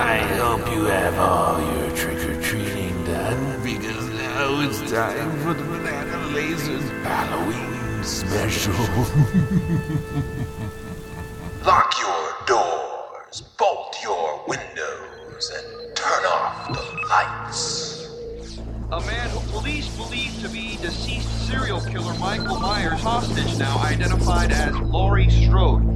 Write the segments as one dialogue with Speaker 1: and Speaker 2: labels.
Speaker 1: I hope you have all your trick or treating done because now it's time for the Banana Lasers Halloween special. Lock your doors, bolt your windows, and turn off the lights.
Speaker 2: A man who police believe to be deceased serial killer Michael Myers hostage now identified as Laurie Strode.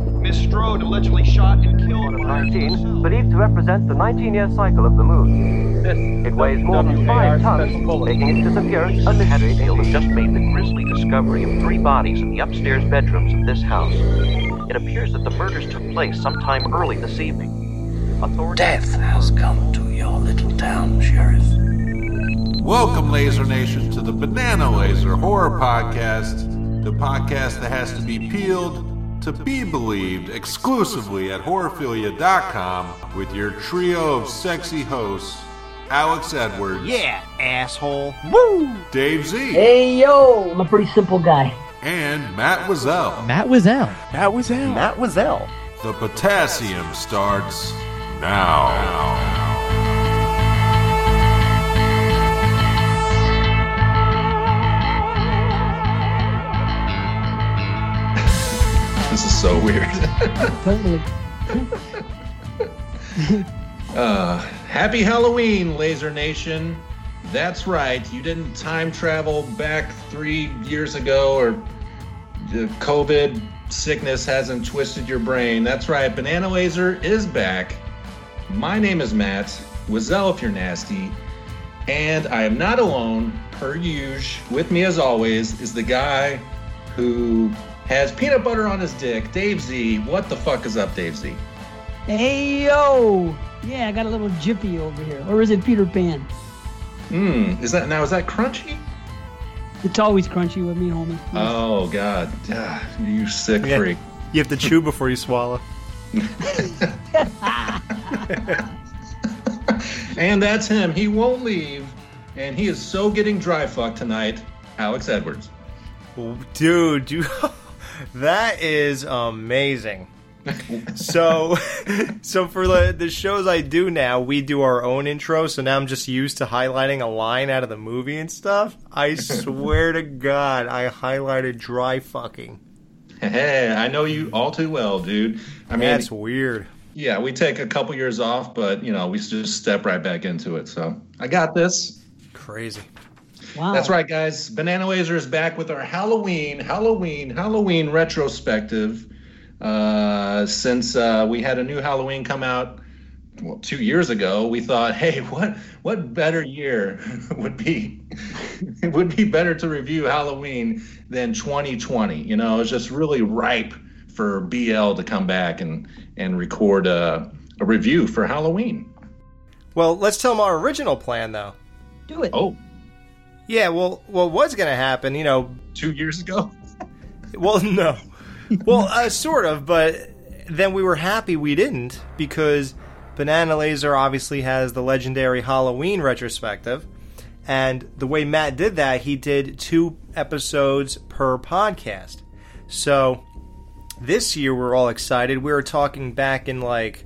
Speaker 2: Miss Strode allegedly shot and killed
Speaker 3: 19, believed to represent the 19-year cycle of the moon. It weighs more than five tons, making its disappearance a mystery.
Speaker 4: Dale has just made the grisly discovery of three bodies in the upstairs bedrooms of this house. It appears that the murders took place sometime early this evening. Authorities
Speaker 5: Death has come to your little town, Sheriff.
Speaker 1: Welcome, Laser Nation, to the Banana Laser Horror Podcast, the podcast that has to be peeled to be believed exclusively at horrorphilia.com with your trio of sexy hosts, Alex Edwards,
Speaker 6: Yeah, asshole. Woo!
Speaker 1: Dave Z,
Speaker 7: Hey yo, I'm a pretty simple guy.
Speaker 1: and Matt Wazell.
Speaker 8: Matt Wazell.
Speaker 6: Matt was him.
Speaker 4: Matt Wazell.
Speaker 1: The potassium starts now.
Speaker 9: This is so weird.
Speaker 7: Totally.
Speaker 9: uh, happy Halloween, Laser Nation. That's right. You didn't time travel back three years ago, or the COVID sickness hasn't twisted your brain. That's right. Banana Laser is back. My name is Matt. Wazell if you're nasty. And I am not alone, per usual. With me, as always, is the guy who has peanut butter on his dick, Dave Z. What the fuck is up, Dave Z?
Speaker 7: Hey yo. Yeah, I got a little jiffy over here. Or is it Peter Pan?
Speaker 9: Hmm. Is that now? Is that crunchy?
Speaker 7: It's always crunchy with me, homie.
Speaker 9: Oh God, Ah, you sick
Speaker 6: Yeah.
Speaker 9: freak.
Speaker 6: You have to chew before you swallow.
Speaker 9: And that's him. He won't leave, and he is so getting dry fucked tonight. Alex Edwards.
Speaker 6: Dude, you that is amazing. so so for the the shows I do now, we do our own intro, so now I'm just used to highlighting a line out of the movie and stuff. I swear to god, I highlighted dry fucking.
Speaker 9: Hey, I know you all too well, dude. I mean,
Speaker 6: That's weird.
Speaker 9: yeah, we take a couple years off, but you know, we just step right back into it. So I got this.
Speaker 6: Crazy.
Speaker 7: Wow.
Speaker 9: That's right, guys. Banana Laser is back with our Halloween, Halloween, Halloween retrospective. Uh, since uh, we had a new Halloween come out well, two years ago, we thought, hey, what what better year would be it would be better to review Halloween than 2020? You know, it's just really ripe for BL to come back and and record a, a review for Halloween.
Speaker 6: Well, let's tell them our original plan though.
Speaker 7: Do it.
Speaker 9: Oh,
Speaker 6: Yeah, well, well, what's gonna happen? You know,
Speaker 9: two years ago.
Speaker 6: Well, no. Well, uh, sort of, but then we were happy we didn't because Banana Laser obviously has the legendary Halloween retrospective. And the way Matt did that, he did two episodes per podcast. So this year we're all excited. We were talking back in like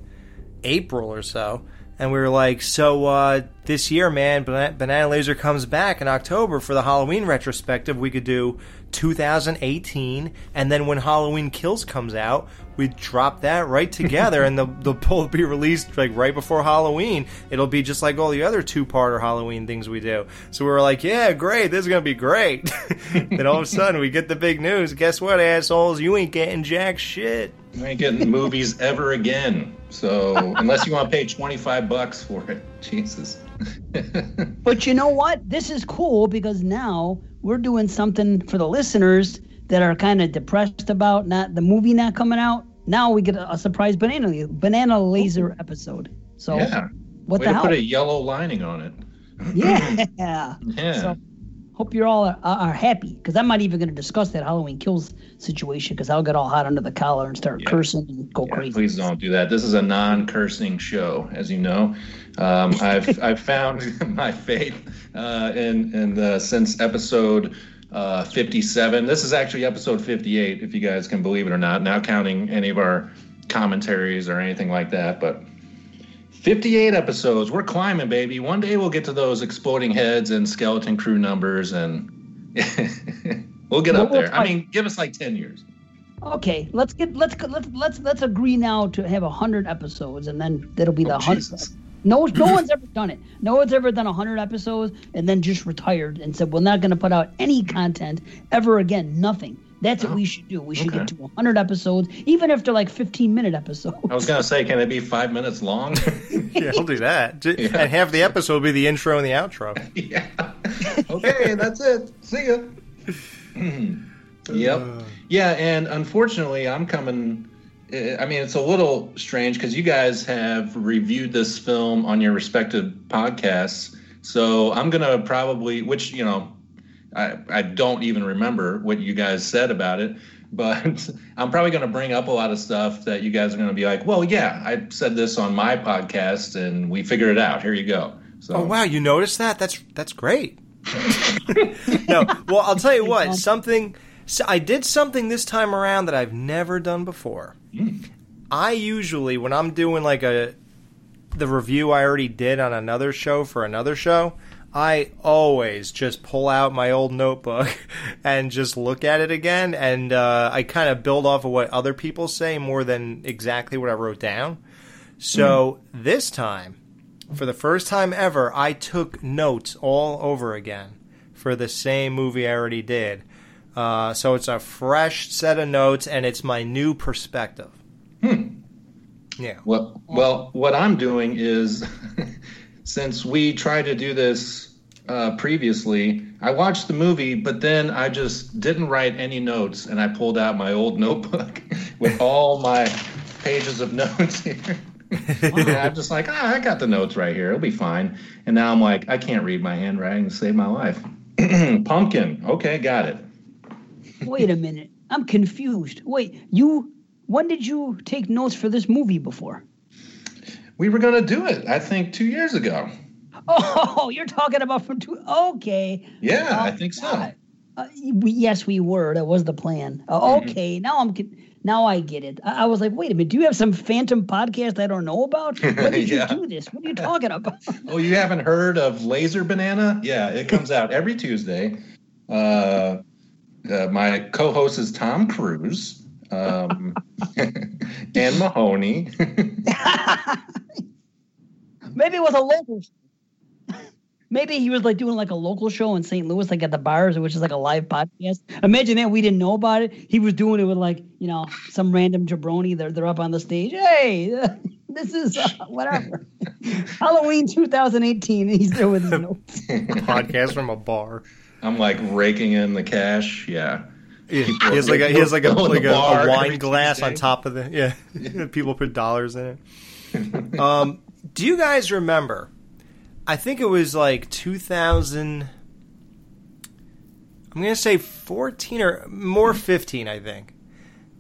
Speaker 6: April or so. And we were like, so uh, this year, man, Banana Laser comes back in October for the Halloween retrospective. We could do 2018, and then when Halloween Kills comes out, we drop that right together, and the the poll will be released like right before Halloween. It'll be just like all the other two-parter Halloween things we do. So we were like, yeah, great, this is gonna be great. then all of a sudden, we get the big news. Guess what, assholes? You ain't getting jack shit.
Speaker 9: You ain't getting movies ever again. So unless you want to pay twenty five bucks for it, Jesus.
Speaker 7: But you know what? This is cool because now we're doing something for the listeners that are kind of depressed about not the movie not coming out. Now we get a, a surprise banana banana laser oh. episode. So
Speaker 9: yeah.
Speaker 7: what
Speaker 9: Way
Speaker 7: the
Speaker 9: to
Speaker 7: hell?
Speaker 9: put a yellow lining on it.
Speaker 7: yeah.
Speaker 9: Yeah.
Speaker 7: So hope you're all are, are happy because I'm not even going to discuss that Halloween kills situation because I'll get all hot under the collar and start cursing and go
Speaker 9: Yeah,
Speaker 7: crazy.
Speaker 9: please don't do that. This is a non-cursing show, as you know. Um, I've I've found my faith uh, in in the, since episode uh, 57. This is actually episode 58, if you guys can believe it or not. Now counting any of our commentaries or anything like that, but 58 episodes. We're climbing, baby. One day we'll get to those exploding heads and skeleton crew numbers, and we'll get up
Speaker 7: Well,
Speaker 9: there. I mean, give us like 10 years.
Speaker 7: Okay, let's get let's let's let's let's agree now to have hundred episodes, and then that'll be the
Speaker 9: Oh,
Speaker 7: hundred.
Speaker 9: Jesus.
Speaker 7: No, no one's ever done it. No one's ever done hundred episodes and then just retired and said we're not going to put out any content ever again. Nothing. That's what we oh, should do. We should
Speaker 9: okay.
Speaker 7: get to hundred episodes, even if they're like fifteen minute episodes.
Speaker 9: I was going to say, can it be five minutes long?
Speaker 6: Yeah, I'll do that. J- And half the episode will be the intro and the outro.
Speaker 9: yeah. Okay, that's it. See ya. yep. Uh. Yeah, and unfortunately, I'm coming. I mean, it's a little strange because you guys have reviewed this film on your respective podcasts. So I'm gonna probably, which you know, I I don't even remember what you guys said about it, but I'm probably gonna bring up a lot of stuff that you guys are gonna be like, well, yeah, I said this on my podcast and we figured it out. Here you go. So
Speaker 6: Oh wow, you noticed that? That's that's great. no, well, I'll tell you what. Something so I did something this time around that I've never done before. I usually when I'm doing like a the review I already did on another show for another show, I always just pull out my old notebook and just look at it again, and uh, I kind of build off of what other people say more than exactly what I wrote down. So this time, for the first time ever, I took notes all over again for the same movie I already did. Uh, so it's a fresh set of notes, and it's my new perspective. Yeah.
Speaker 9: Well, well, what I'm doing is, since we tried to do this uh, previously, I watched the movie, but then I just didn't write any notes, and I pulled out my old notebook with all my pages of notes here. I'm just like, ah, I got the notes right here. It'll be fine. And now I'm like, I can't read my handwriting to save my life. Pumpkin. Okay, got it.
Speaker 7: Wait a minute, I'm confused. Wait, you? When did you take notes for this movie before?
Speaker 9: We were going to do it, I think, two years ago.
Speaker 7: Oh, you're talking about from two. Okay.
Speaker 9: Yeah,
Speaker 7: Oh,
Speaker 9: I think so.
Speaker 7: Uh, we, yes, we were. That was the plan. Uh,
Speaker 9: Mm-hmm.
Speaker 7: okay, now I'm now I get it. I, I was like, wait a minute. Do you have some phantom podcast I don't know about? When did
Speaker 9: Yeah.
Speaker 7: you do this? What are you talking about?
Speaker 9: Oh, you haven't heard of Laser Banana? Yeah, it comes out every Tuesday. Uh, uh, my co-host is Tom Cruise um, and Mahoney.
Speaker 7: Maybe it was a local. show. Maybe he was like doing like a local show in St. Louis, like at the bars, which is like a live podcast. Imagine that we didn't know about it. He was doing it with like you know some random jabroni. They're they're up on the stage. Hey, this is uh, whatever. Halloween 2018. And he's there with his notes.
Speaker 6: Podcast from a bar.
Speaker 9: I'm like raking in the cash. Yeah.
Speaker 6: Yeah, he has like a he has like a like a, a wine glass on top of the yeah. People put dollars in it. Um, do you guys remember? I think it was like 2000. I'm gonna say 14 or more 15. I think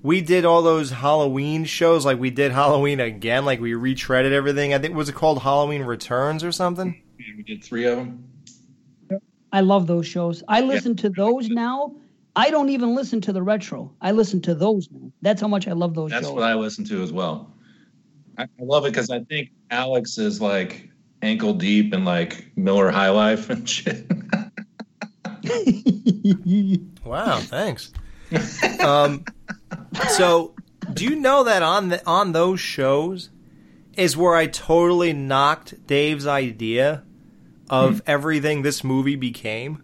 Speaker 6: we did all those Halloween shows. Like we did Halloween again. Like we retreaded everything. I think was it called Halloween Returns or something?
Speaker 9: We did three of them.
Speaker 7: I love those shows. I listen to those now. I don't even listen to the retro. I listen to those now. That's how much I love those shows.
Speaker 9: That's
Speaker 7: shows.
Speaker 9: what I listen to as well. I, I love it because I think Alex is like ankle deep in like Miller High Life and shit.
Speaker 6: Wow, thanks. um, so, do you know that on the, on those shows is where I totally knocked Dave's idea of hmm. everything this movie became?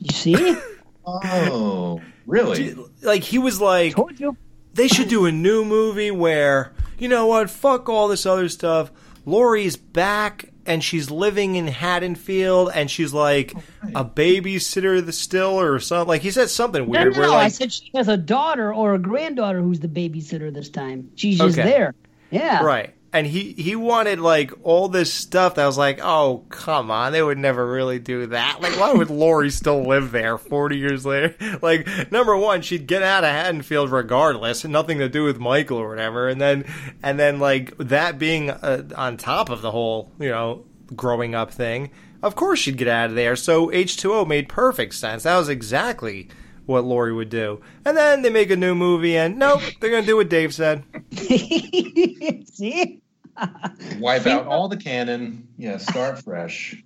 Speaker 7: you see?
Speaker 9: oh, really?
Speaker 6: Like he was like,
Speaker 7: Told you.
Speaker 6: they should do a new movie where you know what? Fuck all this other stuff. Laurie's back and she's living in Haddonfield and she's like oh, a babysitter the still or something. Like he said something
Speaker 7: No,
Speaker 6: weird.
Speaker 7: no,
Speaker 6: where
Speaker 7: no. I
Speaker 6: like,
Speaker 7: said she has a daughter or a granddaughter who's the babysitter this time. She's just
Speaker 6: Okay.
Speaker 7: there. Yeah.
Speaker 6: Right. And he, he wanted like all this stuff that was like, oh come on, they would never really do that. Like, why would Laurie still live there forty years later? Like, number one, she'd get out of Haddonfield regardless, nothing to do with Michael or whatever. And then and then like that being uh, on top of the whole, you know, growing up thing, of course she'd get out of there. So H two O made perfect sense. That was exactly what Laurie would do. And then they make a new movie, and nope, they're gonna do what Dave said.
Speaker 7: see?
Speaker 9: Wipe out all the canon. Yeah, start fresh.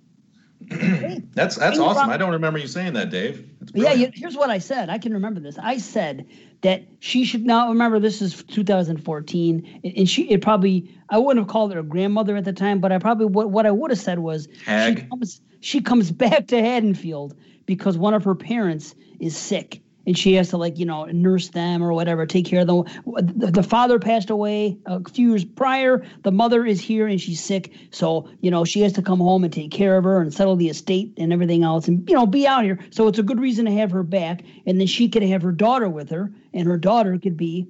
Speaker 9: That's that's awesome. I don't remember you saying that, Dave.
Speaker 7: Yeah, you, here's what I said. I can remember this. I said that she should now remember this is 2014, and she it probably I wouldn't have called her a grandmother at the time, but I probably what what I would have said was
Speaker 9: Hag.
Speaker 7: she comes she comes back to Haddonfield because one of her parents is sick and she has to like you know nurse them or whatever take care of them. The, the father passed away a few years prior. The mother is here and she's sick. So you know she has to come home and take care of her and settle the estate and everything else and you know be out here. So it's a good reason to have her back. And then she could have her daughter with her and her daughter could be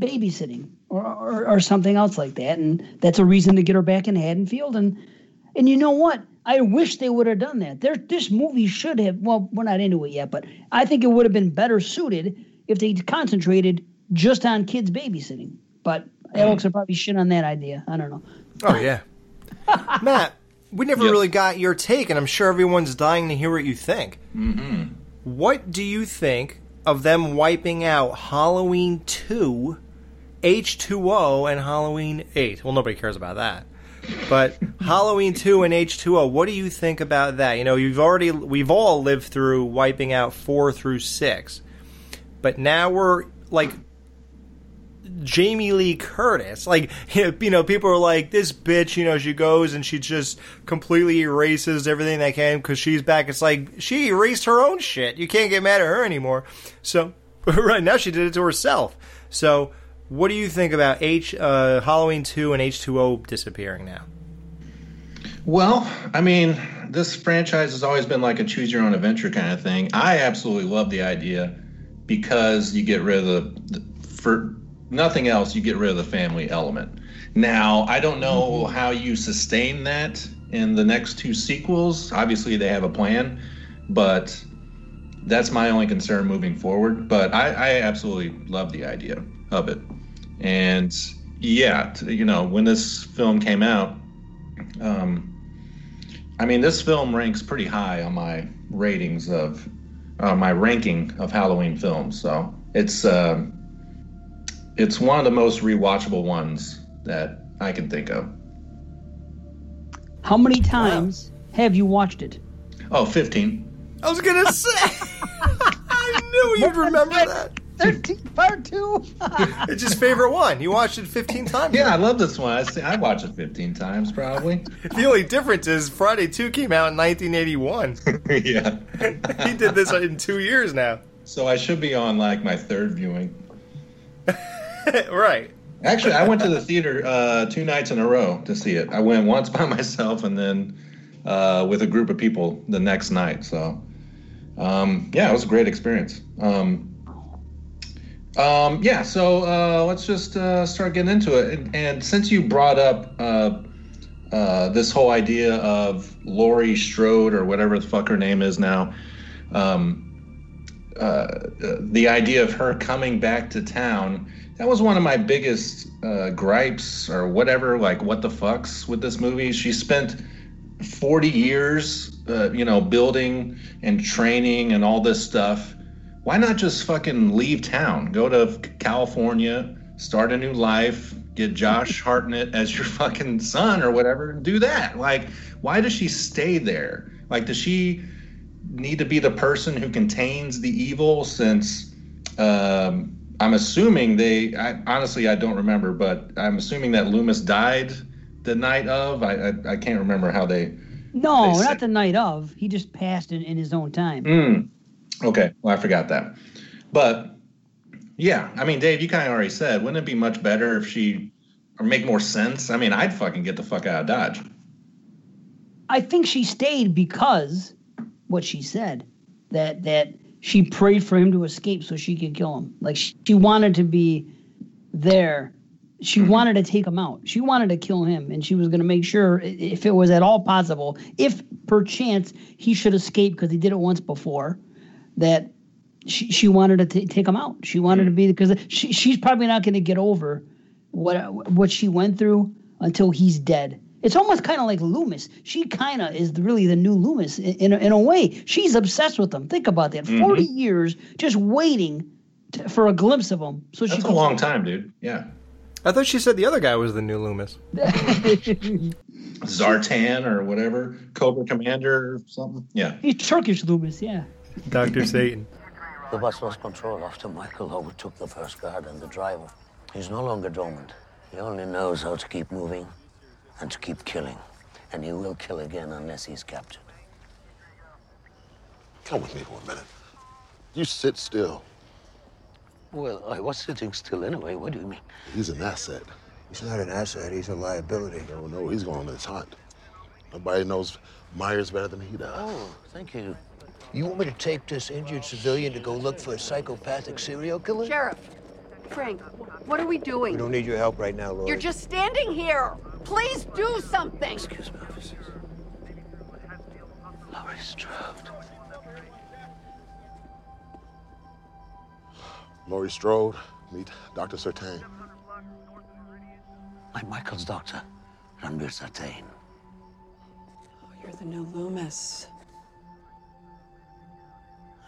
Speaker 7: babysitting or, or, or something else like that. And that's a reason to get her back in haddonfield. And and you know what I wish they would have done that. There, this movie should have. Well, we're not into it yet, but I think it would have been better suited if they concentrated just on kids babysitting. But Alex will probably shit on that idea. I don't know.
Speaker 6: Oh yeah, Matt. We never
Speaker 9: Yes.
Speaker 6: really got your take, and I'm sure everyone's dying to hear what you think.
Speaker 9: Mm-hmm.
Speaker 6: What do you think of them wiping out Halloween 2, H2O, and Halloween 8? Well, nobody cares about that. But Halloween 2 and H2O, what do you think about that? You know, you've already we've all lived through wiping out 4 through 6. But now we're like Jamie Lee Curtis. Like, you know, people are like, this bitch, you know, she goes and she just completely erases everything that can because she's back. It's like, she erased her own shit. You can't get mad at her anymore. So, right now she did it to herself. So, what do you think about H uh, Halloween 2 and H2O disappearing now?
Speaker 9: Well, I mean, this franchise has always been like a choose your own adventure kind of thing. I absolutely love the idea because you get rid of the, the for nothing else, you get rid of the family element. Now, I don't know how you sustain that in the next two sequels. Obviously, they have a plan, but that's my only concern moving forward. But I, I absolutely love the idea of it. And yeah, you know, when this film came out, um, I mean, this film ranks pretty high on my ratings of uh, my ranking of Halloween films. So it's uh, it's one of the most rewatchable ones that I can think of.
Speaker 7: How many times have you watched it?
Speaker 9: Oh, 15.
Speaker 6: I was going to say, I knew you'd remember that.
Speaker 7: 13, part two.
Speaker 6: It's his favorite one. You watched it 15 times.
Speaker 9: Yeah, I love this one. I, see, I watched it 15 times probably.
Speaker 6: The only difference is Friday 2 came out in 1981.
Speaker 9: yeah.
Speaker 6: he did this in two years now.
Speaker 9: So I should be on like my third viewing.
Speaker 6: right.
Speaker 9: Actually, I went to the theater uh, two nights in a row to see it. I went once by myself and then uh, with a group of people the next night. So, um, yeah, it was a great experience. Um, um, yeah, so uh, let's just uh, start getting into it. And, and since you brought up uh, uh, this whole idea of Laurie Strode or whatever the fuck her name is now, um, uh, uh, the idea of her coming back to town that was one of my biggest gripes or whatever like what the fucks with this movie she spent 40 years you know building and training and all this stuff why not just fucking leave town go to california start a new life get josh hartnett as your fucking son or whatever and do that like why does she stay there like does she need to be the person who contains the evil since um, I'm assuming they I, honestly I don't remember but I'm assuming that Loomis died the night of I I, I can't remember how they
Speaker 7: No,
Speaker 9: They
Speaker 7: not the night of. He just passed in, in his own time.
Speaker 9: Mm. Okay, well I forgot that but yeah I mean Dave you kind of already said wouldn't it be much better if she or make more sense I mean I'd fucking get the fuck out of Dodge
Speaker 7: I think she stayed because what she said that that she prayed for him to escape so she could kill him. Like she, she wanted to be there. She mm-hmm. wanted to take him out. She wanted to kill him, and she was going to make sure, if it was at all possible, if perchance he should escape because he did it once before, that she she wanted to ta- take him out. She wanted to mm. be because she she's probably not going to get over what what she went through until he's dead. It's almost kind of like Loomis. She kind of is really the new Loomis in, in, a, in a way. She's obsessed with him. Think about that. Mm-hmm. 40 years just waiting to, for a glimpse of him. So she
Speaker 9: that's a long time dude yeah
Speaker 6: I thought she said the other guy was the new Loomis.
Speaker 9: Zartan or whatever, Cobra Commander or something. Yeah.
Speaker 7: He's Turkish Loomis, yeah.
Speaker 6: Dr. Satan.
Speaker 5: The bus lost control after Michael overtook the first guard and the driver. He's no longer dormant. He only knows how to keep moving and to keep killing. And he will kill again unless he's captured.
Speaker 8: Come with me for a minute. You sit still.
Speaker 5: Well, I was sitting still anyway. What do you mean?
Speaker 8: He's an asset.
Speaker 10: He's not an asset, he's a liability.
Speaker 8: No, no, he's going on this hunt. Nobody knows Myers better than he does.
Speaker 5: Oh, thank you.
Speaker 10: You want me to take this injured civilian to go look for a psychopathic serial killer?
Speaker 11: Sheriff, Frank, what are we doing?
Speaker 10: We don't need your help right now, Lori.
Speaker 11: You're just standing here. Please do something.
Speaker 5: Excuse me, officers. Laurie Strode.
Speaker 8: Laurie Strode, meet Dr. Sartain.
Speaker 5: I'm Michael's doctor, Ranbir Sartain.
Speaker 11: Oh, you're the new Loomis.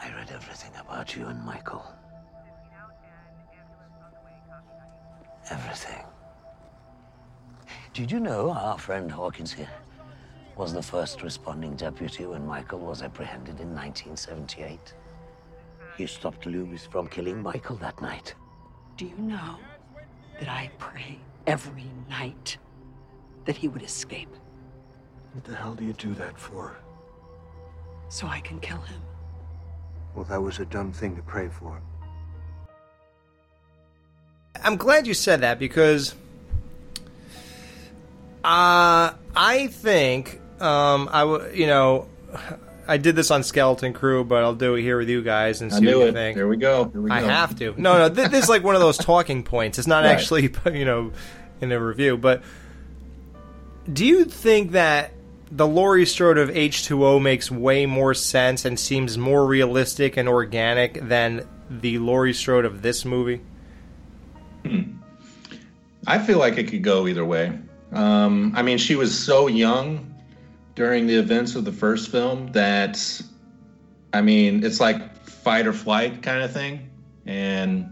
Speaker 5: I read everything about you and Michael. Everything. Did you know our friend Hawkins here was the first responding deputy when Michael was apprehended in 1978? You stopped Loomis from killing Michael that night.
Speaker 11: Do you know that I pray every night that he would escape
Speaker 10: What the hell do you do that for?
Speaker 11: so I can kill him?
Speaker 10: Well, that was a dumb thing to pray for.
Speaker 6: I'm glad you said that because uh, I think um, I w- you know I did this on Skeleton Crew, but I'll do it here with you guys and
Speaker 9: I
Speaker 6: see
Speaker 9: knew
Speaker 6: what you
Speaker 9: it.
Speaker 6: think.
Speaker 9: There we go. Here we
Speaker 6: I
Speaker 9: go.
Speaker 6: have to. No, no, th- this is like one of those talking points. It's not
Speaker 9: Right.
Speaker 6: actually, you know, in a review. But do you think that the Laurie Strode of H2O makes way more sense and seems more realistic and organic than the Laurie Strode of this movie?
Speaker 9: I feel like it could go either way. Um, I mean, she was so young during the events of the first film that, I mean, it's like fight or flight kind of thing. And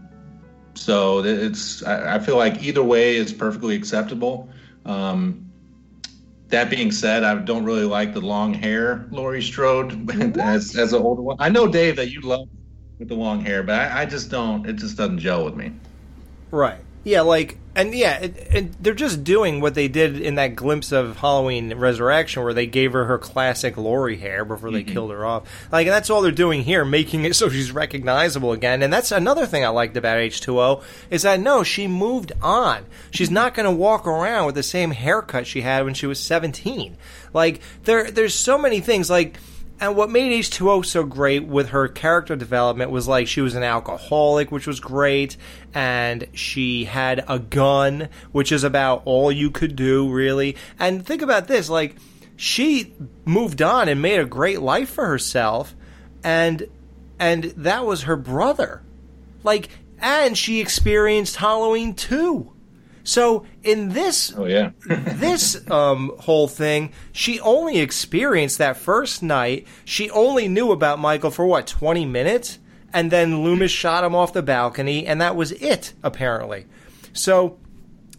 Speaker 9: so it's, I, I feel like either way is perfectly acceptable. Um, that being said, I don't really like the long hair Laurie Strode as, as an older one. I know, Dave, that you love with the long hair, but I, I just don't, it just doesn't gel with me.
Speaker 6: Right. Yeah, like, and yeah, it, and they're just doing what they did in that glimpse of Halloween Resurrection, where they gave her her classic Laurie hair before they mm-hmm. killed her off. Like, and that's all they're doing here, making it so she's recognizable again. And that's another thing I liked about H2O is that no, she moved on. She's not going to walk around with the same haircut she had when she was seventeen. Like, there, there's so many things like. And what made H2O so great with her character development was like she was an alcoholic, which was great, and she had a gun, which is about all you could do, really. And think about this like, she moved on and made a great life for herself, and and that was her brother. Like, and she experienced Halloween too. So in this
Speaker 9: Oh, yeah.
Speaker 6: this um, whole thing, she only experienced that first night. She only knew about Michael for what twenty minutes, and then Loomis shot him off the balcony, and that was it apparently. So.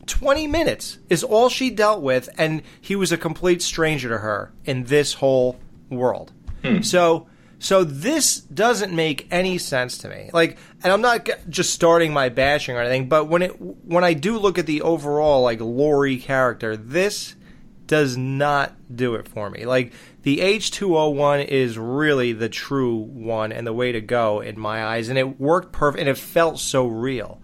Speaker 6: 20 minutes is all she dealt with, and he was a complete stranger to her in this whole world. So, so this doesn't make any sense to me. Like, and I'm not just starting my bashing or anything, but when it when I do look at the overall like Laurie character, this does not do it for me. Like the H2O one is really the true one and the way to go in my eyes, and it worked perfect, and it felt so real.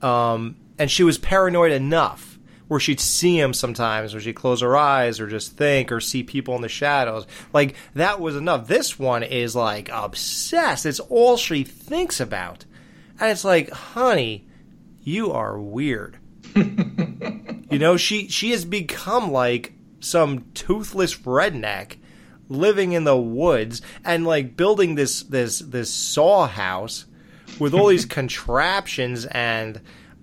Speaker 6: Um, and she was paranoid enough where she'd see him sometimes, where she'd close her eyes or just think or see people in the shadows. Like that was enough. This one is like obsessed. It's all she thinks about, and it's like, honey, you are weird. you know, she she has become like some toothless redneck living in the woods and like building this this this saw house with all these contraptions and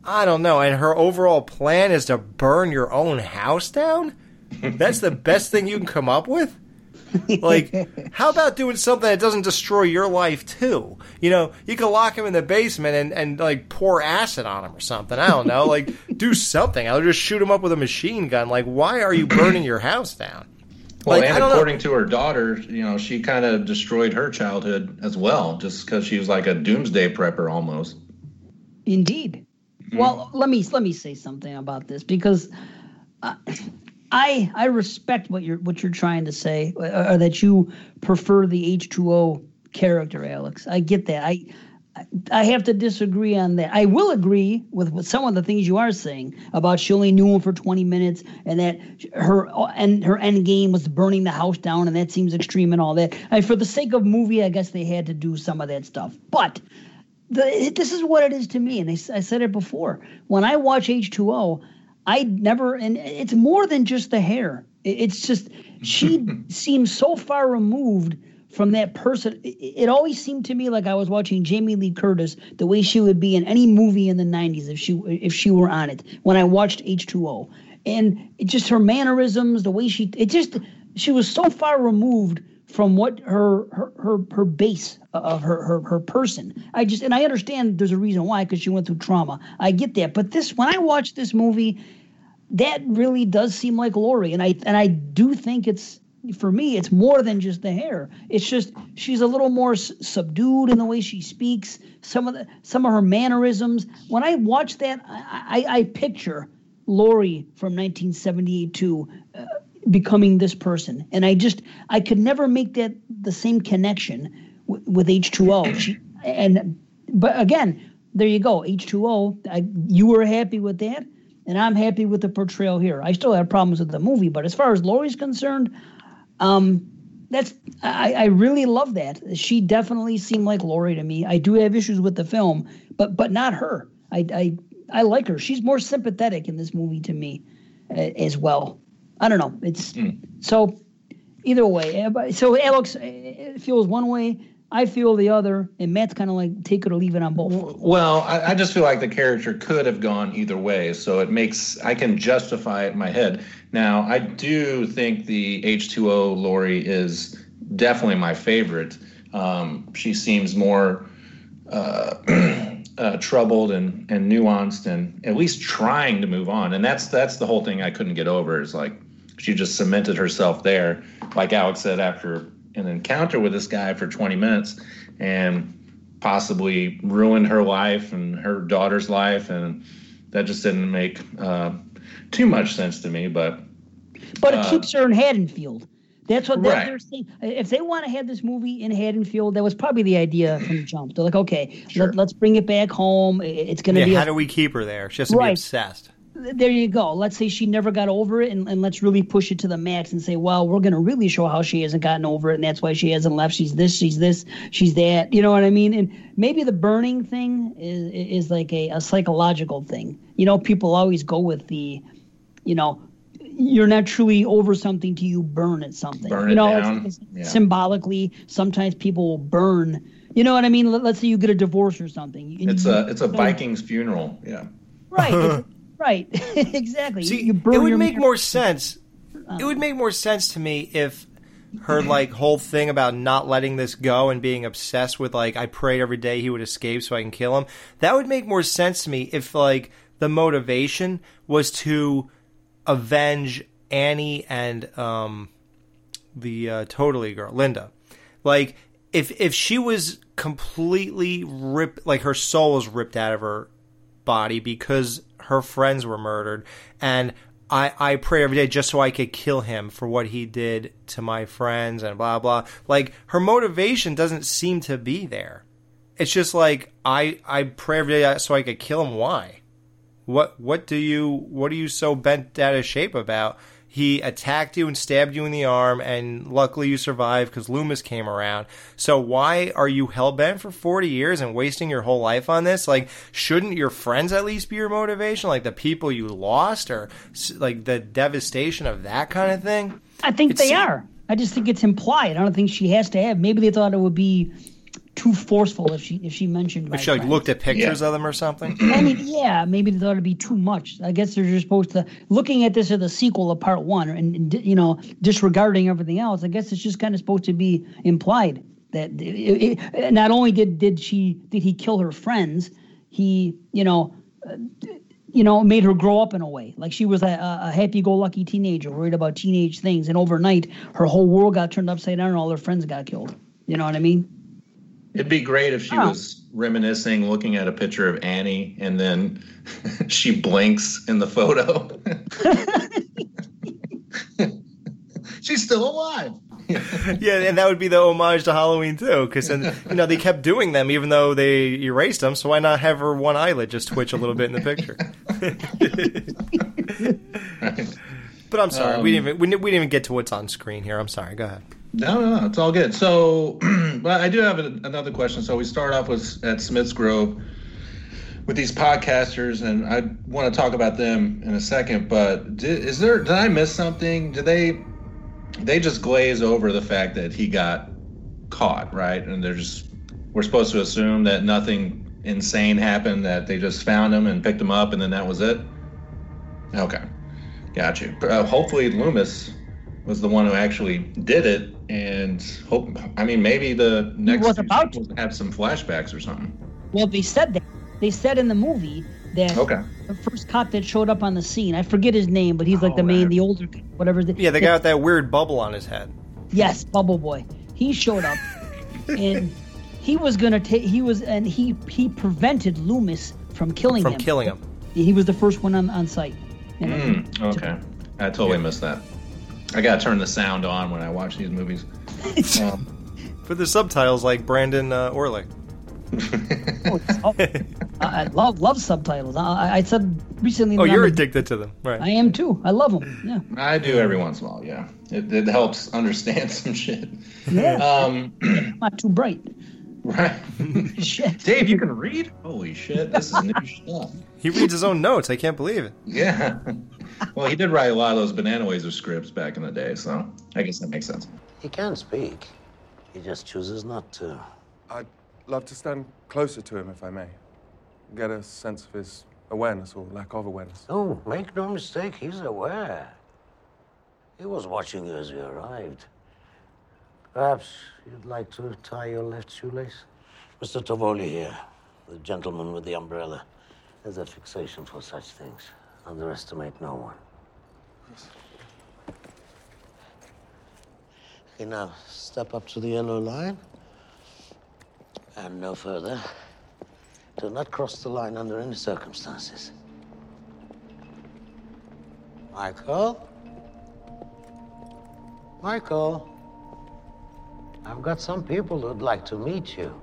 Speaker 6: I don't know. And her overall plan is to burn your own house down. That's the best thing you can come up with. Like, how about doing something that doesn't destroy your life too? You know, you could lock him in the basement and, and like pour acid on him or something. I don't know. Like, do something. I'll just shoot him up with a machine gun. Like, why are you burning your house down?
Speaker 9: Well,
Speaker 6: Like, I
Speaker 9: and
Speaker 6: don't know.
Speaker 9: according to her daughter, you know, she kind of destroyed her childhood as well, just because she was like a doomsday prepper almost.
Speaker 7: Indeed. Mm-hmm. Well, let me let me say something about this because I I respect what you're what you're trying to say, or, that you prefer the H two O character, Alex. I get that. I I have to disagree on that. I will agree with, with some of the things you are saying about she only knew him for 20 minutes and that her and her end game was burning the house down and that seems extreme and all that. I, for the sake of movie, I guess they had to do some of that stuff. But the, this is what it is to me, and I said it before. When I watch H2O, I never, and it's more than just the hair. It's just she seems so far removed from that person. It, it always seemed to me like I was watching Jamie Lee Curtis, the way she would be in any movie in the '90s if she if she were on it. When I watched H2O, and it just her mannerisms, the way she, it just she was so far removed from what her her her, her base of her, her her person. I just and I understand there's a reason why because she went through trauma. I get that, but this when I watch this movie, that really does seem like Laurie, and I and I do think it's for me it's more than just the hair. It's just she's a little more s- subdued in the way she speaks. Some of the some of her mannerisms. When I watch that, I I, I picture Laurie from 1978 too. Uh, becoming this person. And i just i could never make that the same connection w- with h2o She- and but again there you go h2o I, you were happy with that and i'm happy with the portrayal here. I still have problems with the movie but as far as laurie's concerned um that's I, I really love that. She definitely seemed like laurie to me. I do have issues with the film but but not her. I i, I like her. She's more sympathetic in this movie to me uh, as well i don't know it's so either way uh, so alex it feels one way i feel the other and matt's kind of like take it or leave it on both
Speaker 9: Well, I, I just feel like the character could have gone either way, so it makes I can justify it in my head. Now, I do think the H2O Laurie is definitely my favorite. Um, she seems more uh, uh, troubled and, and nuanced, and at least trying to move on. And that's that's the whole thing I couldn't get over. Is like she just cemented herself there, like Alex said, after an encounter with this guy for 20 minutes, and possibly ruined her life and her daughter's life, and that just didn't make uh, too much sense to me. But
Speaker 7: But it
Speaker 9: Uh,
Speaker 7: keeps her in Haddonfield. That's what they're,
Speaker 9: Right.
Speaker 7: they're saying. If they want to have this movie in Haddonfield, that was probably the idea from the jump. They're like, okay, let, us bring it back home. It's going to
Speaker 6: Yeah,
Speaker 7: be.
Speaker 6: how
Speaker 7: a,
Speaker 6: do we keep her there? She has to be obsessed.
Speaker 7: There you go. Let's say she never got over it, and, and let's really push it to the max and say, well, we're going to really show how she hasn't gotten over it, and that's why she hasn't left. She's this, she's this, she's that. You know what I mean? And maybe the burning thing is is like a, a psychological thing. You know, people always go with the, you know, you're not truly over something till you burn at something.
Speaker 9: Burn
Speaker 7: you
Speaker 9: it
Speaker 7: know,
Speaker 9: down.
Speaker 7: it's- it's
Speaker 9: Yeah.
Speaker 7: symbolically, sometimes people will burn. You know what I mean? Let, let's say you get a divorce or something.
Speaker 9: it's
Speaker 7: you-
Speaker 9: a it's a Viking's funeral. Yeah.
Speaker 7: Right. right. exactly.
Speaker 6: See,
Speaker 7: you
Speaker 6: it would make more sense. It would make more sense to me if her like whole thing about not letting this go and being obsessed with like I prayed every day he would escape so I can kill him. That would make more sense to me if like the motivation was to avenge Annie and um the uh, totally girl Linda. Like if if she was completely ripped like her soul was ripped out of her body because her friends were murdered and I, I pray every day just so I could kill him for what he did to my friends and blah blah. Like her motivation doesn't seem to be there. It's just like I I pray every day so I could kill him. Why? What what do you what are you so bent out of shape about? He attacked you and stabbed you in the arm, and luckily you survived because Loomis came around. So why are you hell bent for forty years and wasting your whole life on this? Like, shouldn't your friends at least be your motivation? Like the people you lost, or like the devastation of that kind of thing?
Speaker 7: I think
Speaker 6: It
Speaker 7: they are. I just think it's implied. I don't think she has to have. Maybe they thought it would be too forceful if she if she mentioned.
Speaker 6: If
Speaker 7: my
Speaker 6: she like
Speaker 7: friends.
Speaker 6: looked at pictures of them or something.
Speaker 7: I mean, yeah, maybe they thought it'd be too much. I guess they're just supposed to looking at this as the sequel of part one, and, and you know, disregarding everything else. I guess it's just kind of supposed to be implied that it, it, not only did did she did he kill her friends, he you know. Uh, you know, made her grow up in a way. Like she was a, a happy-go-lucky teenager, worried about teenage things, and overnight, her whole world got turned upside down, and all her friends got killed. You know what I mean?
Speaker 9: It'd be great if she
Speaker 7: Oh.
Speaker 9: was reminiscing, looking at a picture of Annie, and then she blinks in the photo. She's still alive.
Speaker 6: yeah, and that would be the homage to Halloween too, because you know they kept doing them even though they erased them. So why not have her one eyelid just twitch a little bit in the picture? But I'm sorry, we um, didn't even we, didn't- we didn't even get to what's on screen here. I'm sorry. Go ahead.
Speaker 9: No, no, no, it's all good. So, but I do have another question. So we start off with at Smith's Grove with these podcasters, and I want to talk about them in a second. But did, is there? Did I miss something? Did they? They just glaze over the fact that he got caught, right? And they're just we're supposed to assume that nothing insane happened. That they just found him and picked him up, and then that was it. Okay, got you. Uh, hopefully, Loomis was the one who actually did it, and hope. I mean, maybe the next
Speaker 7: was
Speaker 9: few
Speaker 7: about
Speaker 9: sequels have some flashbacks or something.
Speaker 7: Well, they said that. They said in the movie that
Speaker 9: Okay.
Speaker 7: the first cop that showed up on the scene, I forget his name, but he's like
Speaker 9: Oh,
Speaker 7: the main, the older, whatever. The,
Speaker 6: Yeah, the guy with that weird bubble on his head.
Speaker 7: Yes, Bubble Boy. He showed up, and he was gonna take. He was, and he he prevented Loomis from killing
Speaker 6: From
Speaker 7: him.
Speaker 6: From killing him.
Speaker 7: He was the first one on on site. You know?
Speaker 9: Mm, okay, I totally missed that. I gotta turn the sound on when I watch these movies. Um,
Speaker 6: But the subtitles like Brandon uh, Orlick.
Speaker 7: Oh, I, I love love subtitles. I, I said recently.
Speaker 6: Oh, you're
Speaker 7: I'm a-
Speaker 6: addicted to them, right?
Speaker 7: I am too. I love them. Yeah.
Speaker 9: I do every once in a while. Yeah, it, it helps understand some shit.
Speaker 7: Yeah.
Speaker 9: Um,
Speaker 7: Not too bright.
Speaker 9: right.
Speaker 7: Shit.
Speaker 9: Dave, you can read? Holy shit, this is new stuff.
Speaker 6: He reads his own notes. I can't believe it.
Speaker 9: Yeah. Well, he did write a lot of those Banana Wazer scripts back in the day, so I guess that makes sense.
Speaker 5: He can speak. He just chooses not to.
Speaker 12: I'd love to stand closer to him if I may. Get a sense of his awareness or lack of awareness.
Speaker 5: Oh, make no mistake, he's aware. He was watching you as you arrived. Perhaps you'd like to tie your left shoelace? Mr. Tavoli here, the gentleman with the umbrella, has a fixation for such things. Underestimate no one. Okay, now step up to the yellow line. And no further. Do not cross the line under any circumstances. Michael? Michael? I've got some people who'd like to meet you.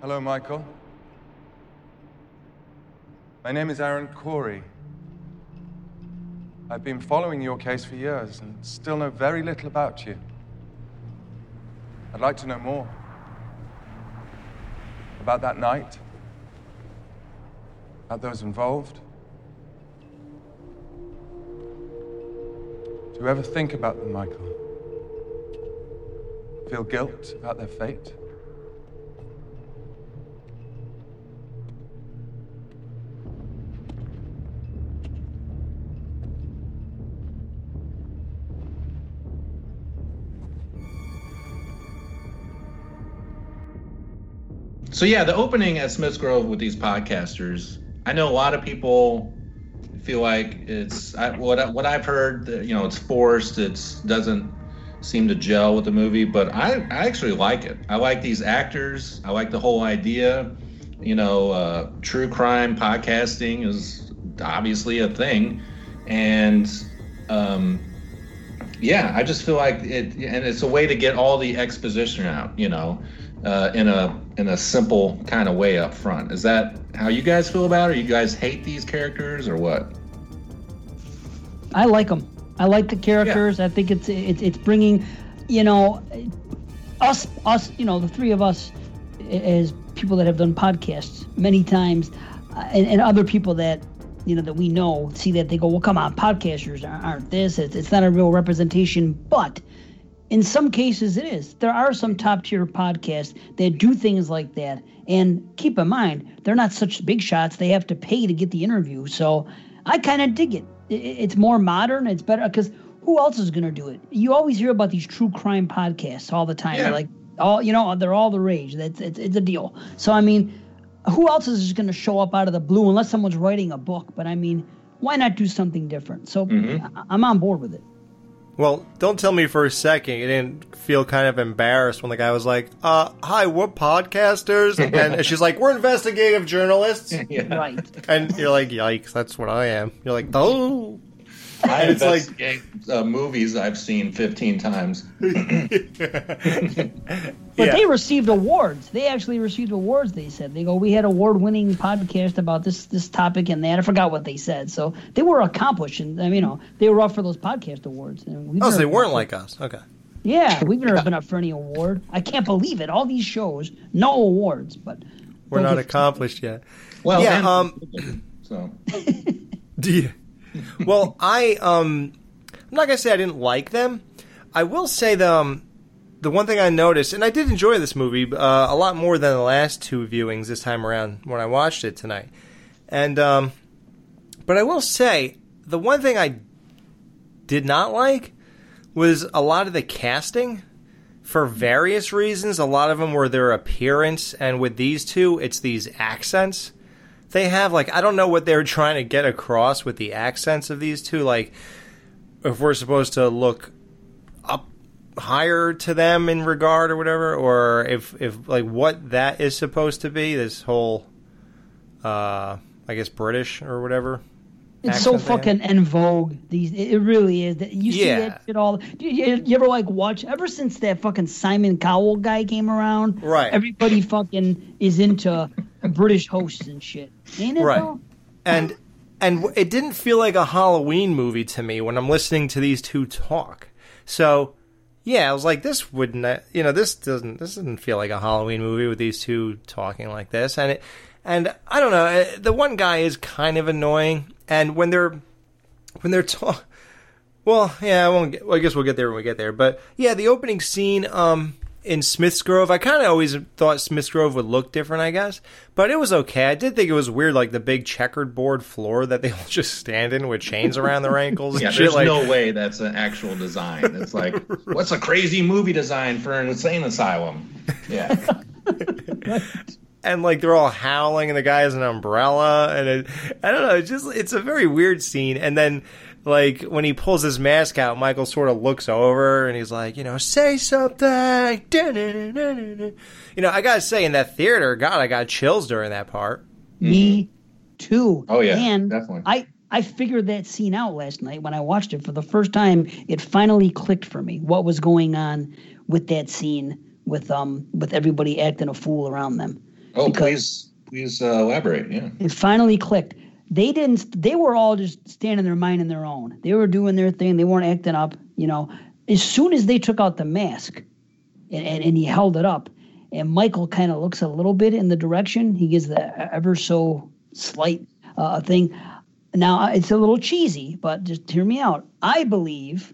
Speaker 12: Hello, Michael. My name is Aaron Korey. I've been following your case for years and still know very little about you. I'd like to know more. About that night, about those involved. Do you ever think about them, Michael? Feel guilt about their fate?
Speaker 9: So yeah, the opening at Smith's Grove with these podcasters, I know a lot of people feel like it's I, what I, what I've heard. That, you know, it's forced. It doesn't seem to gel with the movie, but I I actually like it. I like these actors. I like the whole idea. You know, uh, true crime podcasting is obviously a thing, and um, yeah, I just feel like it, and it's a way to get all the exposition out. You know, uh, in a in a simple kind of way up front. Is that how you guys feel about it? Or you guys hate these characters or what?
Speaker 7: I like them. I like the characters. I think it's it's it's bringing, you know, us us you know the three of us as people that have done podcasts many times, uh, and, and other people that you know that we know see that they go well come on podcasters aren't- aren't this it's, it's not a real representation but in some cases it is. There are some top tier podcasts that do things like that. And keep in mind, they're not such big shots. They have to pay to get the interview. So I kind of dig it. It's more modern. It's better because who else is going to do it? You always hear about these true crime podcasts all the time.
Speaker 9: Yeah.
Speaker 7: like all you know, they're all the rage. That's it's, it's a deal. So I mean, who else is just going to show up out of the blue unless someone's writing a book? But I mean, why not do something different? So
Speaker 6: Mhm.
Speaker 7: I'm on board with it.
Speaker 6: Well, don't tell me for a second you didn't feel kind of embarrassed when the guy was like, uh, hi, we're podcasters. And she's like, we're investigative journalists.
Speaker 7: Right.
Speaker 6: And you're like, yikes, that's what I am. You're like, oh.
Speaker 9: I
Speaker 6: And it's like,
Speaker 9: uh, movies I've seen 15 times.
Speaker 7: But
Speaker 6: Yeah.
Speaker 7: they received awards. They actually received awards. They said they go, we had award-winning podcast about this this topic and that. I forgot what they said. So they were accomplished, and I mean, you know, they were up for those podcast awards. And
Speaker 6: oh, so they weren't like us. Okay.
Speaker 7: Yeah, we've never been up for any award. I can't believe it. All these shows, no awards, but
Speaker 6: We're not accomplished yet.
Speaker 9: Well,
Speaker 6: yeah,
Speaker 9: and-
Speaker 6: um,
Speaker 9: so
Speaker 6: Do you? Well, I um, I'm not gonna say I didn't like them. I will say the um, the one thing I noticed, and I did enjoy this movie uh, a lot more than the last two viewings this time around when I watched it tonight. And um, but I will say the one thing I did not like was a lot of the casting for various reasons. A lot of them were their appearance, and with these two, it's these accents they have. Like, I don't know what they're trying to get across with the accents of these two. Like, if we're supposed to look up higher to them in regard or whatever, or if if like what that is supposed to be. This whole, uh, I guess British or whatever.
Speaker 7: It's so
Speaker 6: accent they have.
Speaker 7: fucking in vogue. These it really is. That You see
Speaker 6: Yeah.
Speaker 7: that shit all. You, you, you ever like watch? Ever since that fucking Simon Cowell guy came around,
Speaker 6: Right.
Speaker 7: Everybody fucking is into British hosts and shit. Ain't it?
Speaker 6: right
Speaker 7: though?
Speaker 6: and and it didn't feel like a halloween movie to me when i'm listening to these two talk so yeah i was like this wouldn't you know this doesn't this doesn't feel like a halloween movie with these two talking like this and it and i don't know uh, the one guy is kind of annoying and when they're when they're talk well yeah i won't get, well, i guess we'll get there when we get there but yeah the opening scene um in Smith's Grove, I kind of always thought Smith's Grove would look different, I guess, but it was okay. I did think it was weird, like the big checkered board floor that they all just stand in with chains around their ankles.
Speaker 9: yeah, there's
Speaker 6: like,
Speaker 9: no way that's an actual design. It's like, what's a crazy movie design for an insane asylum? Yeah.
Speaker 6: and like they're all howling, and the guy has an umbrella, and it, I don't know, it's just it's a very weird scene. And then like when he pulls his mask out, Michael sort of looks over and he's like, you know, say something. You know, I gotta say, in that theater, God, I got chills during that part.
Speaker 7: Me too.
Speaker 6: Oh, yeah,
Speaker 7: and
Speaker 6: definitely.
Speaker 7: I I figured that scene out last night when I watched it for the first time. It finally clicked for me what was going on with that scene with um with everybody acting a fool around them.
Speaker 9: Oh, please, please uh, elaborate. Yeah.
Speaker 7: It finally clicked. They didn't. They were all just standing their mind in their own. They were doing their thing. They weren't acting up. You know, as soon as they took out the mask, and and, and he held it up, and Michael kind of looks a little bit in the direction. He gives the ever so slight uh, thing. Now it's a little cheesy, but just hear me out. I believe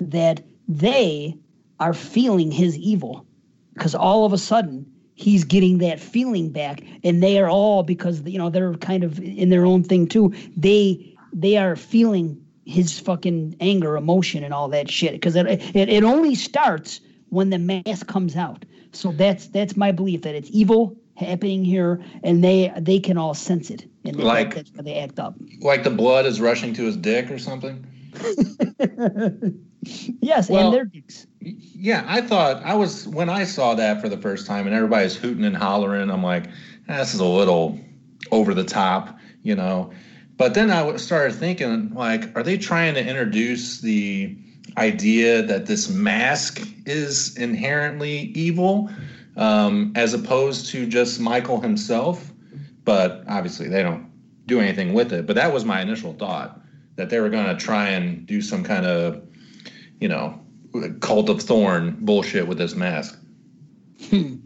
Speaker 7: that they are feeling his evil because all of a sudden he's getting that feeling back. And they are all because you know they're kind of in their own thing too. They they are feeling his fucking anger emotion and all that shit. Because it, it it only starts when the mask comes out. So that's that's my belief that it's evil happening here and they they can all sense it. And that-
Speaker 9: Like-
Speaker 7: that's they act up.
Speaker 9: Like the blood is rushing to his dick or something?
Speaker 7: yes
Speaker 9: Well-
Speaker 7: and their dicks
Speaker 9: Yeah, I thought I was when I saw that for the first time, and everybody's hooting and hollering. I'm like, "Ah, this is a little over the top, you know. But then I started thinking, like, are they trying to introduce the idea that this mask is inherently evil, um, as opposed to just Michael himself? But obviously, they don't do anything with it. But that was my initial thought that they were going to try and do some kind of, you know, cult of thorn bullshit with this mask. Hmm.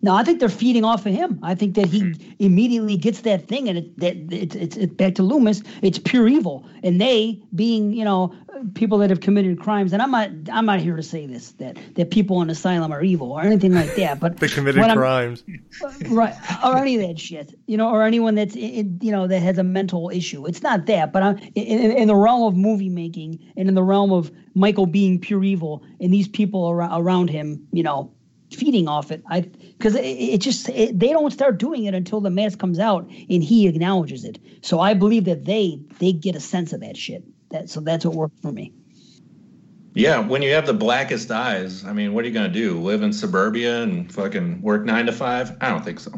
Speaker 7: No, I think they're feeding off of him. I think that he
Speaker 6: Hmm.
Speaker 7: immediately gets that thing, and it, that it's it's it's back to Loomis. It's pure evil, and they, being you know people that have committed crimes, and I'm not I'm not here to say this that that people in asylum are evil or anything like that. But
Speaker 6: They committed crimes.
Speaker 7: right or any of that shit you know or anyone that's in, you know that has a mental issue it's not that but i'm in, in the realm of movie making and in the realm of michael being pure evil and these people around, around him you know feeding off it i because it, it just it, they don't start doing it until the mask comes out and he acknowledges it so i believe that they they get a sense of that shit that so that's what worked for me
Speaker 9: Yeah, when you have the blackest eyes, I mean, what are you going to do? Live in suburbia and fucking work nine to five? I don't think so.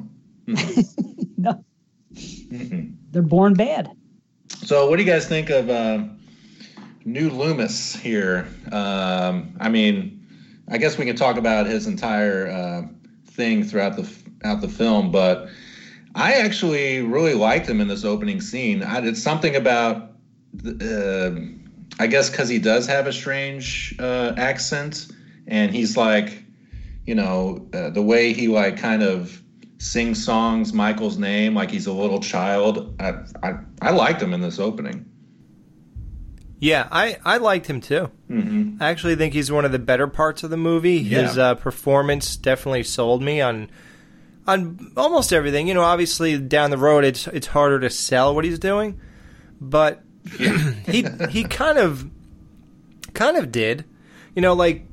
Speaker 7: no they're born bad
Speaker 9: So, what do you guys think of uh, new Loomis here? Um, I mean, I guess we can talk about his entire uh, thing throughout the throughout the film, but I actually really liked him in this opening scene. I did something about, uh, I guess, because he does have a strange uh, accent, and he's like, you know, uh, the way he like kind of sings songs Michael's name like he's a little child. I, I I liked him in this opening.
Speaker 6: Yeah, I, I liked him too.
Speaker 9: Mm-hmm.
Speaker 6: I actually think he's one of the better parts of the movie. His
Speaker 9: Yeah.
Speaker 6: uh, performance definitely sold me on on almost everything. You know, obviously down the road it's it's harder to sell what he's doing, but he he kind of kind of did. You know, like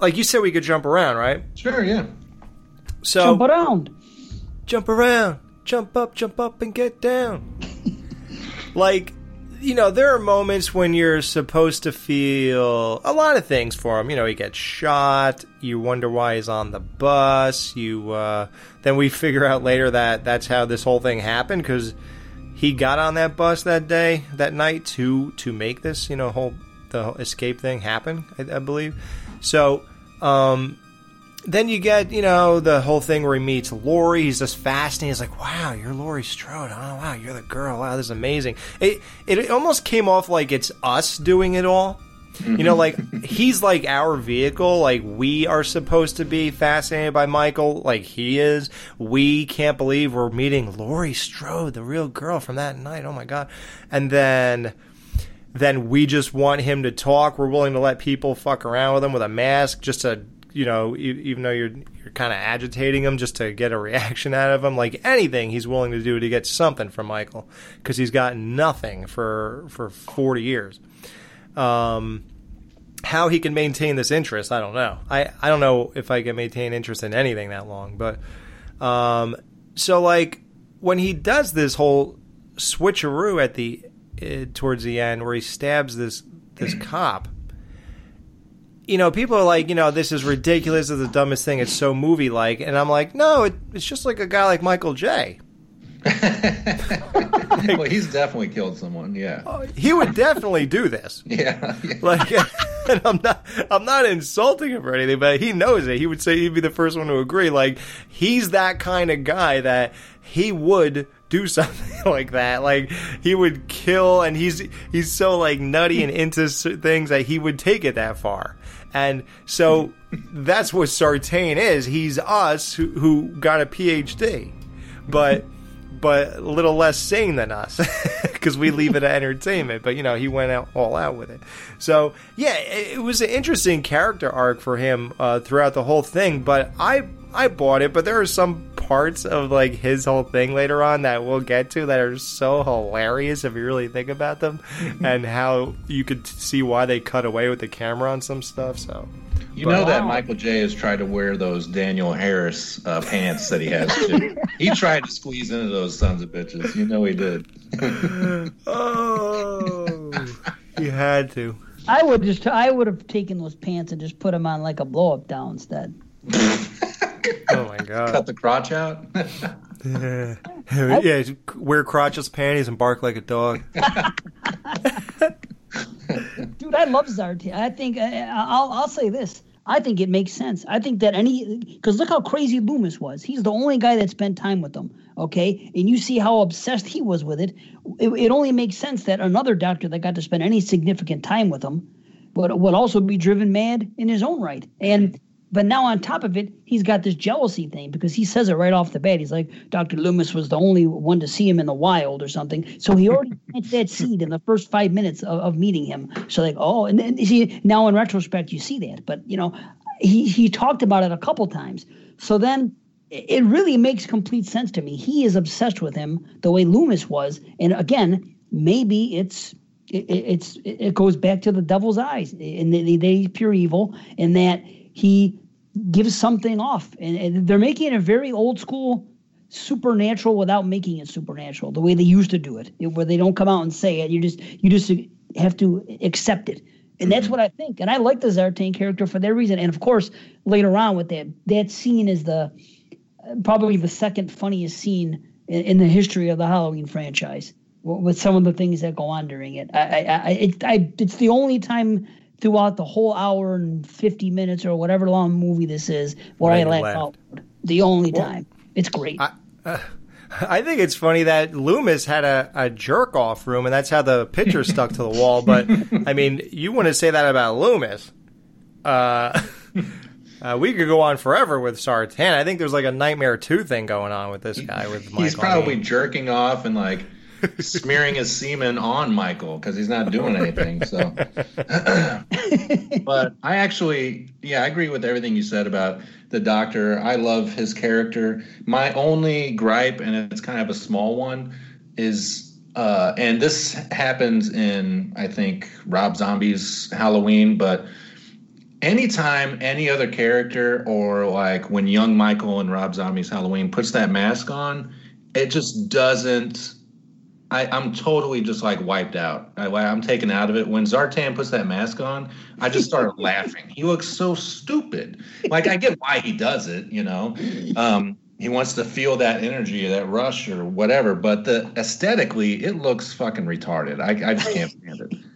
Speaker 6: like you said, we could jump around, right?
Speaker 9: Sure, yeah.
Speaker 6: So
Speaker 7: jump around
Speaker 6: jump around, jump up, jump up, and get down. like, you know, there are moments when you're supposed to feel a lot of things for him. You know, he gets shot. You wonder why he's on the bus. You uh, then we figure out later that that's how this whole thing happened because he got on that bus that day, that night to to make this, you know, whole the whole escape thing happen. I, I believe. So. Um, then you get, you know, the whole thing where he meets Laurie. He's just fascinated. He's like, "Wow, you're Laurie Strode. Oh, wow, you're the girl. Wow, this is amazing." It it almost came off like it's us doing it all. You know, like he's like our vehicle. Like we are supposed to be fascinated by Michael, like he is. We can't believe we're meeting Laurie Strode, the real girl from that night. Oh my god! And then then we just want him to talk. We're willing to let people fuck around with him with a mask just to, you know, even though you're you're kind of agitating him just to get a reaction out of him. Like anything, he's willing to do to get something from Michael because he's gotten nothing for for forty years. Um, how he can maintain this interest, I don't know. I I don't know if I can maintain interest in anything that long, but um, so like when he does this whole switcheroo at the uh, towards the end where he stabs this this cop you know people are like you know this is ridiculous it's the dumbest thing it's so movie like and i'm like no it, it's just like a guy like michael j
Speaker 9: well, he's definitely killed someone. Yeah.
Speaker 6: Uh, he would definitely do this
Speaker 9: Yeah.
Speaker 6: like and i'm not i'm not insulting him or anything but he knows it he would say he'd be the first one to agree like he's that kind of guy that he would do something like that like he would kill and he's he's so like nutty and into things that he would take it that far and so that's what sartain is. He's us who, who got a phd but but a little less sane than us because we leave it at entertainment. But you know, he went out all out with it. So yeah, it, it was an interesting character arc for him uh, throughout the whole thing. But I I bought it. But there are some parts of like his whole thing later on that we'll get to that are so hilarious if you really think about them, and how you could see why they cut away with the camera on some stuff. So.
Speaker 9: You
Speaker 6: But-
Speaker 9: know that Michael J has tried to wear those Danielle Harris uh, pants that he has too. he tried to squeeze into those sons of bitches. You know he did.
Speaker 6: oh, you had to.
Speaker 7: I would just I would have taken those pants and just put them on like a blow up doll instead.
Speaker 6: Oh my god.
Speaker 9: Cut the crotch out.
Speaker 6: yeah, yeah, wear crotchless panties and bark like a dog.
Speaker 7: Dude, I love Sartain. I think uh, I'll I'll say this. I think it makes sense. I think that any because look how crazy Loomis was. He's the only guy that spent time with them. Okay, and you see how obsessed he was with it. It, it only makes sense that another doctor that got to spend any significant time with him would would also be driven mad in his own right. And But now on top of it, he's got this jealousy thing because he says it right off the bat. He's like, Dr. Loomis was the only one to see him in the wild or something. So he already planted that seed in the first five minutes of, of meeting him. So like, oh, and then see now in retrospect you see that. But you know, he he talked about it a couple times. So then it really makes complete sense to me. He is obsessed with him the way Loomis was. And again, maybe it's it, it's it goes back to the devil's eyes and they, they pure evil and that he gives something off and, and they're making it a very old school supernatural without making it supernatural the way they used to do it where they don't come out and say it you just you just have to accept it and that's what I think. And I like the Sartain character for that reason. And of course, later on with that, that scene is the probably the second funniest scene in, in the history of the Halloween franchise with some of the things that go on during it. I, I, I, it, I, it's the only time throughout the whole hour and 50 minutes or whatever long movie this is where I laugh out. The only well, time. It's great.
Speaker 6: I, uh, I think it's funny that Loomis had a, a jerk off room and that's how the picture stuck to the wall. But I mean, you want to say that about Loomis. Uh, uh, we could go on forever with Sartain. I think there's like a Nightmare 2 thing going on with this guy. With Michael.
Speaker 9: He's probably jerking off and like smearing his semen on Michael because he's not doing anything. So, but I actually, yeah, I agree with everything you said about the doctor. I love his character. My only gripe, and it's kind of a small one, is, uh, and this happens in I think Rob Zombie's Halloween, but anytime any other character or like when young Michael and Rob Zombie's Halloween puts that mask on, it just doesn't I, am totally just like wiped out. I, am taken out of it. When Sartain puts that mask on, I just started laughing. He looks so stupid. Like I get why he does it, you know. Um, he wants to feel that energy, that rush, or whatever. But the aesthetically, it looks fucking retarded. I, I just can't stand it.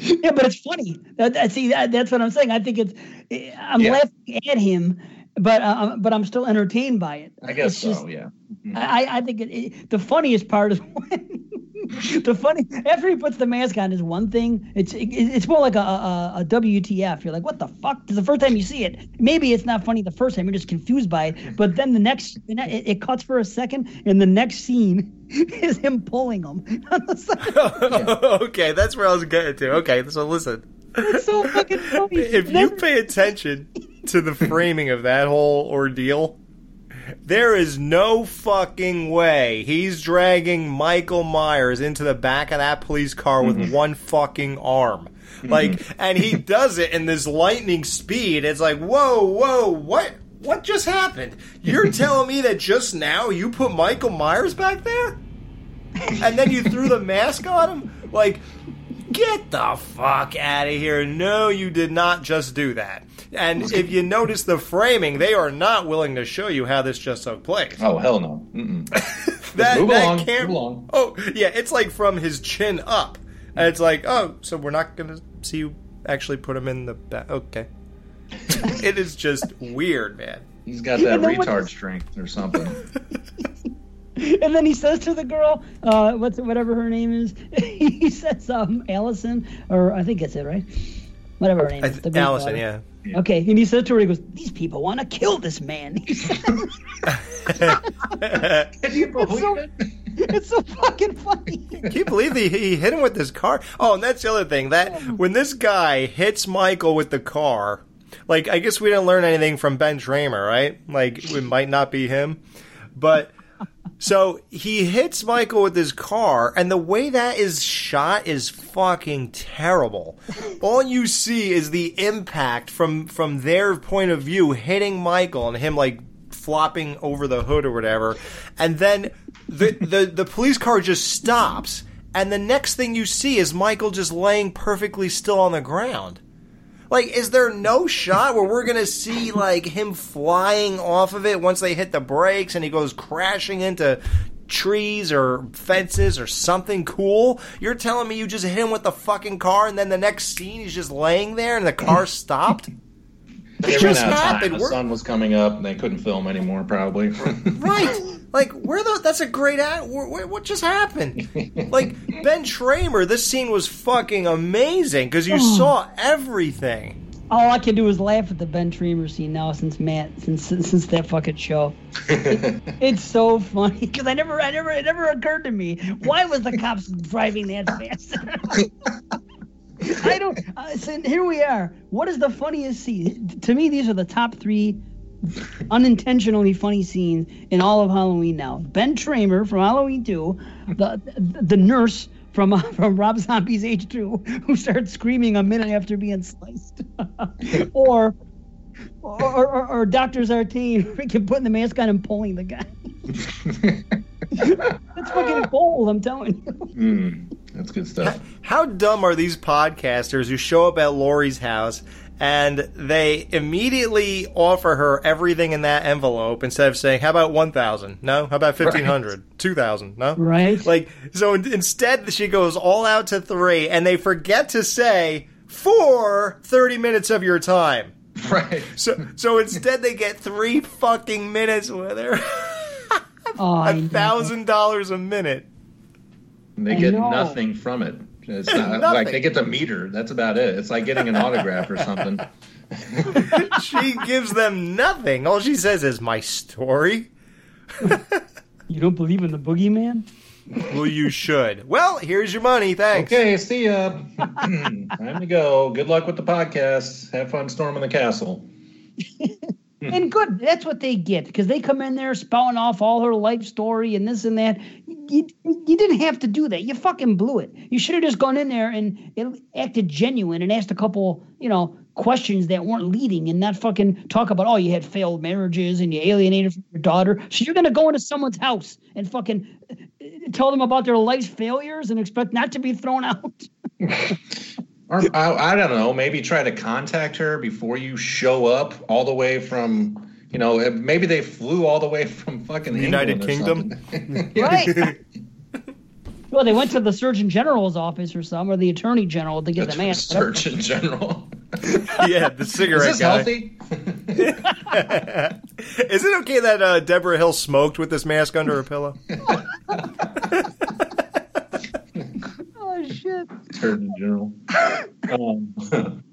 Speaker 7: Yeah, but it's funny. That, that see, that, that's what I'm saying. I think it's. I'm yeah. laughing at him but uh, but I'm still entertained by it.
Speaker 9: I guess it's so. Just, yeah.
Speaker 7: Mm-hmm. I I think it, it, the funniest part is when the funny after he puts the mask on is one thing. It's it, it's more like a, a, a WTF. You're like, what the fuck? Because the first time you see it, maybe it's not funny the first time. You're just confused by it. But then the next, it, it cuts for a second, and the next scene is him pulling them.
Speaker 6: okay, that's where I was getting to. Okay, so listen.
Speaker 7: It's so fucking funny.
Speaker 6: If you pay attention to the framing of that whole ordeal, there is no fucking way he's dragging Michael Myers into the back of that police car with mm-hmm. one fucking arm. Like, mm-hmm. and he does it in this lightning speed. It's like, whoa, whoa, what? What just happened? You're telling me that just now you put Michael Myers back there? And then you threw the mask on him? Like, get the fuck out of here. No, you did not just do that. And if you notice the framing, they are not willing to show you how this just took place.
Speaker 9: Oh hell no!
Speaker 6: that move that along, can't. Move along. Oh yeah, it's like from his chin up, and it's like, oh, so we're not gonna see you actually put him in the back. Okay, it is just weird, man.
Speaker 9: He's got that retard strength or something.
Speaker 7: and then he says to the girl, uh, what's whatever her name is, he says, um, Allyson, or I think it's it, right? Whatever her name is.
Speaker 6: The Allyson, yeah.
Speaker 7: Okay, and he says to her, he goes, "These people want to kill this man." Can
Speaker 9: you believe
Speaker 7: so,
Speaker 9: it?
Speaker 7: It's so fucking funny.
Speaker 6: Can you believe he, he hit him with his car? Oh, and that's the other thing that oh. when this guy hits Michael with the car, like I guess we didn't learn anything from Ben Tramer, right? Like it might not be him, but so he hits Michael with his car, and the way that is shot is fucking terrible. All you see is the impact from from their point of view hitting Michael and him like flopping over the hood or whatever, and then the the, the police car just stops, and the next thing you see is Michael just laying perfectly still on the ground. Like, is there no shot where we're gonna see like him flying off of it once they hit the brakes and he goes crashing into trees or fences or something cool? You're telling me you just hit him with the fucking car and then the next scene he's just laying there and the car stopped?
Speaker 9: They ran out of time. The sun was coming up, and they couldn't film anymore. Probably.
Speaker 6: right. Like where the? That's a great ad. what just happened? like Ben Tramer, this scene was fucking amazing because you oh. saw everything.
Speaker 7: All I can do is laugh at the Ben Tramer scene now since Matt since since, since that fucking show. It- it's so funny because I never I never it never occurred to me why was the cops driving that fast. I don't. Uh, so here we are. What is the funniest scene? To me, these are the top three unintentionally funny scenes in all of Halloween. Now, Ben Tramer from Halloween Two, the the nurse from uh, from Rob Zombie's H2, who starts screaming a minute after being sliced, or. Or, or, or Dr. Sartain freaking putting the mask on and pulling the guy. That's fucking bold, I'm telling you.
Speaker 9: Mm, that's good stuff.
Speaker 6: How dumb are these podcasters who show up at Laurie's house and they immediately offer her everything in that envelope instead of saying, "How about one thousand? No, how about fifteen hundred? Two thousand? No,
Speaker 7: right?
Speaker 6: Like so. in- Instead, she goes all out to three, and they forget to say for thirty minutes of your time.
Speaker 9: Right.
Speaker 6: So so instead, they get three fucking minutes with her.
Speaker 7: Oh,
Speaker 6: a thousand dollars a minute.
Speaker 9: And they
Speaker 6: I
Speaker 9: get
Speaker 6: know.
Speaker 9: nothing from it. It's not,
Speaker 6: Nothing.
Speaker 9: like they get the meter. That's about it. It's like getting an autograph or something.
Speaker 6: she gives them nothing. All she says is my story.
Speaker 7: You don't believe in the boogeyman?
Speaker 6: Well, you should. Well, here's your money. Thanks.
Speaker 9: Okay, see ya. Time to go. Good luck with the podcast. Have fun storming the castle.
Speaker 7: And good. That's what they get because they come in there spouting off all her life story and this and that. You, you didn't have to do that. You fucking blew it. You should have just gone in there and it acted genuine and asked a couple, you know, questions that weren't leading and not fucking talk about, oh, you had failed marriages and you alienated from your daughter. So you're going to go into someone's house and fucking uh, tell them about their life's failures and expect not to be thrown out.
Speaker 9: Or I, I don't know. Maybe try to contact her before you show up, all the way from. You know, maybe they flew all the way from fucking
Speaker 6: United
Speaker 9: England
Speaker 6: Kingdom?
Speaker 7: Right. Well, they went to the Surgeon General's office or some, or the Attorney General to get the mask.
Speaker 9: Surgeon General.
Speaker 6: yeah, the cigarette
Speaker 9: Is this
Speaker 6: guy.
Speaker 9: healthy?
Speaker 6: Is it okay that uh, Debra Hill smoked with this mask under her pillow?
Speaker 7: Shit!
Speaker 9: Surgeon General. Um,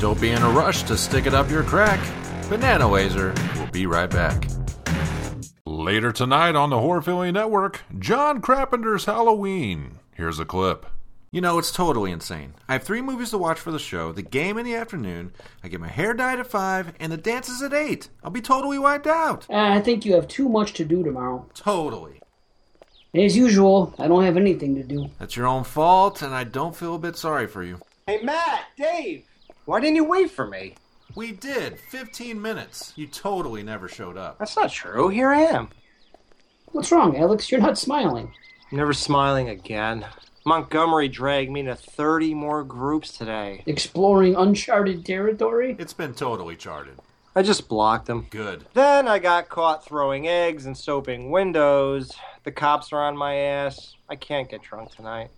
Speaker 1: Don't be in a rush to stick it up your crack. Banana Laser will be right back. Later tonight on the Horrorphilly Network, John Crappender's Halloween. Here's a clip.
Speaker 13: You know, it's totally insane. I have three movies to watch for the show, the game in the afternoon, I get my hair dyed at 5, and the dances at 8. I'll be totally wiped out.
Speaker 14: Uh, I think you have too much to do tomorrow.
Speaker 13: Totally.
Speaker 14: As usual, I don't have anything to do.
Speaker 13: That's your own fault, and I don't feel a bit sorry for you.
Speaker 15: Hey, Matt, Dave, why didn't you wait for me?
Speaker 13: We did. 15 minutes. You totally never showed up.
Speaker 15: That's not true. Here I am.
Speaker 14: What's wrong, Alex? You're not smiling.
Speaker 15: Never smiling again. Montgomery dragged me to 30 more groups today.
Speaker 14: Exploring uncharted territory?
Speaker 13: It's been totally charted.
Speaker 15: I just blocked them.
Speaker 13: Good.
Speaker 15: Then I got caught throwing eggs and soaping windows. The cops are on my ass. I can't get drunk tonight.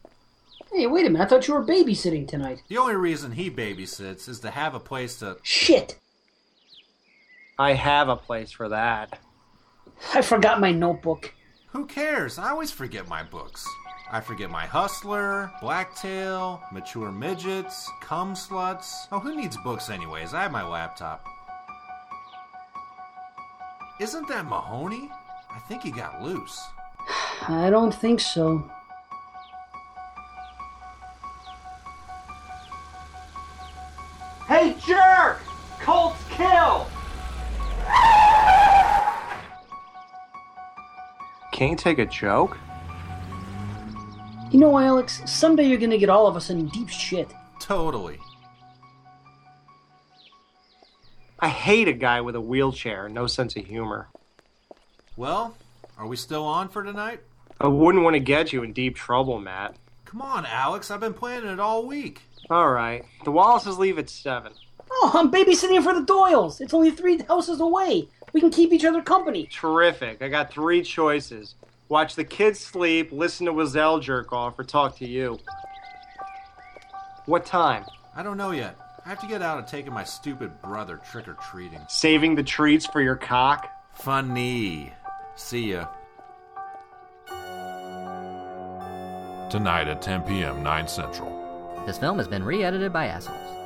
Speaker 14: Hey, wait a minute. I thought you were babysitting tonight.
Speaker 13: The only reason he babysits is to have a place to.
Speaker 14: Shit!
Speaker 15: I have a place for that.
Speaker 14: I forgot my notebook.
Speaker 13: Who cares? I always forget my books. I forget my Hustler, Blacktail, Mature Midgets, Cum Sluts. Oh, who needs books anyways? I have my laptop. Isn't that Mahoney? I think he got loose.
Speaker 14: I don't think so.
Speaker 15: Hey, jerk! Colts kill! Can't take a joke?
Speaker 14: You know, Alex, someday you're gonna get all of us in deep shit.
Speaker 13: Totally.
Speaker 15: I hate a guy with a wheelchair, no sense of humor.
Speaker 13: Well, are we still on for tonight?
Speaker 15: I wouldn't want to get you in deep trouble, Matt.
Speaker 13: Come on, Alex. I've been planning it all week.
Speaker 15: All right. The Wallaces leave at 7.
Speaker 14: Oh, I'm babysitting for the Doyles. It's only three houses away. We can keep each other company.
Speaker 15: Terrific. I got three choices watch the kids sleep, listen to Wazelle jerk off, or talk to you. What time?
Speaker 13: I don't know yet. I have to get out of taking my stupid brother trick or treating.
Speaker 15: Saving the treats for your cock?
Speaker 13: Funny. See ya.
Speaker 1: Tonight at 10 p.m., 9 Central.
Speaker 16: This film has been re edited by assholes.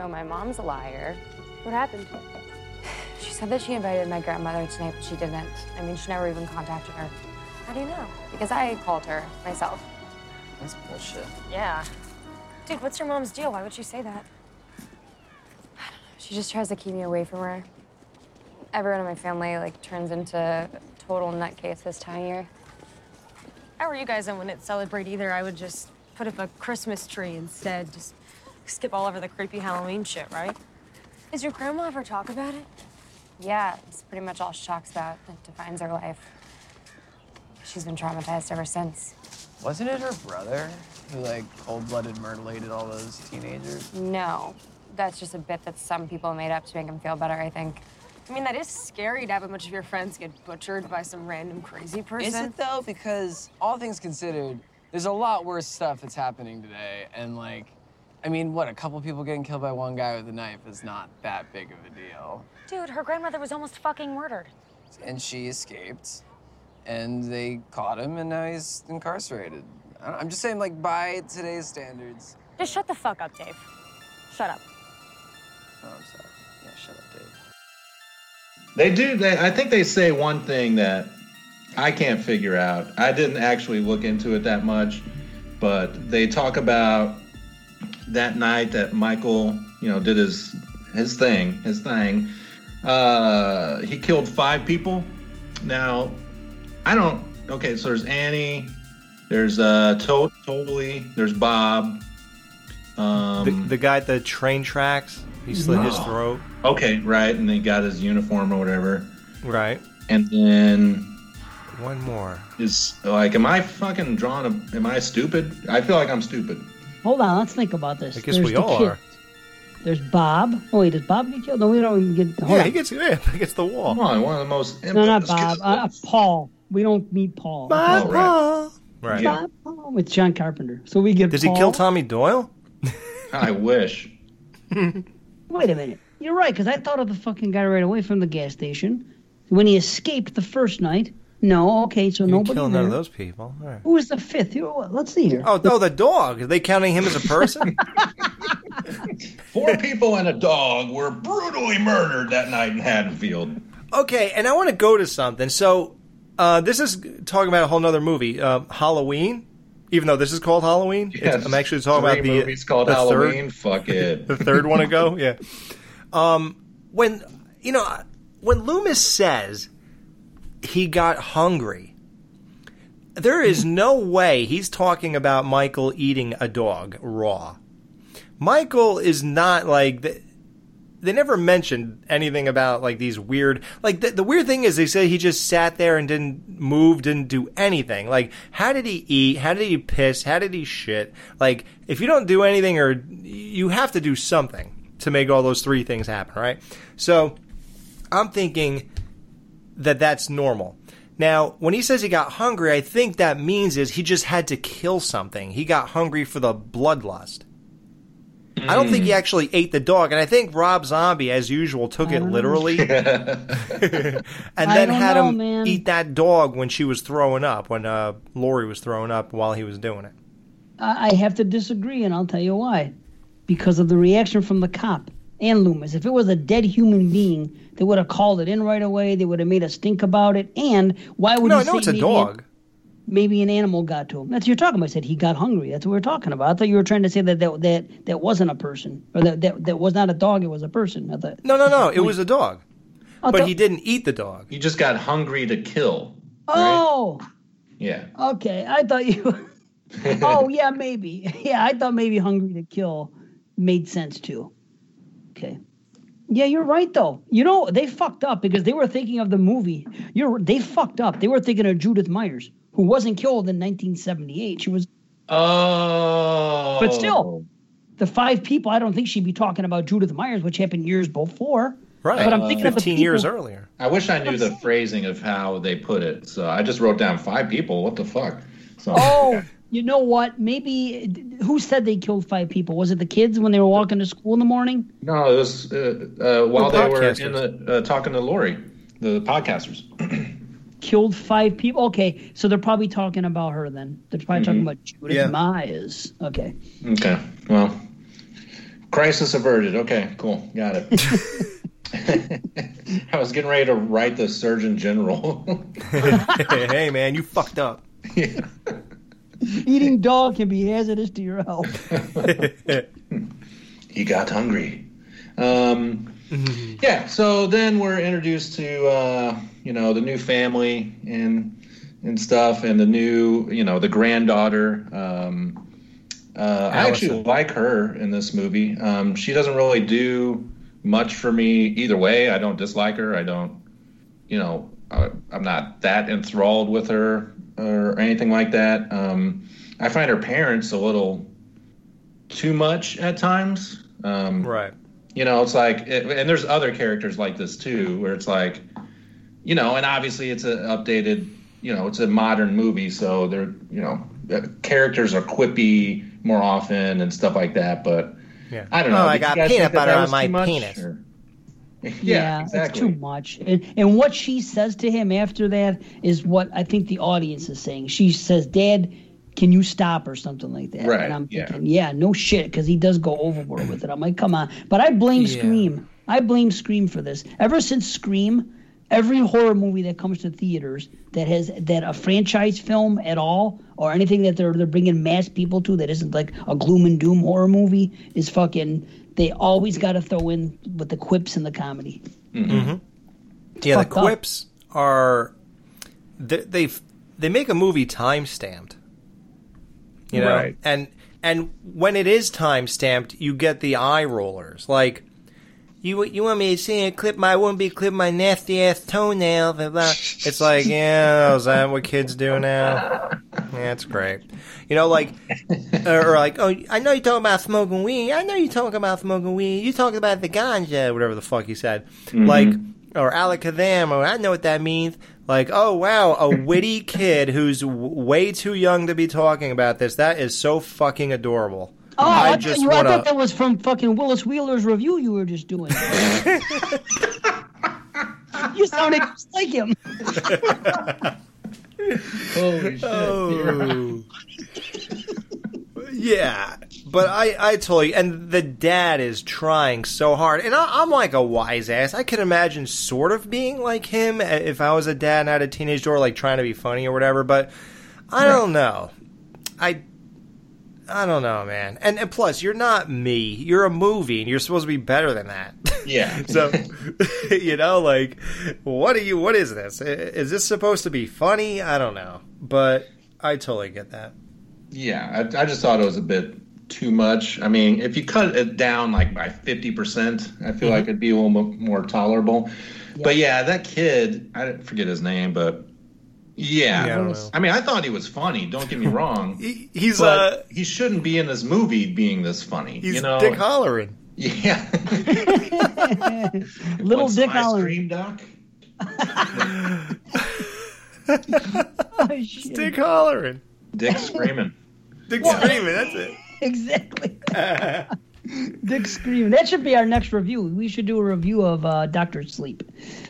Speaker 16: So my mom's a liar. What happened? She said that she invited my grandmother tonight, but she didn't. I mean, she never even contacted her. How do you know? Because I called her myself.
Speaker 17: That's bullshit.
Speaker 16: Yeah. Dude, what's your mom's deal? Why would she say that? I don't know. She just tries to keep me away from her. Everyone in my family, like, turns into a total nutcase this time of year.
Speaker 18: How are you guys? I wouldn't celebrate either. I would just put up a Christmas tree instead. Just skip all over the creepy Halloween shit, right?
Speaker 16: Does your grandma ever talk about it? Yeah, it's pretty much all she talks about It defines her life. She's been traumatized ever since.
Speaker 17: Wasn't it her brother who like cold-blooded mutilated all those teenagers?
Speaker 16: No, that's just a bit that some people made up to make him feel better, I think.
Speaker 18: I mean, that is scary to have a bunch of your friends get butchered by some random crazy person.
Speaker 17: Is it though? Because all things considered, there's a lot worse stuff that's happening today, and like, I mean, what a couple people getting killed by one guy with a knife is not that big of a deal.
Speaker 18: Dude, her grandmother was almost fucking murdered.
Speaker 17: And she escaped, and they caught him, and now he's incarcerated. I- I'm just saying, like, by today's standards.
Speaker 18: Just shut the fuck up, Dave. Shut up.
Speaker 17: Oh, I'm sorry. Yeah, shut up, Dave.
Speaker 9: They do. They, I think they say one thing that I can't figure out. I didn't actually look into it that much, but they talk about that night that Michael, you know, did his his thing, his thing. Uh, he killed five people. Now, I don't. Okay, so there's Annie. There's uh, to- totally. There's Bob. Um,
Speaker 6: the, the guy at the train tracks, he slit his throat.
Speaker 9: Okay, right, and he got his uniform or whatever.
Speaker 6: Right.
Speaker 9: And then
Speaker 6: one more
Speaker 9: is like, am I fucking drawing a? Am I stupid? I feel like I'm stupid.
Speaker 7: Hold on, let's think about this.
Speaker 9: I guess
Speaker 7: There's
Speaker 9: we
Speaker 7: the
Speaker 9: all
Speaker 7: kid.
Speaker 9: are.
Speaker 7: There's Bob. Oh wait, does Bob get killed? No, we don't even get. Hold
Speaker 6: Yeah,
Speaker 7: on.
Speaker 6: he gets yeah, he gets the wall.
Speaker 9: Come on, one of the most.
Speaker 7: No, not Bob. Uh, Paul. We don't meet Paul.
Speaker 6: Bob
Speaker 7: Okay.
Speaker 6: Paul. Right.
Speaker 7: Bob Paul with John Carpenter. So we get.
Speaker 6: Does he kill Tommy Doyle?
Speaker 9: I wish.
Speaker 7: Wait a minute. You're right, because I thought of the fucking guy right away from the gas station when he escaped the first night. No, okay, so
Speaker 6: You didn't
Speaker 7: nobody.
Speaker 6: kill
Speaker 7: there.
Speaker 6: none of those people. All right.
Speaker 7: Who was the fifth? Here, Let's see here.
Speaker 6: Oh, no, the dog. Are they counting him as a person?
Speaker 9: Four people and a dog were brutally murdered that night in Haddonfield.
Speaker 6: okay, and I want to go to something. So, uh, this is talking about a whole nother movie, uh, Halloween. Even though this is called Halloween, It's-
Speaker 9: Yes,
Speaker 6: I'm actually talking
Speaker 9: three
Speaker 6: about the
Speaker 9: movies called
Speaker 6: the third-
Speaker 9: Halloween. Fuck it.
Speaker 6: the third one ago. Yeah. Um, when you know when Loomis says he got hungry, there is no way he's talking about Michael eating a dog raw. Michael is not like th- they never mentioned anything about like these weird like the, the weird thing is they say he just sat there and didn't move didn't do anything. Like how did he eat? How did he piss? How did he shit? Like if you don't do anything or you have to do something to make all those three things happen right? So i'm thinking that that's normal. Now when he says he got hungry i think that means is he just had to kill something. He got hungry for the bloodlust. I don't think he actually ate the dog, and I think Rob Zombie, as usual, took it literally, and
Speaker 7: I
Speaker 6: then had
Speaker 7: know,
Speaker 6: him
Speaker 7: man.
Speaker 6: eat that dog when she was throwing up, when uh, Laurie was throwing up while he was doing it.
Speaker 7: I have to disagree, and I'll tell you why. Because of the reaction from the cop and Loomis. If it was a dead human being, they would have called it in right away. They would have made a stink about it. And why would
Speaker 6: No,
Speaker 7: he
Speaker 6: I know
Speaker 7: say
Speaker 6: it's a
Speaker 7: maybe
Speaker 6: dog.
Speaker 7: maybe an animal got to him? That's what you're talking about. I said he got hungry. That's what we are talking about. I thought you were trying to say that that that, that wasn't a person, or that, that that was not a dog. It was a person. I thought.
Speaker 6: No, no, no, it was a dog,
Speaker 7: I
Speaker 6: but
Speaker 7: thought-
Speaker 6: he didn't eat the dog.
Speaker 9: He just got hungry to kill.
Speaker 7: Oh.
Speaker 9: Yeah.
Speaker 7: Okay, I thought you. oh yeah, maybe. Yeah, I thought maybe Hungry to Kill made sense too. Okay. Yeah, you're right though. You know they fucked up because they were thinking of the movie. You're they fucked up. They were thinking of Judith Myers, who wasn't killed in 1978. She was,
Speaker 9: Oh.
Speaker 7: but still, the five people. I don't think she'd be talking about Judith Myers, which happened years before. Right. But I'm thinking of the people- years earlier.
Speaker 9: I wish I knew the phrasing of how they put it. So I just wrote down five people. What the fuck? So
Speaker 7: Oh, you know what? Maybe who said they killed five people? Was it the kids when they were walking to school in the morning?
Speaker 9: no, it was uh, uh, while they were in the uh, talking to Laurie, the podcasters.
Speaker 7: Killed five people. Okay, so they're probably talking about her then. They're probably talking
Speaker 9: Mhm.
Speaker 7: about Judith
Speaker 9: Yeah.
Speaker 7: Myers. Okay.
Speaker 9: Okay. Well, Crisis averted. Okay, cool. Got it. I was getting ready to write the Surgeon General.
Speaker 6: hey, man, you fucked up.
Speaker 7: Eating dog can be hazardous to your health.
Speaker 9: he got hungry. Um, yeah, so then we're introduced to uh, you know the new family and and stuff, and the new you know the granddaughter. Um, uh, I actually like her in this movie. Um, she doesn't really do much for me either way. I don't dislike her. I don't, you know, I, I'm not that enthralled with her or anything like that. Um, I find her parents a little too much at times. Um,
Speaker 6: right.
Speaker 9: You know, it's like, and there's other characters like this too, where it's like, you know, and obviously it's an updated, you know, it's a modern movie, so they're, you know, the characters are quippy more often and stuff like that. But
Speaker 6: Yeah.
Speaker 9: I don't know.
Speaker 6: Oh, I got peanut butter on my
Speaker 9: too much,
Speaker 6: penis.
Speaker 9: or-
Speaker 7: Yeah,
Speaker 9: exactly.
Speaker 7: it's too much. And, and what she says to him after that is what I think the audience is saying. She says, "Dad, can you stop?" or something like that.
Speaker 9: Right,
Speaker 7: And I'm
Speaker 9: yeah.
Speaker 7: thinking, yeah, no shit, because he does go overboard with it. I'm like, come on. But I blame
Speaker 6: Yeah.
Speaker 7: Scream. I blame Scream for this. Ever since Scream, every horror movie that comes to theaters that has that a franchise film at all or anything that they're they're bringing mass people to that isn't like a gloom and doom horror movie is fucking. They always got to throw in with the quips and the comedy.
Speaker 6: Mm-hmm. Yeah, the
Speaker 7: fucked up.
Speaker 6: quips are they they they make a movie time stamped. You know,
Speaker 9: Right.
Speaker 6: and and when it is time stamped, you get the eye rollers. Like you you want me to see and clip my wouldn't be clip my nasty ass toenail. blah, blah. It's like yeah, is that what kids do now? Yeah, it's great. You know, like or, like oh, I know you're talking about smoking weed. I know you're talking about smoking weed. You talking about the ganja, whatever the fuck he said.
Speaker 9: Mhm.
Speaker 6: Like or alakazam, or I know what that means. Like, oh wow, a witty kid who's w- way too young to be talking about this. That is so fucking adorable.
Speaker 7: Oh, I,
Speaker 6: I
Speaker 7: thought
Speaker 6: just
Speaker 7: you, I thought that was from fucking Willis Wheeler's review you were just doing. you sounded just like him.
Speaker 9: Holy shit.
Speaker 6: Oh. yeah, but I, I totally, and the dad is trying so hard, and I, I'm like a wise ass. I can imagine sort of being like him uh, if I was a dad and I had a teenage daughter, like trying to be funny or whatever. But I don't know. I, I don't know, man. And and plus, you're not me. You're a movie, and you're supposed to be better than that.
Speaker 9: Yeah.
Speaker 6: so, you know, like, what are you? What is this? Is this supposed to be funny? I don't know, but I totally get that.
Speaker 9: Yeah, I, I just thought it was a bit too much. I mean, if you cut it down like by fifty percent, I feel
Speaker 6: Mhm.
Speaker 9: like it'd be a little mo- more tolerable. But yeah, that kid, I forget his name, but yeah,
Speaker 6: Yeah, I don't.
Speaker 9: I mean, I thought he was funny. Don't get me wrong.
Speaker 6: he's,
Speaker 9: but
Speaker 6: uh,
Speaker 9: he shouldn't be in this movie being this funny.
Speaker 6: He's
Speaker 9: you know,
Speaker 6: Dick Hallorann.
Speaker 9: Yeah,
Speaker 7: Little
Speaker 9: What's
Speaker 7: Dick
Speaker 9: my
Speaker 7: Holland.
Speaker 9: Scream Doc?
Speaker 7: Oh, shit.
Speaker 6: Dick Hallorann.
Speaker 9: Dick screaming.
Speaker 6: Dick screaming. That's it.
Speaker 7: Exactly. Dick screaming. That should be our next review. We should do a review of uh, Doctor Sleep.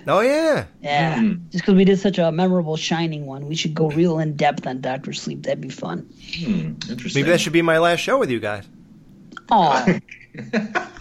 Speaker 6: Oh yeah.
Speaker 7: Yeah.
Speaker 9: Hmm.
Speaker 7: Just because we did such a memorable Shining one, we should go real in depth on Doctor Sleep. That'd be fun.
Speaker 9: Hmm, interesting.
Speaker 6: Maybe that should be my last show with you guys.
Speaker 7: Oh,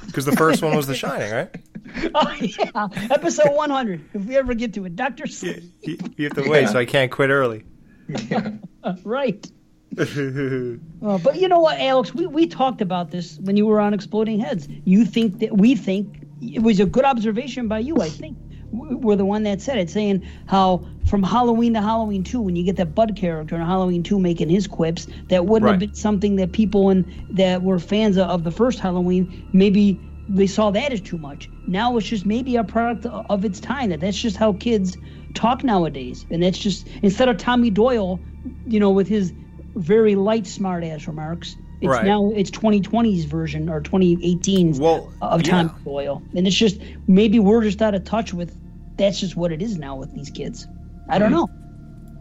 Speaker 6: Because the first one was The Shining, right?
Speaker 7: oh yeah. Episode 100. If we ever get to it, Doctor Sleep.
Speaker 6: You, you have to wait, so I can't quit early.
Speaker 7: right. Uh, but you know what, Alex? We, we talked about this when you were on Exploding Heads. You think that we think it was a good observation by you, I think. We're the one that said it, saying how from Halloween to Halloween 2, when you get that Bud character in Halloween 2 making his quips, that wouldn't have been something that people in, that were fans of, of the first Halloween maybe they saw that as too much. Now it's just maybe a product of its time. That that's just how kids talk nowadays, and that's just instead of Tommy Doyle, you know, with his very light smart ass remarks. It's
Speaker 6: Right.
Speaker 7: now it's 2020's version or 2018's
Speaker 6: Well,
Speaker 7: of
Speaker 6: yeah.
Speaker 7: Doyle, and it's just maybe we're just out of touch with. That's just what it is now with these kids. I don't know.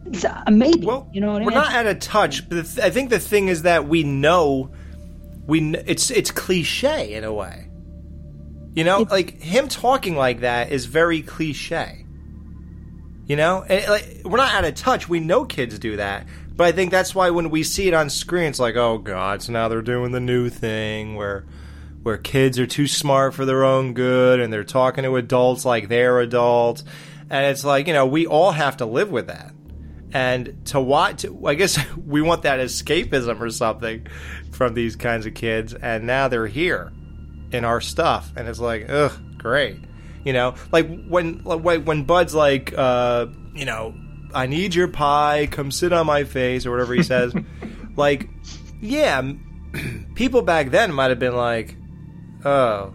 Speaker 7: It's, uh, maybe you know what I
Speaker 6: We're
Speaker 7: mean.
Speaker 6: not out of touch, but th- I think the thing is that we know we kn- it's it's cliche in a way. You know, like him talking like that is very cliche. You know, And, like, we're not out of touch. We know kids do that, but I think that's why when we see it on screen, it's like, oh god, so now they're doing the new thing where where kids are too smart for their own good and they're talking to adults like they're adults. And it's like, you know, we all have to live with that. And to watch, I guess we want that escapism or something from these kinds of kids. And now they're here in our stuff. And it's like, ugh, great. You know, like when, like when Bud's like, uh, you know, I need your pie, come sit on my face, or whatever he says. like, yeah, people back then might have been like, oh,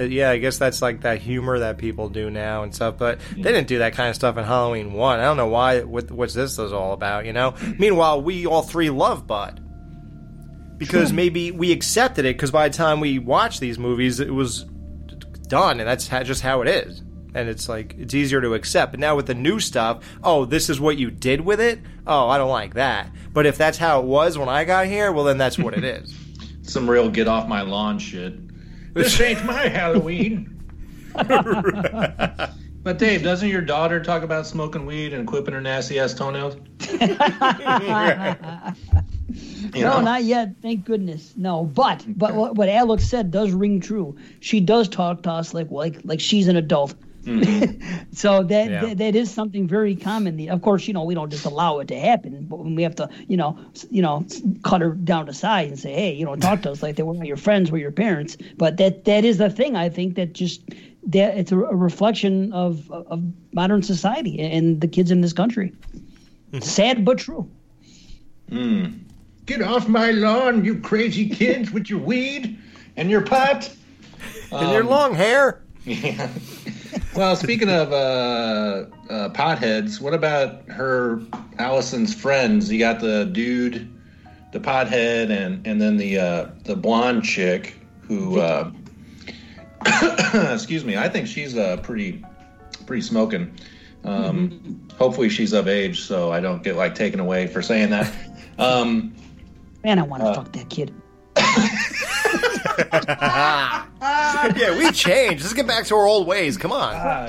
Speaker 6: uh, yeah, I guess that's like that humor that people do now and stuff. But they didn't do that kind of stuff in Halloween One. I don't know why. What, what's this is all about? You know. Meanwhile, we all three love Bud because maybe we accepted it because by the time we watched these movies, it was done, and that's ha- just how it is. And it's like it's easier to accept. But now with the new stuff, oh, this is what you did with it. Oh, I don't like that. But if that's how it was when I got here, well, then that's what it is.
Speaker 9: Some real get off my lawn shit. This ain't my Halloween. but Dave, doesn't your daughter talk about smoking weed and clipping her nasty ass toenails? You
Speaker 7: no,
Speaker 9: know?
Speaker 7: not yet. Thank goodness. No, but but what, what Alex said does ring true. She does talk to us like like like she's an adult. so that,
Speaker 19: Yeah.
Speaker 7: that that is something very common. The- Of course, you know we don't just allow it to happen, but when we have to, you know, you know, cut her down to size and say, hey, you know, talk to us like they were your friends, were your parents. But that that is the thing. I think that just that it's a, a reflection of of modern society and the kids in this country. Sad but true.
Speaker 9: Mm. Get off my lawn, you crazy kids, with your weed and your pot.
Speaker 6: And your long hair.
Speaker 9: Yeah. Well, speaking of uh, uh, potheads, what about her, Allyson's friends? You got the dude, the pothead, and and then the uh, the blonde chick who, uh, excuse me, I think she's uh, pretty pretty smoking. Um, Hopefully, she's of age, so I don't get like taken away for saying that. Um,
Speaker 7: Man, I want to
Speaker 9: Uh,
Speaker 7: fuck that kid.
Speaker 6: yeah, we changed. Let's get back to our old ways. Come on.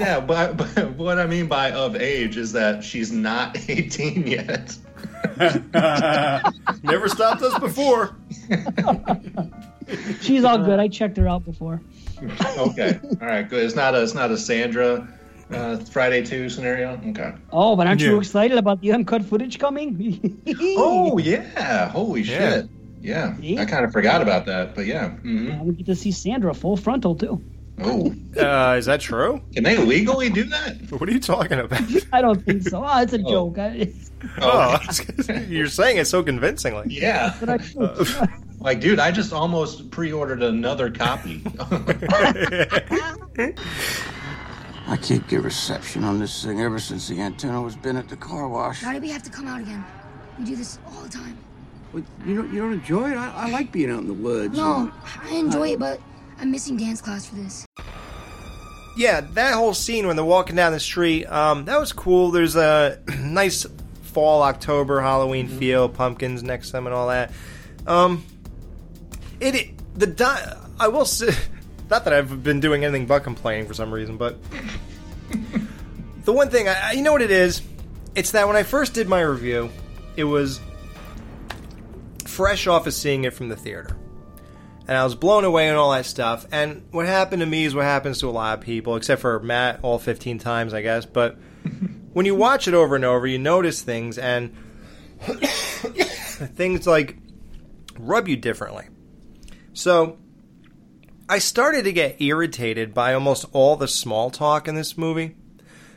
Speaker 9: yeah, but, but what I mean by of age is that she's not 18 yet.
Speaker 6: Never stopped us before.
Speaker 7: She's all good. I checked her out before.
Speaker 9: okay, all right, good. It's not a it's not a Sandra uh, Friday two scenario. Okay.
Speaker 7: Oh, but aren't you excited about the uncut footage coming?
Speaker 9: Oh yeah! Holy
Speaker 7: Yeah.
Speaker 9: shit! Yeah, I kind of forgot about that, but yeah. hmm
Speaker 7: we get to see Sandra full frontal too.
Speaker 9: Oh,
Speaker 6: Uh, is that true?
Speaker 9: Can they legally do that?
Speaker 6: What are you talking about?
Speaker 7: I don't think so. Oh, it's a
Speaker 6: Oh.
Speaker 7: joke. I,
Speaker 6: Oh, you're saying it so convincingly.
Speaker 9: Yeah. like, dude, I just almost pre-ordered another copy.
Speaker 19: I can't get reception on this thing ever since the antenna was been at the car wash.
Speaker 20: Why do we have to come out again? We do this all the time.
Speaker 19: But you don't, you don't enjoy it? I, I like being out in the woods.
Speaker 20: No, I enjoy it, but I'm missing dance class for this.
Speaker 6: yeah, that whole scene when they're walking down the street, um, that was cool. There's a nice fall, October, Halloween feel, pumpkins next to them and all that. Um, it, it the di- I will say, not that I've been doing anything but complaining for some reason, but the one thing I, I- you know what it is, it's that when I first did my review, it was fresh off of seeing it from the theater and I was blown away and all that stuff. And what happened to me is what happens to a lot of people, except for Matt, all 15 times, I guess. But when you watch it over and over, you notice things, and things like rub you differently. So I started to get irritated by almost all the small talk in this movie,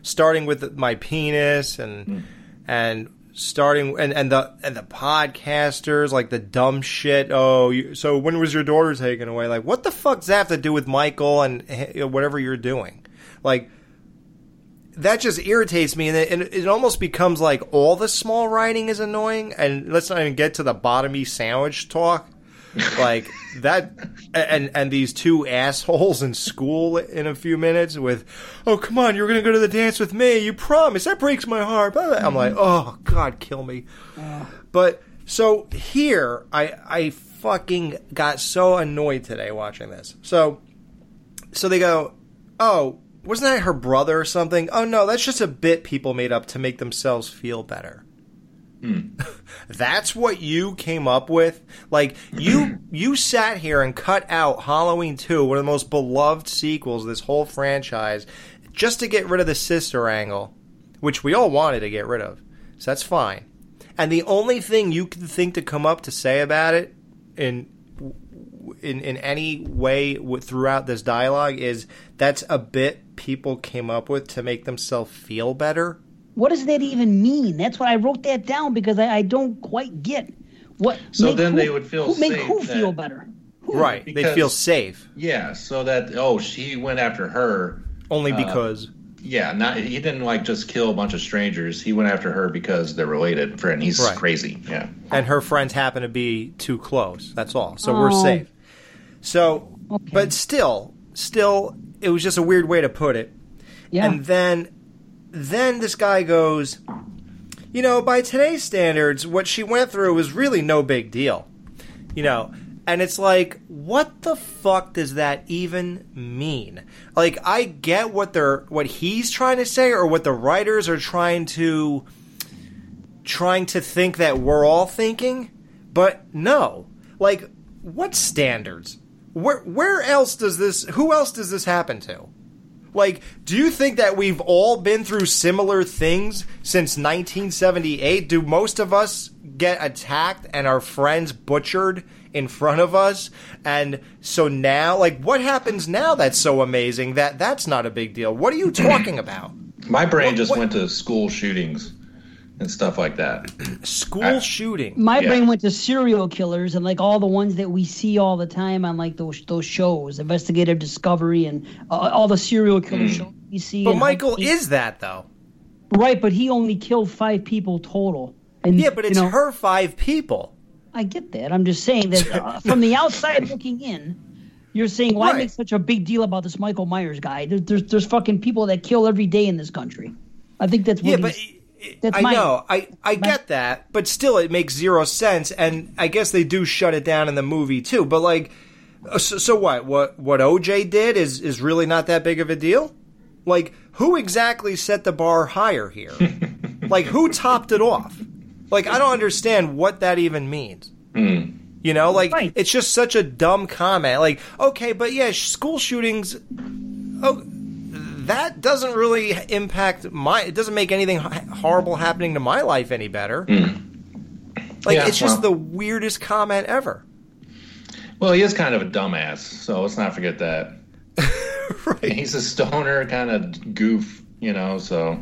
Speaker 6: starting with my penis and hmm. and starting and, and the and the podcasters like the dumb shit. Oh, you, so when was your daughter taken away? Like, what the fuck does that have to do with Michael and eh, whatever you're doing? Like, that just irritates me, and it, and it almost becomes like all the small writing is annoying. And let's not even get to the bottomy sandwich talk, like that. And and these two assholes in school in a few minutes with, oh come on, you're gonna go to the dance with me. You promise. That breaks my heart. I'm like, oh God, kill me. But so here, I I fucking got so annoyed today watching this. So so they go, oh, wasn't that her brother or something? Oh no, that's just a bit people made up to make themselves feel better. Hmm. That's what you came up with? Like you you sat here and cut out Halloween 2, one of the most beloved sequels of this whole franchise, just to get rid of the sister angle, which we all wanted to get rid of. So that's fine. And the only thing you can think to come up to say about it in in in any way w- throughout this dialogue is that's a bit people came up with to make themselves feel better.
Speaker 7: What does that even mean? That's what I wrote that down because I, I don't quite get what.
Speaker 9: So then
Speaker 7: who-
Speaker 9: they would feel safe.
Speaker 7: who, make who
Speaker 9: that-
Speaker 7: feel better.
Speaker 6: Right. They feel safe.
Speaker 9: Yeah, so that oh, she went after her
Speaker 6: Only
Speaker 9: uh,
Speaker 6: because.
Speaker 9: yeah, not he didn't like just kill a bunch of strangers. He went after her because they're related, and he's
Speaker 6: Right.
Speaker 9: crazy. Yeah,
Speaker 6: and her friends happen to be too close. That's all. So we're
Speaker 9: Oh.
Speaker 6: safe. So, but still, still, it was just a weird way to put it.
Speaker 7: Yeah.
Speaker 6: And then, then this guy goes, you know, by today's standards, what she went through was really no big deal. You know, and it's like, what the fuck does that even mean? Like, I get what they're, what he's trying to say, or what the writers are trying to trying to think that we're all thinking, but no. Like, what standards? Where where else does this? Who else does this happen to? Like, do you think that we've all been through similar things since 1978? Do most of us get attacked and our friends butchered in front of us? And so now, like, what happens now that's so amazing that that's not a big deal? What are you talking about?
Speaker 9: my brain
Speaker 6: What-
Speaker 9: just
Speaker 6: what-
Speaker 9: went to school shootings and stuff like that.
Speaker 6: School shooting.
Speaker 7: My
Speaker 9: Yeah.
Speaker 7: brain went to serial killers and like all the ones that we see all the time on like those those shows, investigative discovery, and uh, all the serial killer
Speaker 9: Hmm.
Speaker 7: shows we see.
Speaker 6: But Michael
Speaker 7: how he-
Speaker 6: is that though.
Speaker 7: right, but he only killed five people total. And
Speaker 6: Yeah, but it's
Speaker 7: you know,
Speaker 6: her five people.
Speaker 7: I get that. I'm just saying that uh, from the outside looking in, you're saying why
Speaker 6: Right.
Speaker 7: make such a big deal about this Michael Myers guy? There, there's there's fucking people that kill every day in this country. I think that's what
Speaker 6: Yeah, but
Speaker 7: he's- that's
Speaker 6: I
Speaker 7: my-
Speaker 6: know, I I get that, but still, it makes zero sense. And I guess they do shut it down in the movie too. But like, uh, so, so what? What what OJ did is is really not that big of a deal. Like, who exactly set the bar higher here? like, who topped it off? Like, I don't understand what that even means. You know, like it's just such a dumb comment. Like, okay, but yeah, school shootings. Oh, that doesn't really impact my. It doesn't make anything horrible happening to my life any better. Hmm. Like,
Speaker 9: Yeah,
Speaker 6: it's just
Speaker 9: well-
Speaker 6: the weirdest comment ever.
Speaker 9: Well, he is kind of a dumbass, so let's not forget that. right. He's a stoner kind of goof, you know. So,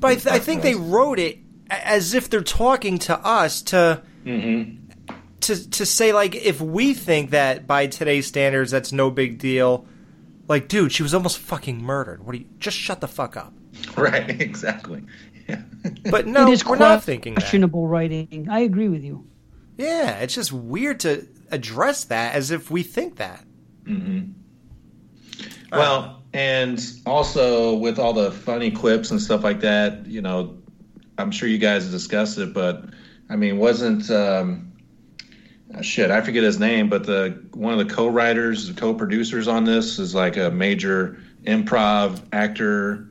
Speaker 6: But I, th- I think they wrote it as if they're talking to us to. Mm-hmm. To, to say like if we think that by today's standards that's no big deal, like dude, she was almost fucking murdered. What do you just shut the fuck up?
Speaker 9: right, exactly.
Speaker 6: But no,
Speaker 7: it is
Speaker 6: we're not thinking that.
Speaker 7: questionable writing. I agree with you.
Speaker 6: Yeah, it's just weird to address that as if we think that.
Speaker 9: hmm Well, and also with all the funny quips and stuff like that, you know, I'm sure you guys discussed it, but I mean, wasn't um, uh, shit? I forget his name, but the one of the co-writers, the co-producers on this is like a major improv actor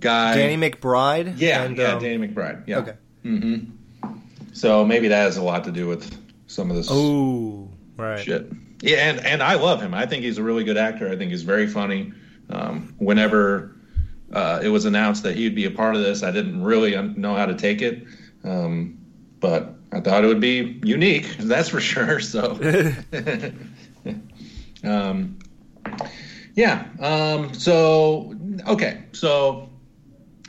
Speaker 9: guy.
Speaker 6: Danny McBride.
Speaker 9: Yeah,
Speaker 6: and,
Speaker 9: yeah,
Speaker 6: um,
Speaker 9: Danny McBride. Yeah.
Speaker 6: Okay.
Speaker 9: hmm So maybe that has a lot to do with some of this.
Speaker 6: Oh, right.
Speaker 9: Shit. Yeah, and and I love him. I think he's a really good actor. I think he's very funny. Um, whenever uh, it was announced that he'd be a part of this, I didn't really know how to take it, um, but I thought it would be unique. That's for sure. So, um, yeah. Um, so okay. So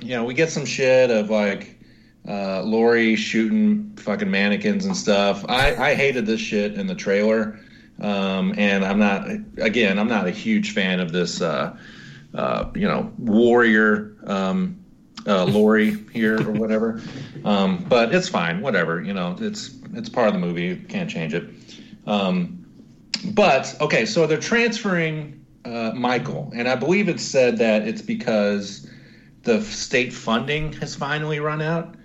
Speaker 9: you know, we get some shit of like uh, Laurie shooting fucking mannequins and stuff. I, I hated this shit in the trailer. Um, and I'm not, again, I'm not a huge fan of this, uh, uh, you know, warrior um, uh, Laurie here or whatever. Um, but it's fine, whatever. You know, it's it's part of the movie. Can't change it. Um, but okay, so they're transferring uh, Michael, and I believe it said that it's because the state funding has finally run out.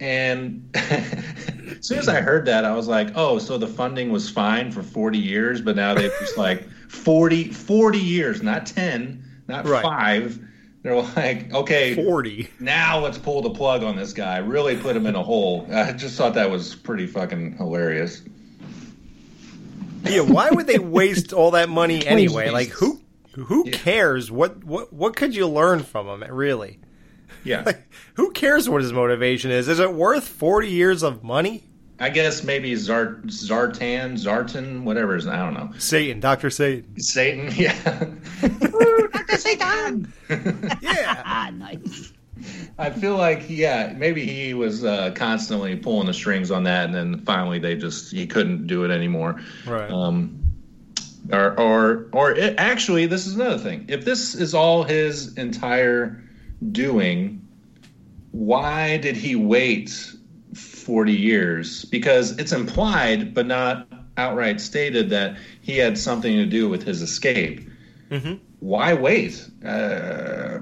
Speaker 9: And as soon as I heard that, I was like, oh, so the funding was fine for 40 years, but now they've just like 40, 40 years, not 10, not
Speaker 6: Right.
Speaker 9: five, They're like, okay,
Speaker 6: 40.
Speaker 9: Now let's pull the plug on this guy. Really put him in a hole. I just thought that was pretty fucking hilarious.
Speaker 6: Yeah, why would they waste all that money anyway? Like who who cares? What what what could you learn from him? Really?
Speaker 9: Yeah.
Speaker 6: Who cares what his motivation is? Is it worth 40 years of money?
Speaker 9: I guess maybe Zart, Zartan, Zartan, whatever his I don't know.
Speaker 6: Satan, Dr. Satan.
Speaker 9: Satan, yeah.
Speaker 7: Dr. Satan!
Speaker 6: yeah.
Speaker 7: nice.
Speaker 9: I feel like yeah, maybe he was uh, constantly pulling the strings on that, and then finally they just he couldn't do it anymore.
Speaker 6: Right.
Speaker 9: Um, or or or it, actually, this is another thing. If this is all his entire doing, why did he wait forty years? Because it's implied, but not outright stated, that he had something to do with his escape.
Speaker 6: Mm-hmm.
Speaker 9: Why wait? Uh,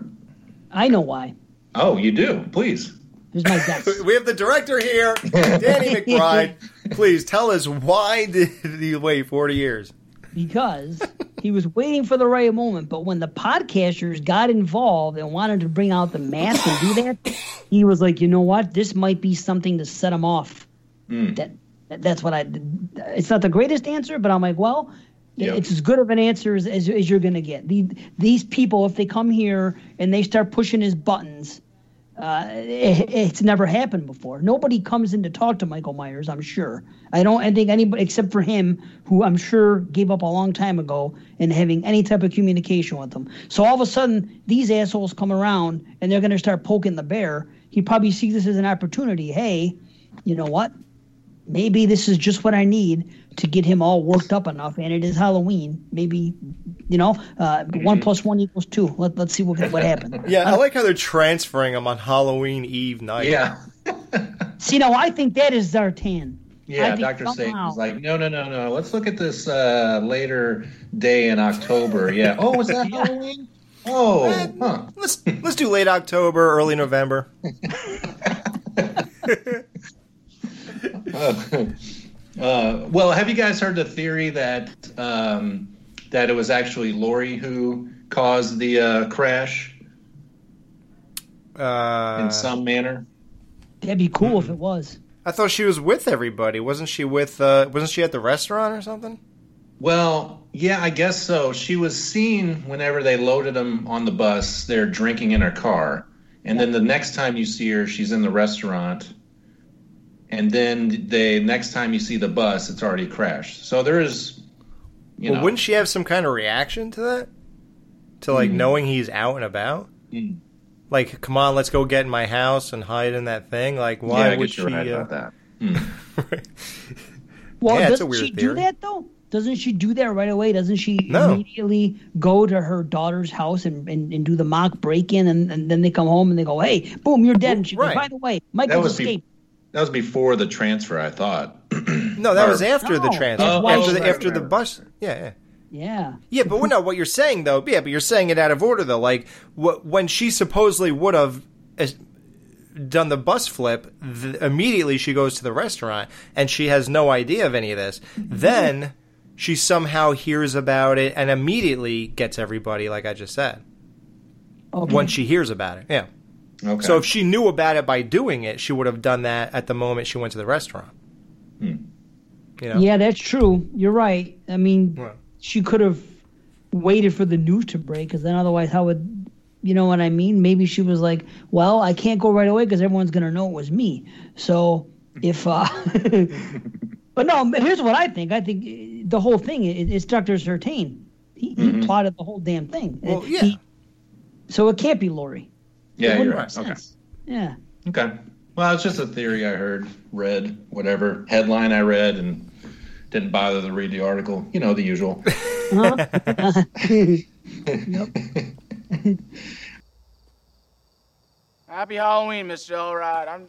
Speaker 7: I know why.
Speaker 9: oh, you do. Please.
Speaker 7: Here's my guess.
Speaker 6: we have the director here, Danny McBride. Please tell us why did he wait 40 years?
Speaker 7: because he was waiting for the right moment. But when the podcasters got involved and wanted to bring out the mask and do that, he was like, you know what? This might be something to set him off.
Speaker 9: Hmm.
Speaker 7: That, that that's what I. It's not the greatest answer, but I'm like, well.
Speaker 9: Yep.
Speaker 7: It's as good of an answer as, as, as you're going to get. The, these people, if they come here and they start pushing his buttons, uh, it, it's never happened before. Nobody comes in to talk to Michael Myers. I'm sure. I don't. I think anybody except for him, who I'm sure gave up a long time ago in having any type of communication with them. So all of a sudden, these assholes come around and they're going to start poking the bear. He probably sees this as an opportunity. Hey, you know what? Maybe this is just what I need to get him all worked up enough. And it is Halloween. Maybe, you know, uh, one plus one equals two. Let, let's see what what happens.
Speaker 6: Yeah, I like how they're transferring him on Halloween Eve night.
Speaker 9: Yeah.
Speaker 7: See, now I think that is Zartan.
Speaker 9: Yeah, Dr.
Speaker 7: somehow-
Speaker 9: Satan's like, no, no, no, no. Let's look at this uh, later day in October. Yeah. Oh, was that Halloween? Oh, huh.
Speaker 6: Let's let's do late October, early November.
Speaker 9: Uh, well, have you guys heard the theory that um, that it was actually Laurie who caused the uh, crash
Speaker 6: Uh,
Speaker 9: in some manner?
Speaker 7: That'd be cool if it was.
Speaker 6: I thought she was with everybody. Wasn't she with? Uh, wasn't she at the restaurant or something?
Speaker 9: Well, yeah, I guess so. She was seen whenever they loaded them on the bus. They're drinking in her car, and then the next time you see her, she's in the restaurant. And then the next time you see the bus, it's already crashed. So there is, you
Speaker 6: well,
Speaker 9: know,
Speaker 6: wouldn't she have some kind of reaction to that? To like
Speaker 9: Hmm.
Speaker 6: knowing he's out and about?
Speaker 9: Hmm.
Speaker 6: Like, come on, let's go get in my house and hide in that thing. Like,
Speaker 9: Yeah,
Speaker 6: why
Speaker 9: I
Speaker 6: would
Speaker 9: guess
Speaker 6: she?
Speaker 9: you're right
Speaker 6: uh,
Speaker 9: about that.
Speaker 7: Well,
Speaker 6: Yeah, it's a
Speaker 7: doesn't
Speaker 6: weird
Speaker 7: she do that though? Doesn't she do that right away? Doesn't she
Speaker 6: No.
Speaker 7: immediately go to her daughter's house and, and, and do the mock break in and, and then they come home and they go, Hey, boom, you're dead. And she
Speaker 9: Right.
Speaker 7: goes, By the way,
Speaker 9: that
Speaker 7: Michael's
Speaker 9: be-
Speaker 7: escaped.
Speaker 9: That was before the transfer. I thought.
Speaker 6: No, that
Speaker 9: Or-
Speaker 6: was after the
Speaker 7: oh,
Speaker 6: transfer.
Speaker 7: that's why
Speaker 6: after
Speaker 7: she-
Speaker 6: the after the bus. Yeah, yeah.
Speaker 7: Yeah.
Speaker 6: Yeah, but no, what you're saying though, yeah, but you're saying it out of order though. Like wh- when she supposedly would have as- done the bus flip, th- immediately she goes to the restaurant and she has no idea of any of this. Mm-hmm. then she somehow hears about it and immediately gets everybody, like I just said.
Speaker 7: Okay.
Speaker 6: Once she hears about it, yeah.
Speaker 9: Okay.
Speaker 6: So if she knew about it by doing it, she would have done that at the moment she went to the restaurant.
Speaker 9: Hmm.
Speaker 6: You know?
Speaker 7: Yeah, that's true. You're right. I mean,
Speaker 6: Right.
Speaker 7: she could have waited for the news to break because then otherwise, how would you know what I mean? Maybe she was like, "Well, I can't go right away because everyone's gonna know it was me." So if, uh but no, here's what I think. I think uh, the whole thing is Doctor Sartain. He, he plotted the whole damn thing.
Speaker 6: Mm-hmm. Well, yeah.
Speaker 7: he- so it can't be Laurie.
Speaker 9: Yeah, you're right. Okay.
Speaker 7: sense. Yeah.
Speaker 9: Okay. Well, it's just a theory I heard, read, whatever headline I read, and didn't bother to read the article. You know, the usual.
Speaker 21: Happy Halloween, Mr. Elrod. I'm,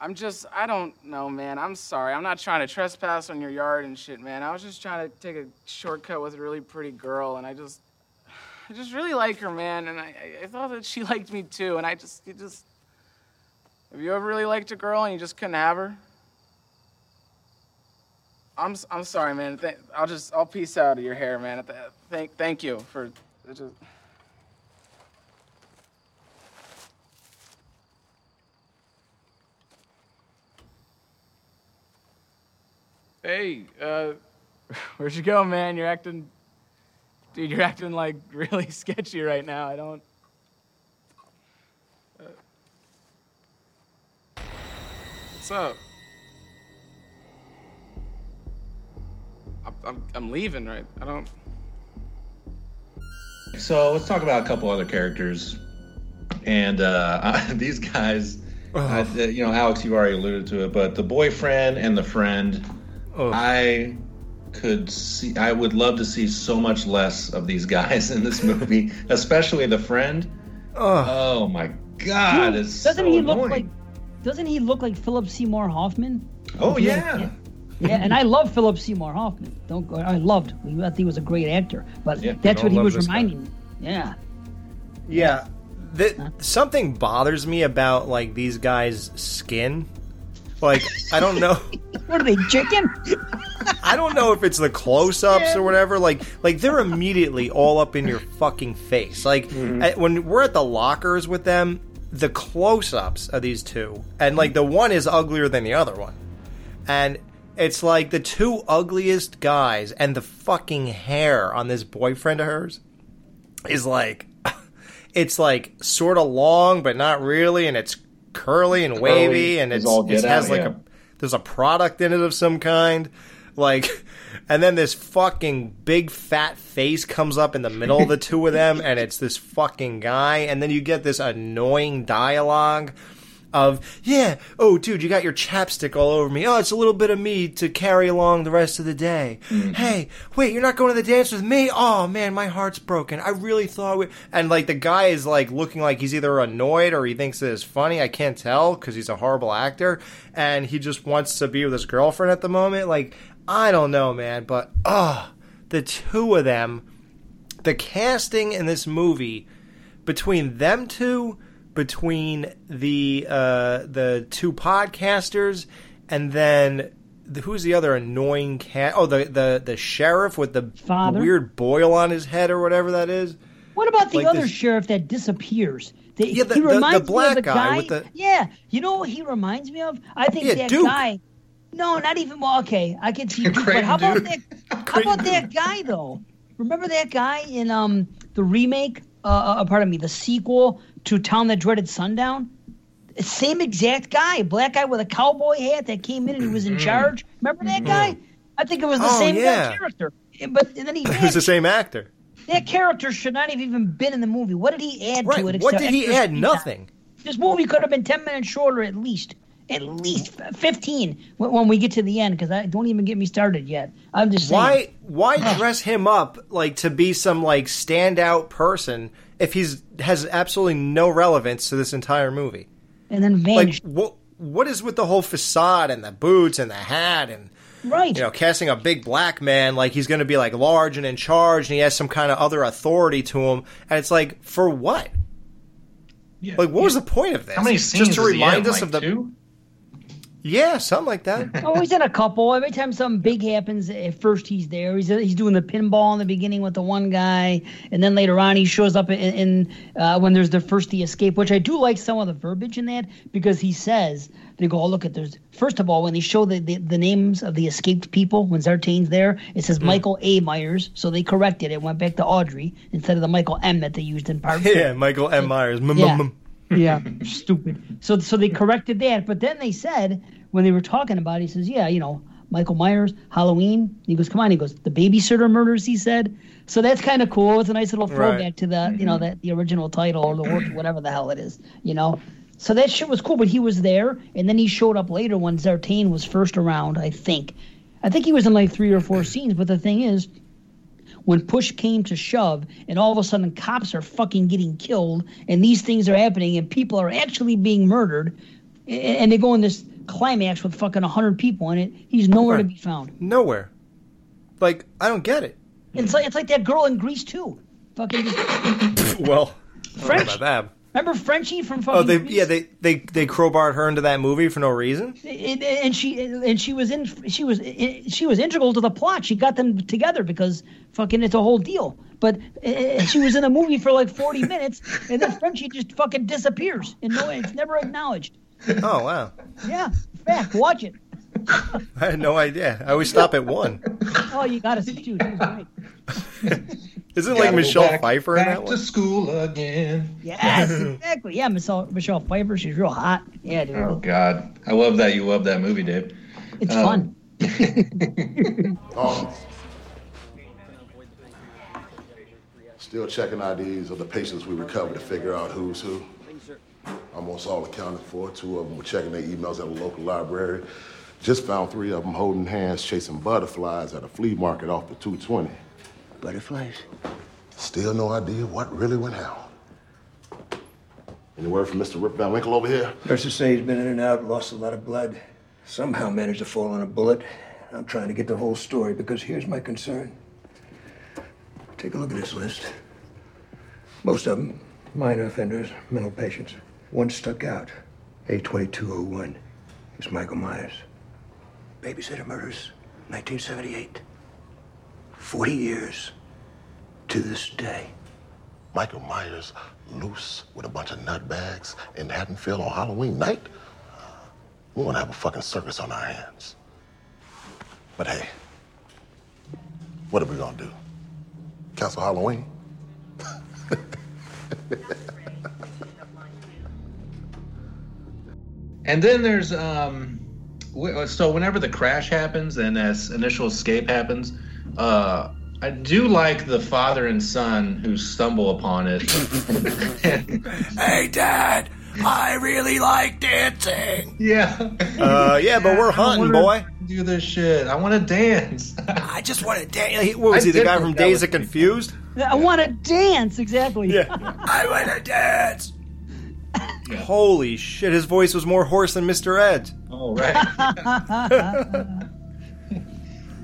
Speaker 21: I'm just, I don't know, man. I'm sorry. I'm not trying to trespass on your yard and shit, man. I was just trying to take a shortcut with a really pretty girl, and I just, I just really like her, man, and I, I thought that she liked me too, and I just, you just. Have you ever really liked a girl and you just couldn't have her? I'm, I'm sorry, man. Th- I'll just, I'll piece out of your hair, man. Thank, thank you for. Just... Hey, uh, where'd you go, man? You're acting dude. You're acting like really sketchy right now. I don't. Uh, what's up? I'm, I'm, I'm leaving, right? I don't.
Speaker 9: So let's talk about a couple other characters. And uh, these guys, uh, you know, Alex, you already alluded to it, but the boyfriend and the friend, I could see, I would love to see so much less of these guys in this movie, especially the friend. Oh my God,
Speaker 7: Dude,
Speaker 9: it's
Speaker 7: doesn't
Speaker 9: so
Speaker 7: he look like? Doesn't he look like Philip Seymour Hoffman?
Speaker 9: Oh yeah.
Speaker 7: Yeah, and I love Philip Seymour Hoffman. Don't go. I loved. I thought he was a great actor, but
Speaker 6: Yeah,
Speaker 7: that's what he was
Speaker 6: love this guy.
Speaker 7: reminding me. Yeah.
Speaker 6: Yeah. The, something bothers me about like these guys' skin. Like I don't know.
Speaker 7: what are they chicken?
Speaker 6: I don't know if it's the close-ups or whatever. Like like they're immediately all up in your fucking face. Like mm-hmm. at- when we're at the lockers with them, the close-ups of these two, and like the one is uglier than the other one, and it's like the two ugliest guys, and the fucking hair on this boyfriend of hers is like it's like sort of long but not really and it's curly and
Speaker 9: Curly
Speaker 6: wavy and it's, it has
Speaker 9: out,
Speaker 6: like
Speaker 9: yeah.
Speaker 6: a there's a product in it of some kind like and then this fucking big fat face comes up in the middle of the two of them and it's this fucking guy and then you get this annoying dialogue of yeah oh dude you got your chapstick all over me. Oh it's a little bit of me to carry along the rest of the day. Mm-hmm. Hey wait you're not going to the dance with me? Oh man my heart's broken. I really thought we and like the guy is like looking like he's either annoyed or he thinks it is funny. I can't tell because he's a horrible actor and he just wants to be with his girlfriend at the moment. Like i don't know man but oh the two of them the casting in this movie between them two, between the uh, the two podcasters, and then the, who's the other annoying cat? Oh, the the the sheriff with the
Speaker 7: Father?
Speaker 6: weird boil on his head or whatever that is.
Speaker 7: What about the
Speaker 6: Like
Speaker 7: other
Speaker 6: this-
Speaker 7: sheriff that disappears? The,
Speaker 6: Yeah, the-
Speaker 7: he
Speaker 6: the- the
Speaker 7: reminds me of the
Speaker 6: guy
Speaker 7: guy.
Speaker 6: with the-
Speaker 7: Yeah, you know what he reminds me of? I think
Speaker 6: Yeah,
Speaker 7: that
Speaker 6: Duke.
Speaker 7: guy. No, not even. Well, okay, I can see. Duke, but
Speaker 6: Creighton
Speaker 7: how about that? How about that guy though? Remember that guy in um the remake? Uh, uh, pardon me, the sequel to Town That Dreaded Sundown. Same exact guy, black guy with a cowboy hat that came in and he was in charge. Remember that guy? I think it was the
Speaker 6: Mm-hmm. Oh,
Speaker 7: same
Speaker 6: yeah.
Speaker 7: character. But and then he
Speaker 6: It was the same actor.
Speaker 7: that character should not have even been in the movie. What did he add
Speaker 6: Right,
Speaker 7: to it?
Speaker 6: what did he add? Nothing.
Speaker 7: This movie could have been ten minutes shorter, at least. At least fifteen when, when we get to the end, because I don't even get me started yet. I'm just saying.
Speaker 6: Why why dress him up like to be some like standout person if he's has absolutely no relevance to this entire movie?
Speaker 7: And then
Speaker 6: Like what what is with the whole facade and the boots and the hat and
Speaker 7: right?
Speaker 6: you know casting a big black man like he's going to be like large and in charge and he has some kind of other authority to him and it's like for what? like what was the point of this?
Speaker 9: How many scenes Just to
Speaker 6: remind us
Speaker 9: like
Speaker 6: of the
Speaker 9: two?
Speaker 6: Yeah, something like that.
Speaker 7: Oh, he's in a couple. Every time something big happens, at first he's there. He's he's doing the pinball in the beginning with the one guy, and then later on he shows up in, in uh, when there's the first the escape, which I do like some of the verbiage in that because he says they go, oh look at there's first of all when they show the, the, the names of the escaped people when Sartain's there, it says Michael A. Myers, so they corrected it, went back to Audrey instead of the Michael M. that they used in part.
Speaker 6: yeah, Michael M. Myers. Mm,
Speaker 7: Yeah.
Speaker 6: mm, mm.
Speaker 7: Yeah, stupid. So so they corrected that, but then they said when they were talking about it, he says, yeah, you know, Michael Myers, Halloween. He goes, come on. He goes, the babysitter murders. He said. So that's kind of cool. It's a nice little throwback
Speaker 6: Right.
Speaker 7: to the you know mm-hmm. that the original title or the work, whatever the hell it is. You know. So that shit was cool, but he was there, and then he showed up later when Sartain was first around. I think, I think he was in like three or four scenes. But the thing is, when push came to shove and all of a sudden cops are fucking getting killed and these things are happening and people are actually being murdered and they go in this climax with fucking 100 people in it he's nowhere to be found
Speaker 6: Nowhere. Like I don't get it.
Speaker 7: it's like it's like that girl in Grease 2 fucking just,
Speaker 6: Well, I don't know
Speaker 7: French?
Speaker 6: about that.
Speaker 7: remember frenchie from fucking
Speaker 6: Oh, they
Speaker 7: Grease?
Speaker 6: yeah they they they crowbarred her into that movie for no reason.
Speaker 7: and, and she and she was in she was she was integral to the plot. She got them together because fucking it's a whole deal. But uh, she was in a movie for like forty minutes, and then Frenchie just fucking disappears, and no, it's never acknowledged.
Speaker 6: Oh wow.
Speaker 7: Yeah, fact. Watch it.
Speaker 6: I had no idea. I always stop at one.
Speaker 7: Oh, you got to see dude. He was great.
Speaker 6: Isn't it like Michelle
Speaker 9: back-
Speaker 6: Pfeiffer in
Speaker 9: back
Speaker 6: that
Speaker 9: to
Speaker 6: one?
Speaker 9: school again.
Speaker 7: Yes, exactly. Yeah, Michelle, Michelle Pfeiffer. She's real hot. Yeah, dude.
Speaker 9: Oh God, I love that you love that movie, Dave.
Speaker 7: It's
Speaker 9: Um,
Speaker 7: fun.
Speaker 8: Oh. Still checking IDs of the patients we recovered to figure out who's who. Almost all accounted for. Two of them were checking their emails at a local library. Just found three of them holding hands chasing butterflies at a flea market off the 220.
Speaker 10: Butterflies?
Speaker 8: Still no idea what really went down. Any word from Mr. Rip Van Winkle over here?
Speaker 10: Nurses say he's been in and out, lost a lot of blood. Somehow managed to fall on a bullet. I'm trying to get the whole story because here's my concern. Take a look at this list. Most of them minor offenders, mental patients. One stuck out. A2201. It's Michael Myers. Babysitter murders, 1978. 40 years to this day.
Speaker 8: Michael Myers loose with a bunch of nutbags in Haddonfield on Halloween night? We're gonna have a fucking circus on our hands. But hey, what are we gonna do? Cancel Halloween?
Speaker 9: And then there's um, so whenever the crash happens and this initial escape happens, uh, I do like the father and son who stumble upon it.
Speaker 19: Hey, Dad, I really like dancing.
Speaker 9: Yeah.
Speaker 6: Uh, yeah, but we're hunting, boy.
Speaker 9: Do this shit. I want to dance.
Speaker 19: I just want to dance.
Speaker 6: What was
Speaker 9: I
Speaker 6: he, the guy from
Speaker 9: Dazed
Speaker 6: and Confused?
Speaker 7: I want to dance. Exactly.
Speaker 6: Yeah.
Speaker 19: I want to dance.
Speaker 6: Holy shit, his voice was more hoarse than Mr. Ed.
Speaker 9: Oh, right.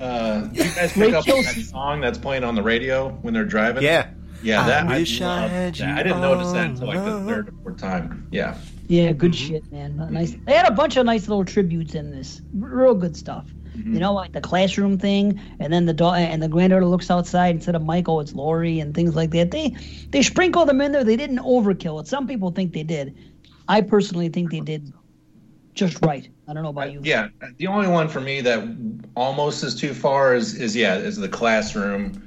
Speaker 9: Uh, you guys pick up on that song that's playing on the radio when they're driving?
Speaker 6: Yeah.
Speaker 9: Yeah,
Speaker 6: I
Speaker 9: that I,
Speaker 6: wish I
Speaker 9: loved
Speaker 6: had
Speaker 9: that.
Speaker 6: you
Speaker 9: I didn't notice that until like the third or fourth time. Yeah.
Speaker 7: Yeah, good
Speaker 6: Mm-hmm.
Speaker 7: shit, man. Nice. They had a bunch of nice little tributes in this. R- Real good stuff.
Speaker 6: Mm-hmm.
Speaker 7: You know, like the classroom thing, and then the daughter and the granddaughter looks outside instead of Michael, it's Laurie and things like that. They they sprinkle them in there. They didn't overkill it. Some people think they did. I personally think they did just right. I don't know about you.
Speaker 9: Yeah, the only one for me that almost is too far is is yeah is the classroom.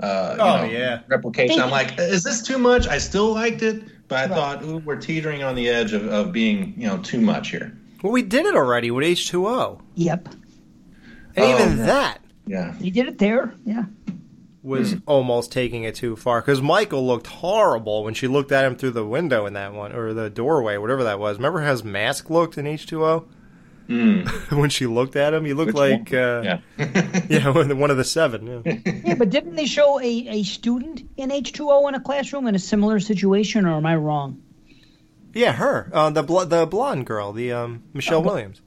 Speaker 9: Uh, you
Speaker 6: Oh,
Speaker 9: know,
Speaker 6: yeah.
Speaker 9: replication. I'm like, is this too much? I still liked it, but I thought ooh, we're teetering on the edge of, of being you know too much here.
Speaker 6: Well, we did it already with H2O.
Speaker 7: Yep.
Speaker 6: And
Speaker 9: Oh,
Speaker 6: even that
Speaker 9: Yeah.
Speaker 7: They did it there. Yeah.
Speaker 6: Was almost taking it too far because Michael looked horrible when she looked at him through the window in that one or the doorway, whatever that was. Remember how his mask looked in H2O? when she looked at him, he looked
Speaker 9: Which
Speaker 6: like uh,
Speaker 9: Yeah.
Speaker 6: yeah, one one of the seven. Yeah.
Speaker 7: Yeah, but didn't they show a, a student in H2O in a classroom in a similar situation, or am I wrong?
Speaker 6: Yeah, her, uh, the bl- the blonde girl, the um, Michelle Williams.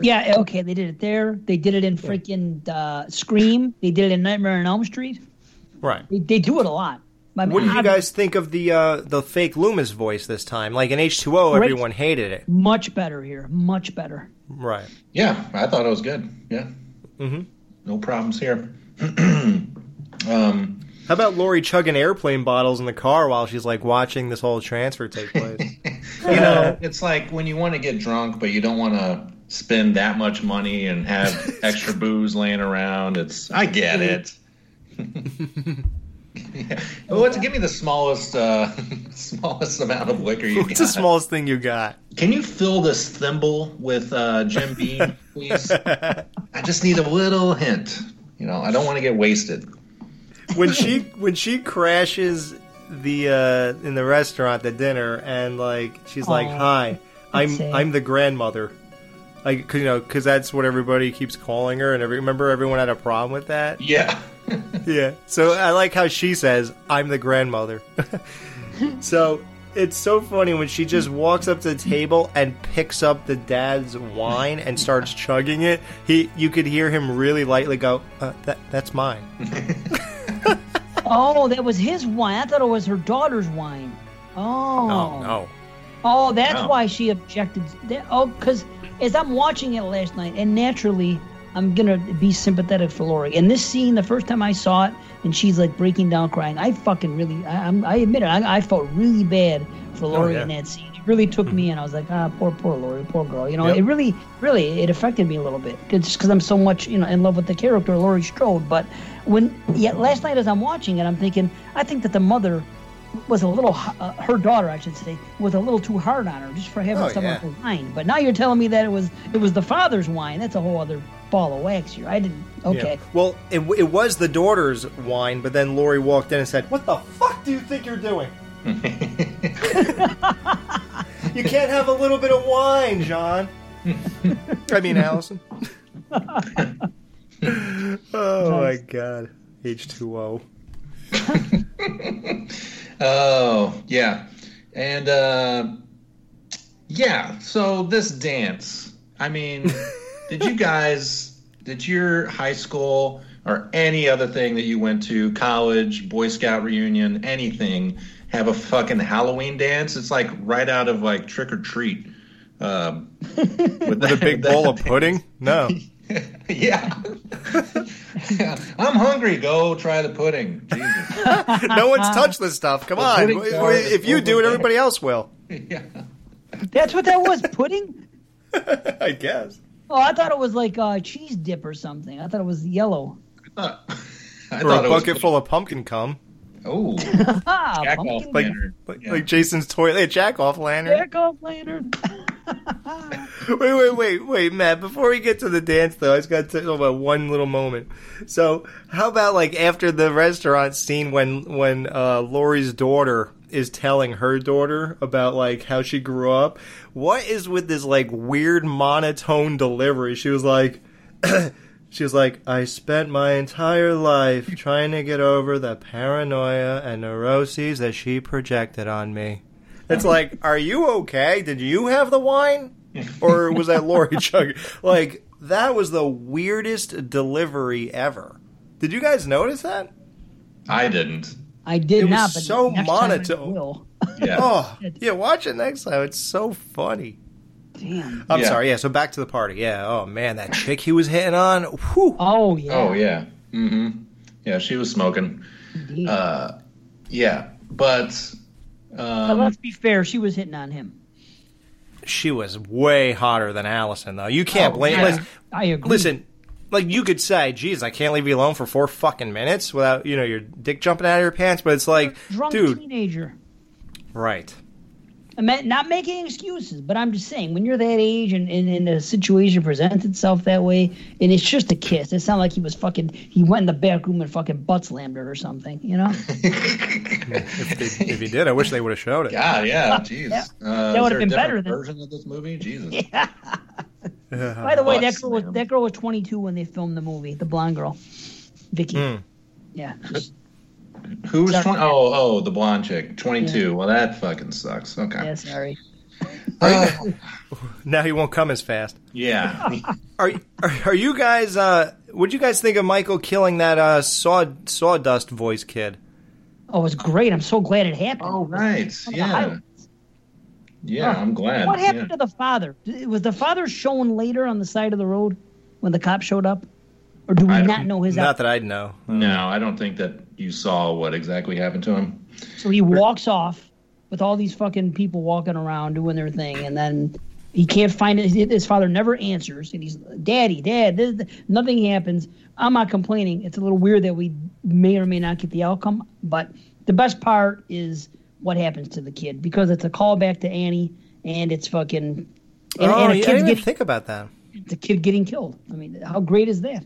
Speaker 7: Yeah, okay, they did it there. They did it in freaking uh, Scream. They did it in Nightmare on Elm Street.
Speaker 6: Right.
Speaker 7: They, they do it a lot. I mean,
Speaker 6: What did you guys think of the uh, the fake Loomis voice this time? Like in H two O, everyone hated it.
Speaker 7: Much better here. Much better.
Speaker 6: Right.
Speaker 9: Yeah, I thought it was good. Yeah.
Speaker 6: Mm-hmm.
Speaker 9: No problems here. um,
Speaker 6: How about Laurie chugging airplane bottles in the car while she's like watching this whole transfer take place?
Speaker 9: you know, it's like when you want to get drunk, but you don't want to spend that much money and have extra booze laying around. It's I get it. yeah. Well, what's, give me the smallest uh, smallest amount of liquor you
Speaker 6: What's
Speaker 9: got.
Speaker 6: the smallest thing you got?
Speaker 9: Can you fill this thimble with uh, Jim Beam, please? I just need a little hint. You know, I don't want to get wasted.
Speaker 6: when she when she crashes the uh in the restaurant the dinner and like she's like hi i'm i'm the grandmother like 'cause, you know because that's what everybody keeps calling her and every, remember everyone had a problem with that
Speaker 9: Yeah.
Speaker 6: yeah so i like how she says i'm the grandmother so it's so funny when she just walks up to the table and picks up the dad's wine and starts chugging it he you could hear him really lightly go uh, that that's mine
Speaker 7: Oh, that was his wine. I thought it was her daughter's wine. Oh.
Speaker 6: oh no
Speaker 7: Oh, that's
Speaker 6: No.
Speaker 7: why she objected. Oh, because as I'm watching it last night, and naturally, I'm gonna be sympathetic for Laurie. And this scene, the first time I saw it, and she's like breaking down crying, I fucking really, I, I'm, I admit it, I, I felt really bad for Laurie
Speaker 6: Oh, yeah.
Speaker 7: in that scene. It really took me and I was like, ah, poor, poor Laurie, poor girl. You know,
Speaker 6: Yep.
Speaker 7: it really, really, it affected me a little bit. It's just because I'm so much, you know, in love with the character Laurie Strode. But when, yet last night as I'm watching it, I'm thinking, I think that the mother was a little, uh, her daughter, I should say, was a little too hard on her just for having
Speaker 6: Oh,
Speaker 7: some
Speaker 6: yeah.
Speaker 7: of her wine. But now you're telling me that it was, it was the father's wine. That's a whole other ball of wax here. I didn't. Okay.
Speaker 6: Yeah. Well, it, it was the daughter's wine, but then Laurie walked in and said, "What the fuck do you think you're doing? you can't have a little bit of wine, John." I mean, Allyson. oh my god, H two O.
Speaker 9: Oh, yeah. And uh yeah, so this dance. I mean, did you guys did your high school or any other thing that you went to, college, Boy Scout reunion, anything, have a fucking Halloween dance? It's like right out of like Trick or Treat. Um, with
Speaker 6: With a big bowl of pudding? No.
Speaker 9: yeah. I'm hungry. Go try the pudding. Jesus.
Speaker 6: no one's touched this stuff. Come
Speaker 9: The
Speaker 6: on.
Speaker 9: pudding jar
Speaker 6: If you do it, everybody else will. Yeah.
Speaker 7: That's what that was, pudding?
Speaker 6: I guess.
Speaker 7: Oh, I thought it was like a cheese dip or something. I thought it was yellow.
Speaker 6: or a
Speaker 9: thought it was-
Speaker 6: bucket full of pumpkin cum.
Speaker 9: Oh.
Speaker 6: Jack
Speaker 7: pumpkin
Speaker 6: off like, like, like Jason's toilet. Jack off lantern.
Speaker 7: Jack off lantern.
Speaker 6: wait, wait, wait, wait, Matt. Before we get to the dance, though, I just got to talk about one little moment. So, how about like after the restaurant scene when when uh, Laurie's daughter is telling her daughter about like how she grew up? What is with this like weird monotone delivery? She was like. She was like, I spent my entire life trying to get over the paranoia and neuroses that she projected on me. It's like, are you okay? Did you have the wine? Or was that Laurie chugging? Like, that was the weirdest delivery ever. Did you guys notice that?
Speaker 9: I didn't.
Speaker 7: I did
Speaker 6: It was
Speaker 7: not, but
Speaker 6: so
Speaker 7: next time I
Speaker 6: monotone.
Speaker 7: will.
Speaker 9: Yeah.
Speaker 6: Oh, yeah, watch it next time. It's so funny.
Speaker 7: Damn.
Speaker 6: I'm
Speaker 9: Yeah.
Speaker 6: sorry. Yeah, so back to the party. Yeah. Oh, man, that chick he was hitting on. Whew.
Speaker 7: Oh, yeah.
Speaker 9: Oh yeah. Mm-hmm. Yeah, she was smoking. Uh, yeah, but
Speaker 7: But
Speaker 9: um,
Speaker 7: let's be fair, she was hitting on him.
Speaker 6: She was way hotter than Allyson, though. You can't
Speaker 7: Oh,
Speaker 6: blame.
Speaker 7: yeah.
Speaker 6: Listen,
Speaker 7: I agree.
Speaker 6: Listen, like you could say, "Geez, I can't leave you alone for four fucking minutes without you know your dick jumping out of your pants." But it's like,
Speaker 7: Drunk
Speaker 6: dude,
Speaker 7: teenager.
Speaker 6: right?
Speaker 7: I'm not- not making excuses, but I'm just saying when you're that age and, and, and the situation presents itself that way, and it's just a kiss. It sounded like he was fucking. He went in the back room and fucking butt slammed her or something. You know?
Speaker 6: if, they, if he did, I wish they would have showed it.
Speaker 9: God, yeah, jeez.
Speaker 7: Yeah.
Speaker 9: Uh,
Speaker 7: That
Speaker 9: is
Speaker 7: would've been better than-
Speaker 9: version of this movie. Jesus.
Speaker 7: Yeah. By the way, that girl was
Speaker 9: slam.
Speaker 7: that girl was 22 when they filmed the movie. The blonde girl, Vicky.
Speaker 6: Hmm.
Speaker 7: Yeah.
Speaker 9: Who was 20? Oh, oh, the blonde chick, 22. Well, that fucking sucks. Okay.
Speaker 7: Yeah. Sorry.
Speaker 6: Now he won't come as fast.
Speaker 9: Yeah.
Speaker 6: Are are, are you guys? Uh, what do you guys think of Michael killing that uh, saw sawdust voice kid?
Speaker 7: Oh, it was great. I'm so glad it happened.
Speaker 9: Oh, right.
Speaker 7: One of
Speaker 9: Yeah.
Speaker 7: highlights.
Speaker 9: Yeah, I'm glad.
Speaker 7: What happened
Speaker 9: yeah.
Speaker 7: to the father? Was the father shown later on the side of the road when the cop showed up, or do we
Speaker 9: I don't-
Speaker 7: not know his?
Speaker 6: Not
Speaker 7: out-
Speaker 6: that I'd know.
Speaker 9: No, I don't think that you saw what exactly happened to him.
Speaker 7: So he walks off with all these fucking people walking around doing their thing, and then he can't find it. His father never answers, and he's, "Daddy, Dad, this, nothing happens." I'm not complaining. It's a little weird that we may or may not get the outcome, but the best part is what happens to the kid because it's a callback to Annie, and it's fucking. And,
Speaker 6: oh,
Speaker 7: and a
Speaker 6: yeah, I didn't even
Speaker 7: getting,
Speaker 6: think about that.
Speaker 7: the kid getting killed. I mean, how great is that?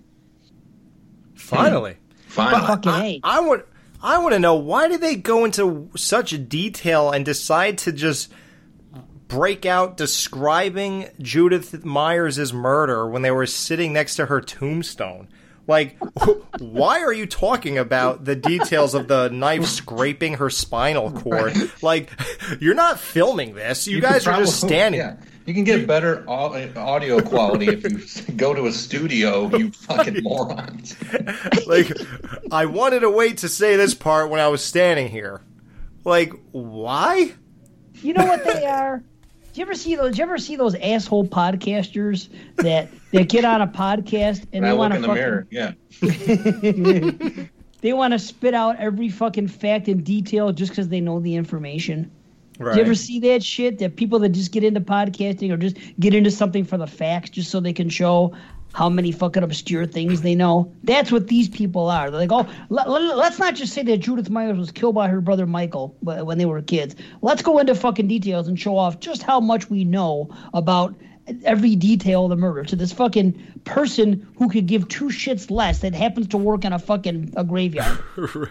Speaker 6: Finally,
Speaker 7: Fucking
Speaker 6: I,
Speaker 7: A.
Speaker 6: I would. I want to know why did they go into such detail and decide to just break out describing Judith Myers' murder when they were sitting next to her tombstone? Like, why are you talking about the details of the knife scraping her spinal cord? Like, you're not filming this. You,
Speaker 9: could
Speaker 6: guys are just standing.
Speaker 9: Yeah. You can get better audio quality if you go to a studio, you fucking morons.
Speaker 6: like I wanted to wait to say this part when I was standing here. Like, why?
Speaker 7: You know what they are? Do you ever see those? Do you ever see those asshole podcasters that that get on a podcast and
Speaker 9: I
Speaker 7: they want
Speaker 9: in
Speaker 7: to
Speaker 9: the
Speaker 7: fucking
Speaker 9: mirror. Yeah.
Speaker 7: they want to spit out every fucking fact in detail just because they know the information. Do
Speaker 6: Right.
Speaker 7: you ever see that shit? That people that just get into podcasting or just get into something for the facts, just so they can show how many fucking obscure things they know. That's what these people are. They're like, oh, let, us not just say that Judith Myers was killed by her brother Michael wh- when they were kids. Let's go into fucking details and show off just how much we know about every detail of the murder to this fucking person who could give two shits less that happens to work in a fucking a graveyard.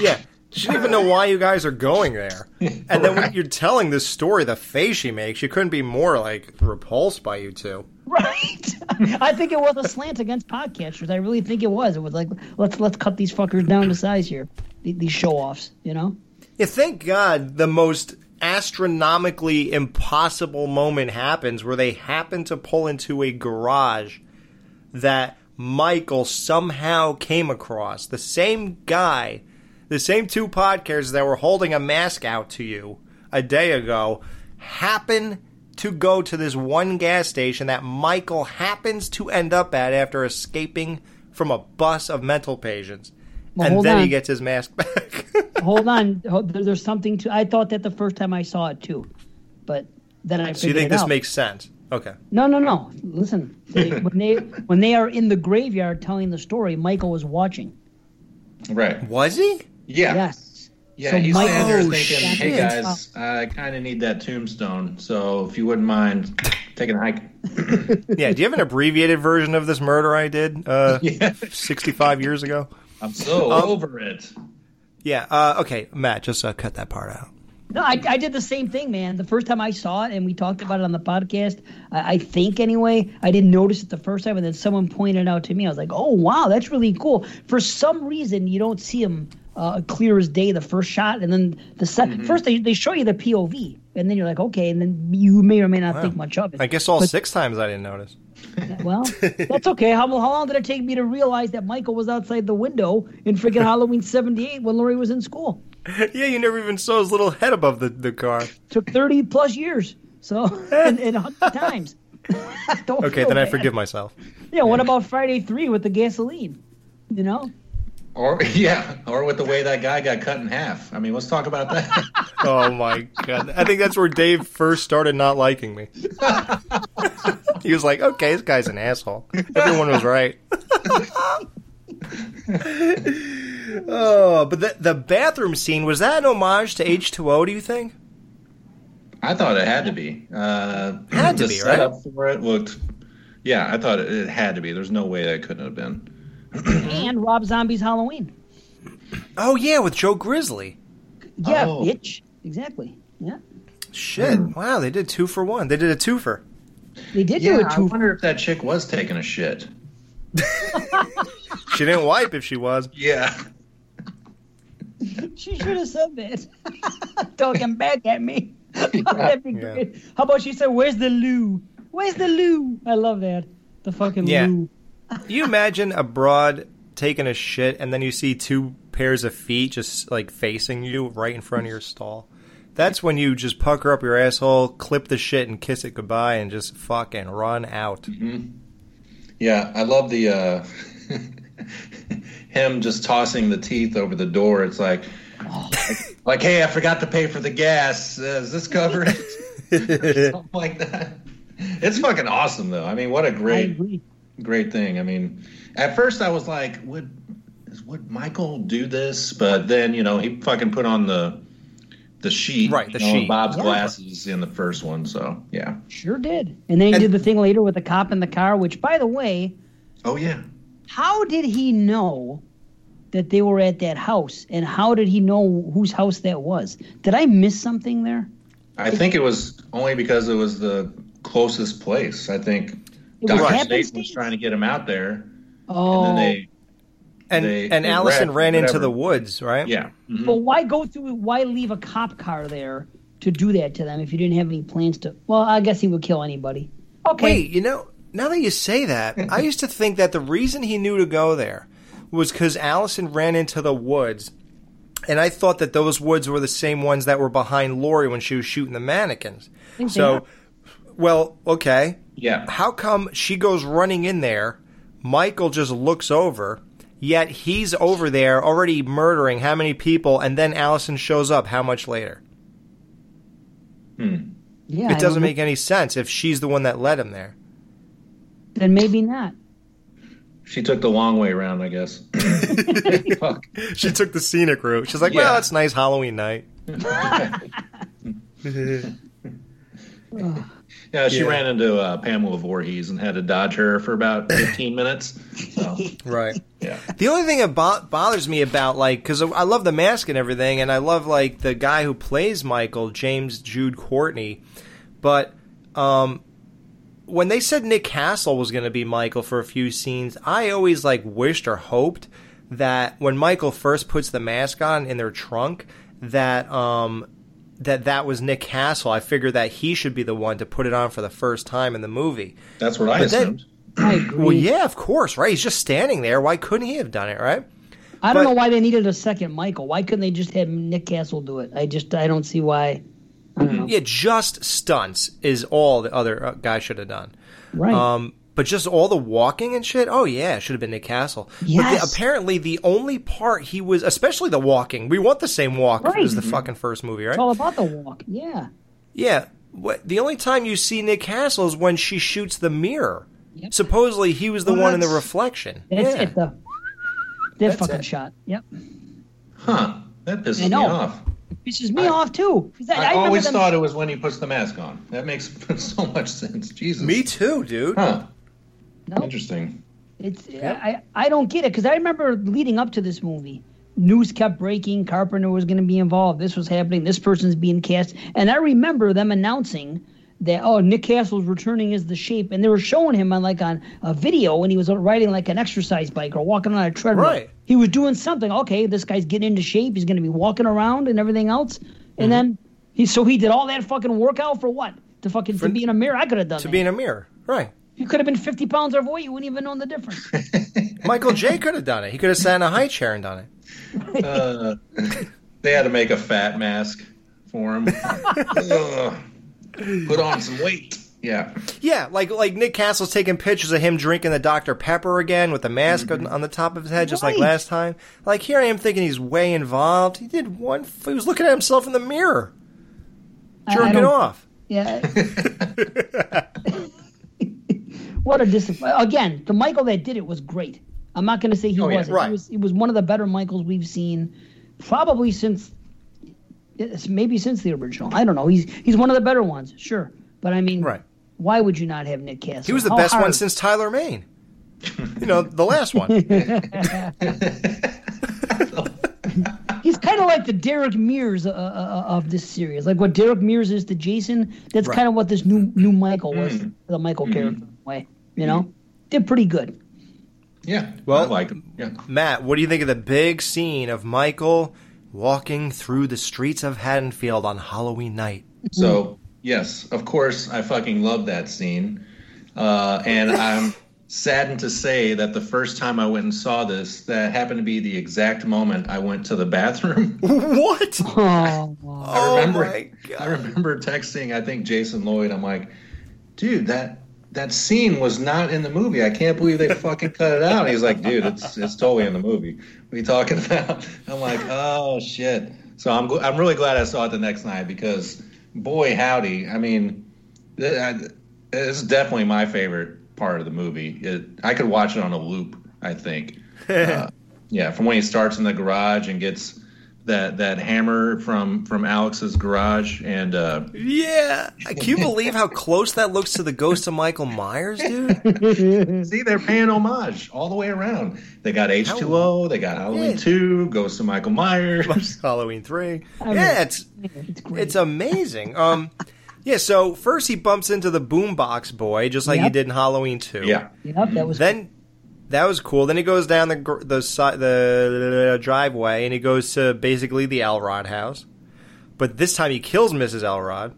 Speaker 6: yeah. She didn't even know why you guys are going there. And then when you're telling this story, the face she makes, she couldn't be more like repulsed by you two.
Speaker 7: Right. I think it was a slant against podcasters. I really think it was. It was like let's let's cut these fuckers down to size here. These show offs, you know.
Speaker 6: Yeah, thank God the most astronomically impossible moment happens where they happen to pull into a garage that Michael somehow came across. The same guy, the same two podcasters that were holding a mask out to you a day ago happen to go to this one gas station that Michael happens to end up at after escaping from a bus of mental patients.
Speaker 7: Well,
Speaker 6: and
Speaker 7: hold
Speaker 6: then he gets his mask back.
Speaker 7: Hold on, there's something to. I thought that the first time I saw it too, but then I.
Speaker 6: so you think
Speaker 7: it
Speaker 6: this
Speaker 7: out.
Speaker 6: makes sense? Okay.
Speaker 7: No, no, no. Listen, they, when they when they are in the graveyard telling the story, Michael was watching.
Speaker 9: Right.
Speaker 6: Was he?
Speaker 9: Yeah.
Speaker 7: Yes.
Speaker 9: Yeah,
Speaker 7: So
Speaker 9: he's
Speaker 7: Michael-
Speaker 9: standing there
Speaker 7: Oh,
Speaker 9: thinking,
Speaker 7: shit.
Speaker 9: "Hey guys, I kind of need that tombstone. So if you wouldn't mind taking a hike."
Speaker 6: yeah. Do you have an abbreviated version of this murder I did uh, 65 years ago?
Speaker 9: I'm so
Speaker 6: Um,
Speaker 9: over it.
Speaker 6: Yeah. Uh, okay, Matt, just uh, cut that part out.
Speaker 7: No, I, I did the same thing, man. The first time I saw it, and we talked about it on the podcast, I, I think anyway, I didn't notice it the first time, and then someone pointed it out to me. I was like, oh, wow, that's really cool. For some reason, you don't see him uh, clear as day the first shot, and then the 2nd
Speaker 6: Mhm.
Speaker 7: first they, they show you the POV, and then you're like, okay, and then you may or may not
Speaker 6: Wow.
Speaker 7: think much of it.
Speaker 6: I guess all
Speaker 7: But-
Speaker 6: six times I didn't notice.
Speaker 7: Well, that's okay. How, how long did it take me to realize that Michael was outside the window in freaking Halloween 78 when Laurie was in school?
Speaker 6: yeah, you never even saw his little head above the, the car.
Speaker 7: Took 30 plus years. So, and, and 100 times.
Speaker 6: Okay, then I forgive myself.
Speaker 7: Yeah, what about Friday 3 with the gasoline? You know?
Speaker 9: Or yeah, or with the way that guy got cut in half. I mean, let's talk about that.
Speaker 6: Oh my god! I think that's where Dave first started not liking me. he was like, "Okay, this guy's an asshole." Everyone was right. oh, but the the bathroom scene was that an homage to H two O? Do you think?
Speaker 9: I thought it had to be. Uh,
Speaker 6: Had to
Speaker 9: the
Speaker 6: be, right?
Speaker 9: setup for it looked. Yeah, I thought it, it had to be. There's no way that couldn't have been.
Speaker 7: and Rob Zombie's Halloween.
Speaker 6: Oh yeah, with Joe Grizzly.
Speaker 7: Yeah,
Speaker 9: Oh.
Speaker 7: bitch. Exactly. Yeah.
Speaker 6: Shit! Hmm. Wow, they did two for one. They did a twofer.
Speaker 7: They did
Speaker 9: yeah,
Speaker 7: do a
Speaker 9: I
Speaker 7: two.
Speaker 9: wonder if that chick was taking a shit.
Speaker 6: She didn't wipe if she was.
Speaker 9: Yeah.
Speaker 7: She should have said that. Talking back at me. Oh, that'd be
Speaker 6: Yeah.
Speaker 7: great. How about she said, Where's the loo? Where's the loo? I love that. The fucking
Speaker 6: Yeah.
Speaker 7: loo.
Speaker 6: You imagine a broad taking a shit and then you see two pairs of feet just like facing you right in front of your stall? That's when you just pucker up your asshole, clip the shit, and kiss it goodbye, and just fucking run out.
Speaker 9: Yeah, I love the uh him just tossing the teeth over the door. It's like, like, like, hey, I forgot to pay for the gas. Uh, is this covered? Something like that. It's fucking awesome, though. I mean, what a great, great thing. I mean, at first I was like, would would Michael do this? But then you know he fucking put on the the sheet,
Speaker 6: Right, the
Speaker 9: you know,
Speaker 6: sheet.
Speaker 9: Bob's
Speaker 7: Yeah.
Speaker 9: glasses in the first one. So yeah.
Speaker 7: Sure did. And then he did the thing later with the cop in the car, which, by the way,
Speaker 9: Oh yeah.
Speaker 7: how did he know that they were at that house? And how did he know whose house that was? Did I miss something there?
Speaker 9: I think it was only because it was the closest place. I think
Speaker 7: It was
Speaker 9: Dr.
Speaker 7: happenstance?
Speaker 9: Sartain was trying to get him out there,
Speaker 7: Oh.
Speaker 9: and then they
Speaker 6: And
Speaker 9: They-
Speaker 6: and
Speaker 9: they
Speaker 6: Allyson
Speaker 9: wrecked,
Speaker 6: ran into the woods, right?
Speaker 9: yeah. Mhm.
Speaker 7: But why go through? Why leave a cop car there to do that to them if you didn't have any plans to? Well, I guess he would kill anybody. Okay.
Speaker 6: Wait, you know, now that you say that, I used to think that the reason he knew to go there was because Allyson ran into the woods, and I thought that those woods were the same ones that were behind Laurie when she was shooting the mannequins. So,
Speaker 7: are.
Speaker 6: Well, okay.
Speaker 9: Yeah.
Speaker 6: How come she goes running in there? Michael just looks over, yet he's over there already murdering how many people, and then Allyson shows up how much later?
Speaker 7: Hmm. Yeah,
Speaker 6: it doesn't make any sense if she's the one that led him there.
Speaker 7: Then maybe not.
Speaker 9: She took the long way around, I guess. Fuck.
Speaker 6: She took the scenic route. She's like,
Speaker 9: Yeah.
Speaker 6: well, it's nice Halloween night.
Speaker 9: Yeah, she
Speaker 6: Yeah.
Speaker 9: ran into uh, Pamela Voorhees and had to dodge her for about 15 minutes. So,
Speaker 6: Right.
Speaker 9: yeah.
Speaker 6: The only thing that bo- bothers me about like because I love the mask and everything, and I love like the guy who plays Michael, James Jude Courtney, but um, when they said Nick Castle was going to be Michael for a few scenes, I always like wished or hoped that when Michael first puts the mask on in their trunk, that um that that was Nick Castle. I figured that he should be the one to put it on for the first time in the movie.
Speaker 9: That's what I
Speaker 6: But then-
Speaker 9: assumed.
Speaker 7: I agree.
Speaker 6: Well, yeah, of course, right? He's just standing there. Why couldn't he have done it, right?
Speaker 7: I don't
Speaker 6: But-
Speaker 7: know why they needed a second Michael. Why couldn't they just have Nick Castle do it? I just I don't see why. I don't know.
Speaker 6: Yeah, just stunts is all the other uh, guy should have done.
Speaker 7: Right.
Speaker 6: Um, but just all the walking and shit. Oh yeah, it should have been Nick Castle. But the,
Speaker 7: Yes.
Speaker 6: apparently, the only part he was, especially the walking, we want the same walk
Speaker 7: Right.
Speaker 6: as the mm-hmm. fucking first movie, right?
Speaker 7: It's all about the walk. Yeah.
Speaker 6: Yeah. What, the only time you see Nick Castle is when she shoots the mirror. Supposedly, he was the
Speaker 7: Well,
Speaker 6: one in the reflection.
Speaker 7: That's
Speaker 6: yeah.
Speaker 7: it. The, that fucking shot. Yep.
Speaker 9: Huh. That pisses me
Speaker 7: know.
Speaker 9: off.
Speaker 7: Pisses me off too. I,
Speaker 9: I,
Speaker 7: I
Speaker 9: always
Speaker 7: them-
Speaker 9: thought it was when he puts the mask on. That makes so much sense. Jesus.
Speaker 6: Me too, dude.
Speaker 9: Huh.
Speaker 7: No.
Speaker 9: Interesting.
Speaker 7: It's I, I don't get it because I remember leading up to this movie, news kept breaking. Carpenter was going to be involved. This was happening. This person's being cast, and I remember them announcing that oh Nick Castle's returning as the Shape, and they were showing him on like on a video when he was riding like an exercise bike or walking on a treadmill.
Speaker 6: Right.
Speaker 7: He was doing something. Okay, this guy's getting into shape. He's going to be walking around and everything else, and mm-hmm. then he so he did all that fucking workout for what? To fucking to be in a mirror. I could have done
Speaker 6: To
Speaker 7: that.
Speaker 6: be in a mirror, right?
Speaker 7: You could have been 50 pounds overweight. You wouldn't even know the difference.
Speaker 6: Michael J could have done it. He could have sat in a high chair and done it.
Speaker 9: Uh, they had to make a fat mask for him. Put on some weight. Yeah.
Speaker 6: Yeah, like like Nick Castle's taking pictures of him drinking the Dr Pepper again with the mask on, on the top of his head, just like last time. Like here I am thinking he's way involved. He did one. He was looking at himself in the mirror,
Speaker 7: I- I
Speaker 6: jerking off.
Speaker 7: Yeah. what a disappointment. Again, the Michael that did it was great. I'm not going to say he
Speaker 6: Oh,
Speaker 7: wasn't.
Speaker 6: right.
Speaker 7: He was, he was one of the better Michaels we've seen, probably since, maybe since the original. I don't know. He's he's one of the better ones, sure. But I mean,
Speaker 6: Right.
Speaker 7: why would you not have Nick Castle?
Speaker 6: He was the
Speaker 7: How
Speaker 6: best one since Tyler Mane. You know, the last one.
Speaker 7: He's kind of like the Derek Mears uh, uh, of this series. Like what Derek Mears is to Jason, that's
Speaker 6: Right.
Speaker 7: kind of what this new new Michael was,
Speaker 9: Mm-hmm.
Speaker 7: the Michael character in a way. You know, did pretty good.
Speaker 9: Yeah.
Speaker 6: Well,
Speaker 9: I like him. Yeah.
Speaker 6: Matt, what do you think of the big scene of Michael walking through the streets of Haddonfield on Halloween night?
Speaker 9: So yes, of course, I fucking love that scene, uh, and I'm saddened to say that the first time I went and saw this, that happened to be the exact moment I went to the bathroom.
Speaker 6: what?
Speaker 7: Oh,
Speaker 9: I remember. I remember texting. I think Jason Lloyd. I'm like, dude, that that scene was not in the movie. I can't believe they fucking cut it out. And he's like, dude, it's it's totally in the movie. What are you talking about? I'm like, oh shit. So I'm I'm really glad I saw it the next night because boy howdy, I mean, it's definitely my favorite part of the movie. It, I could watch it on a loop. I think. Uh, yeah, from when he starts in the garage and gets that that hammer from from Alex's garage and uh
Speaker 6: Yeah. Can you believe how close that looks to the ghost of Michael Myers, dude?
Speaker 9: See, they're paying homage all the way around. They got H2O, they got Halloween
Speaker 6: Yeah.
Speaker 9: 2, Ghost of Michael Myers.
Speaker 6: Halloween 3.
Speaker 7: I mean,
Speaker 6: yeah, it's it's amazing. Um yeah, so first he bumps into the boombox boy just like he did in Halloween 2.
Speaker 9: Yeah.
Speaker 7: Yep, that was
Speaker 6: Then that was cool. Then he goes down the gr- the si- the driveway and he goes to basically the Elrod house. But this time he kills Mrs. Elrod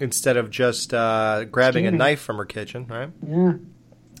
Speaker 6: instead of just uh, grabbing a knife from her kitchen, right?
Speaker 7: yeah.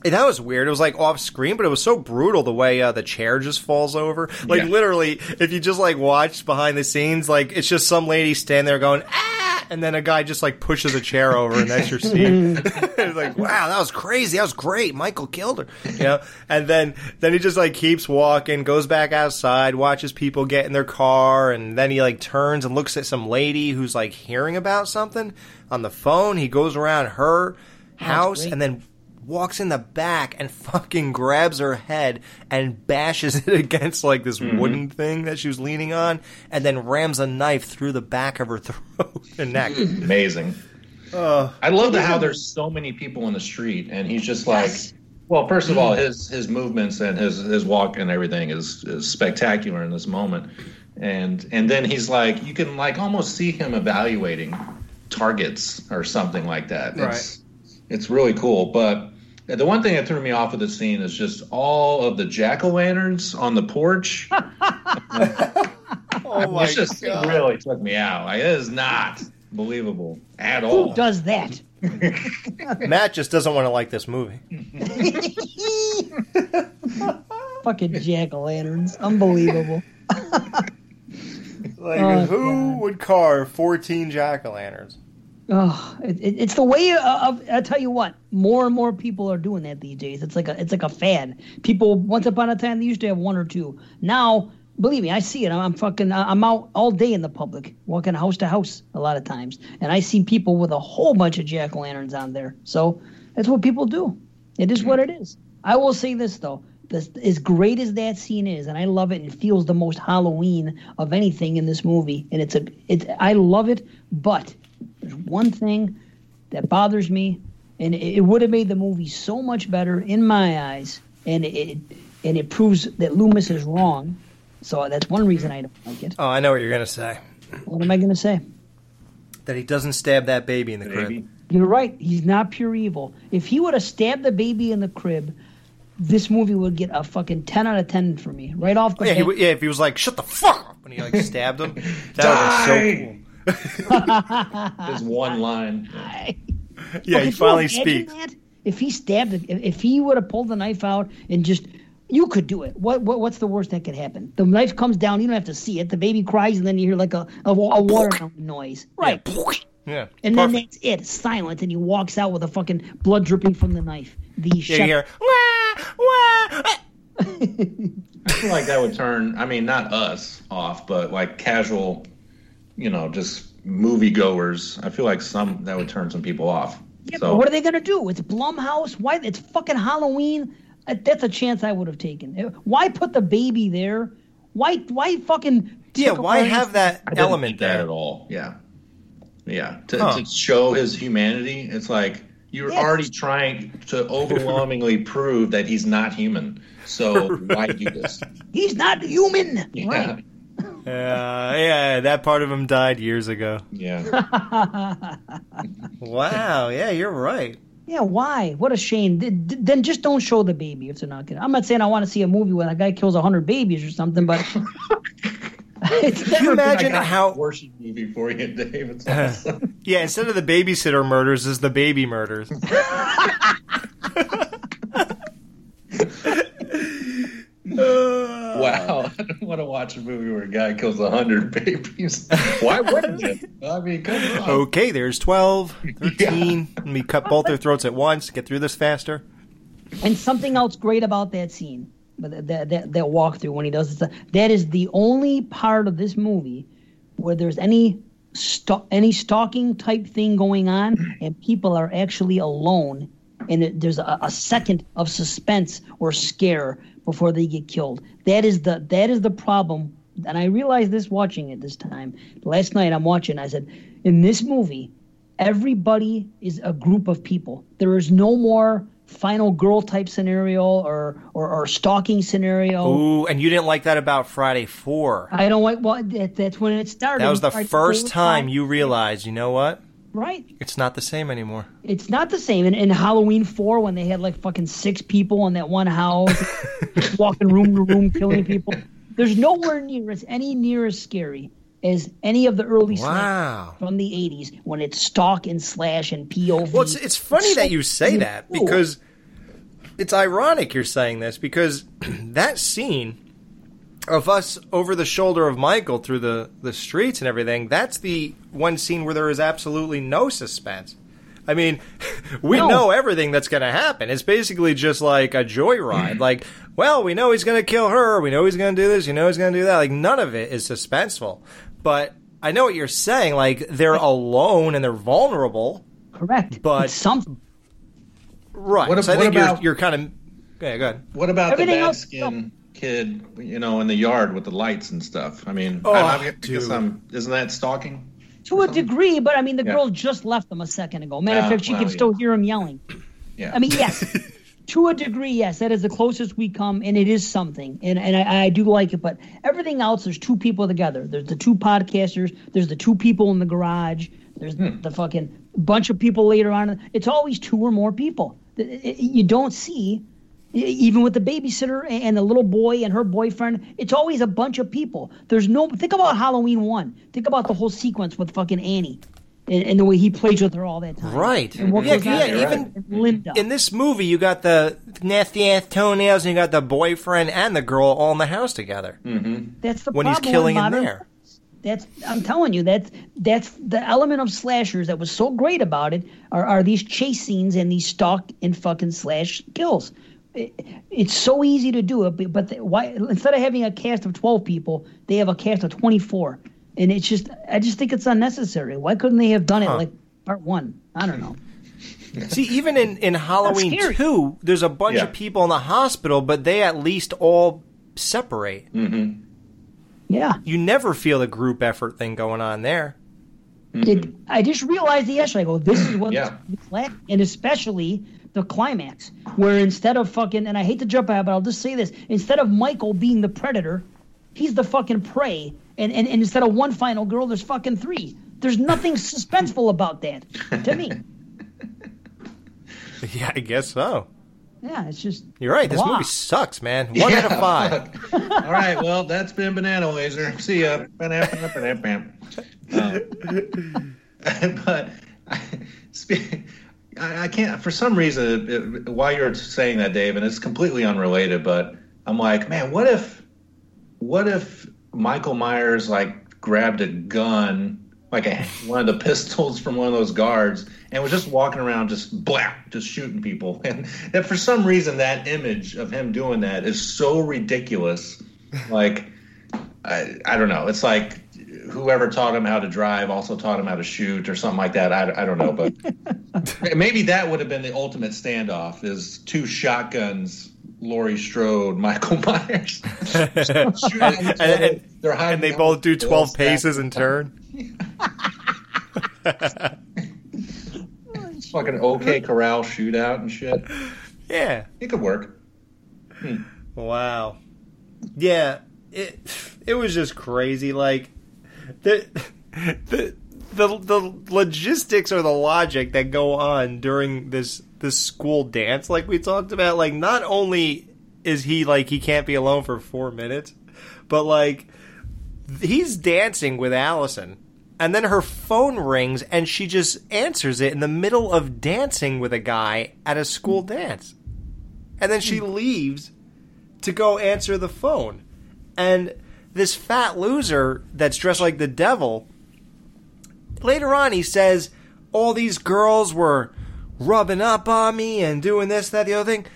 Speaker 6: That was weird. It was like off screen, but it was so brutal the way uh, the chair just falls over. Like
Speaker 9: Yeah.
Speaker 6: literally, if you just like watch behind the scenes, like it's just some lady standing there going ah, and then a guy just like pushes a chair over, and that's your scene. it's like wow, that was crazy. That was great. Michael killed her, you know. And then then he just like keeps walking, goes back outside, watches people get in their car, and then he like turns and looks at some lady who's like hearing about something on the phone. He goes around her house and then walks in the back and fucking grabs her head and bashes it against like this
Speaker 9: Mhm.
Speaker 6: wooden thing that she was leaning on and then rams a knife through the back of her throat and neck.
Speaker 9: Amazing.
Speaker 6: Uh,
Speaker 9: I love the, how there's so many people in the street, and he's just like, well, first of all, his his movements and his his walk and everything is, is spectacular in this moment, and and then he's like, you can like almost see him evaluating targets or something like that. Right. It's, It's really cool, but. The one thing that threw me off of the scene is just all of the jack o' lanterns on the porch.
Speaker 6: oh
Speaker 9: my it's just it really took me out. Like, it is not believable at all.
Speaker 7: Who does that?
Speaker 6: Matt just doesn't want to like this movie.
Speaker 7: Fucking jack o' lanterns. Unbelievable.
Speaker 6: Like,
Speaker 7: Oh,
Speaker 6: who would carve 14 jack o' lanterns?
Speaker 7: Oh, it, it- it's the way of. I tell you what, more and more people are doing that these days. It's like a, it's like a fad. People once upon a time they used to have one or two. Now, believe me, I see it. I'm, fucking. I'm out all day in the public, walking house to house a lot of times, and I see people with a whole bunch of jack o' lanterns on there. So that's what people do. It is what it is. I will say this though. This, as great as that scene is, and I love it, and feels the most Halloween of anything in this movie, and it's a, it's I love it. But there's one thing that bothers me, and it, it would have made the movie so much better in my eyes, and it and it proves that Loomis is wrong. So that's one reason I don't like it.
Speaker 6: Oh, I know what you're going to say.
Speaker 7: What am I going to say?
Speaker 6: That he doesn't stab that baby in the crib.
Speaker 7: You're right. He's not pure evil. If he would have stabbed the baby in the crib, this movie would get a fucking ten out of ten for me right off the
Speaker 6: yeah, he, yeah, if he was like, shut the fuck up, when he like stabbed him, that would have been so cool.
Speaker 9: Just one line.
Speaker 6: Yeah,
Speaker 7: But
Speaker 6: he
Speaker 7: you
Speaker 6: finally
Speaker 7: imagine
Speaker 6: speaks.
Speaker 7: that? If he stabbed it, if, if he would have pulled the knife out and just, you could do it. What, what what's the worst that could happen? The knife comes down, you don't have to see it. The baby cries, and then you hear like a a, wa- a watermelon noise, right?
Speaker 6: Yeah.
Speaker 7: And then that's it, silent, and he walks out with a fucking blood dripping from the knife. The
Speaker 6: Yeah, you
Speaker 7: shep-
Speaker 6: hear,
Speaker 9: I feel like that would turn, I mean, not us off, but like casual, you know, just moviegoers. I feel like some, that would turn some people off.
Speaker 7: Yeah,
Speaker 9: so,
Speaker 7: but what are they gonna do? It's Blumhouse. Why? It's fucking Halloween. Uh, That's a chance I would have taken. Uh, Why put the baby there? Why? Why fucking?
Speaker 6: Yeah, why
Speaker 7: her-
Speaker 6: have that
Speaker 9: I
Speaker 6: element
Speaker 9: think that
Speaker 6: there?
Speaker 9: at all. Yeah. Yeah. To,
Speaker 6: Huh.
Speaker 9: to show his humanity, it's like you're
Speaker 7: Yes.
Speaker 9: already trying to overwhelmingly prove that he's not human. So why do this?
Speaker 7: He's not human.
Speaker 9: Yeah.
Speaker 7: Right.
Speaker 6: Yeah, yeah, that part of him died years ago.
Speaker 9: Yeah.
Speaker 6: Wow, yeah, you're right.
Speaker 7: Yeah, why? What a shame. Th- th- Then just don't show the baby if they're not gonna. I'm not saying I want to see a movie where a guy kills hundred babies or something, but it's
Speaker 6: Can you imagine
Speaker 9: I
Speaker 6: how?
Speaker 9: a worship movie for you, Dave. It's awesome.
Speaker 6: yeah, instead of the babysitter murders, is the baby murders.
Speaker 9: Wow. I don't want to watch a movie where a guy kills a hundred babies. Why wouldn't you? I mean, come on.
Speaker 6: Okay, there's 12, 13. Let me cut both their throats at once, get through this faster.
Speaker 7: and something else great about that scene, but that that, that, that walkthrough when he does this, that is the only part of this movie where there's any st- any stalking type thing going on, and people are actually alone, and it, there's a, a second of suspense or scare before they get killed. That is the that is the problem, and I realized this watching it this time. Last night I'm watching. I said, in this movie, everybody is a group of people. There is no more final girl type scenario or or, or stalking scenario.
Speaker 6: Ooh, and you didn't like that about Friday 4.
Speaker 7: I don't like. Well, that, that's when it started.
Speaker 6: That was the first time you realized, you know what?
Speaker 7: Right.
Speaker 6: It's not the same anymore.
Speaker 7: It's not the same. In, in Halloween four, when they had like fucking six people in that one house, walking room to room, killing people. There's nowhere near as any near as scary as any of the early
Speaker 6: Wow.
Speaker 7: from the '80s when it's stalk and slash and POV.
Speaker 6: Well, it's, it's funny that you say that because it's ironic you're saying this because that scene of us over the shoulder of Michael through the, the streets and everything, that's the one scene where there is absolutely no suspense. I mean, we
Speaker 7: No.
Speaker 6: know everything that's going to happen. It's basically just like a joyride. like, well, we know he's going to kill her. We know he's going to do this. You know he's going to do that. Like, none of it is suspenseful. But I know what you're saying. Like, they're alone and they're vulnerable.
Speaker 7: Correct.
Speaker 6: But
Speaker 7: It's something.
Speaker 6: Right.
Speaker 9: What ab-
Speaker 6: so I think
Speaker 9: about-
Speaker 6: you're, you're kind of. Yeah, go ahead.
Speaker 9: What about
Speaker 7: Everything
Speaker 9: the bad
Speaker 7: else-
Speaker 9: skin kid, you know, in the yard with the lights and stuff? I mean,
Speaker 6: Oh,
Speaker 9: I, I guess I'm, isn't that stalking?
Speaker 7: To a degree, but I mean, the
Speaker 9: Yeah.
Speaker 7: girl just left them a second ago. Matter of
Speaker 9: Ah,
Speaker 7: fact, she
Speaker 9: well,
Speaker 7: can
Speaker 9: yeah.
Speaker 7: still hear him yelling.
Speaker 9: Yeah.
Speaker 7: I mean, yes. to a degree, yes, that is the closest we come, and it is something, and and I, I do like it. But everything else, there's two people together. There's the two podcasters. There's the two people in the garage. There's
Speaker 9: Hmm.
Speaker 7: the fucking bunch of people later on. It's always two or more people. It- it- You don't see, even with the babysitter and the little boy and her boyfriend. It's always a bunch of people. There's no. Think about Halloween one. Think about the whole sequence with fucking Annie. And, and the way he plays with her all that time.
Speaker 6: Right.
Speaker 7: And what
Speaker 6: yeah,
Speaker 7: goes
Speaker 6: yeah, even
Speaker 7: And Linda.
Speaker 6: in this movie, you got the nasty ass toenails, and you got the boyfriend and the girl all in the house together.
Speaker 9: Mm-hmm.
Speaker 7: That's the
Speaker 6: when he's killing
Speaker 7: with
Speaker 6: in there.
Speaker 7: That's I'm telling you that's that's the element of slashers that was so great about it are, are these chase scenes and these stalk and fucking slash kills. It- it's so easy to do it, but, but the- why instead of having a cast of twelve people, they have a cast of twenty four, and it's just I just think it's unnecessary. Why couldn't they have done it
Speaker 6: Huh.
Speaker 7: like part one? I don't know.
Speaker 6: See, even in, in Halloween 2, there's a bunch
Speaker 9: Yeah.
Speaker 6: of people in the hospital, but they at least all separate.
Speaker 9: Mm-hmm.
Speaker 7: Yeah.
Speaker 6: You never feel the group effort thing going on there.
Speaker 7: It, I just realized the yesterday. I go, this is what
Speaker 9: Yeah.
Speaker 7: it's like, and especially the climax, where instead of fucking, and I hate to jump out, but I'll just say this: instead of Michael being the predator, he's the fucking prey, and and, and instead of one final girl, there's fucking three. There's nothing suspenseful about that to me.
Speaker 6: Yeah, I guess so.
Speaker 7: Yeah, it's just
Speaker 6: You're right. This
Speaker 7: blah.
Speaker 6: movie sucks, man. One out of five.
Speaker 9: fuck. All right, well, that's been BananaLaser. See ya. Um, but I, spe- I I can't, for some reason, it, while you're saying that, Dave, and it's completely unrelated, but I'm like, man, what if, what if Michael Myers like grabbed a gun, like a, one of the pistols from one of those guards, and was just walking around, just blah, just shooting people, and that for some reason that image of him doing that is so ridiculous, like. I, I don't know. It's like whoever taught him how to drive also taught him how to shoot or something like that. I, I don't know, but maybe that would have been the ultimate standoff: is two shotguns, Laurie Strode, Michael Myers, shooting at each
Speaker 6: and, and-
Speaker 9: They're
Speaker 6: and they both do 12
Speaker 9: stack.
Speaker 6: paces in turn.
Speaker 9: it's Fucking OK Corral shootout and shit.
Speaker 6: Yeah.
Speaker 9: It could work. Hmm.
Speaker 6: Wow. Yeah, it it was just crazy. Like the the the the logistics or the logic that go on during this this school dance, like we talked about. Like not only is he like he can't be alone for four minutes, but like he's dancing with Allyson. And then her phone rings and she just answers it in the middle of dancing with a guy at a school dance. And then she leaves to go answer the phone. And this fat loser that's dressed like the devil, later on he says, all these girls were rubbing up on me and doing this, that, the other thing.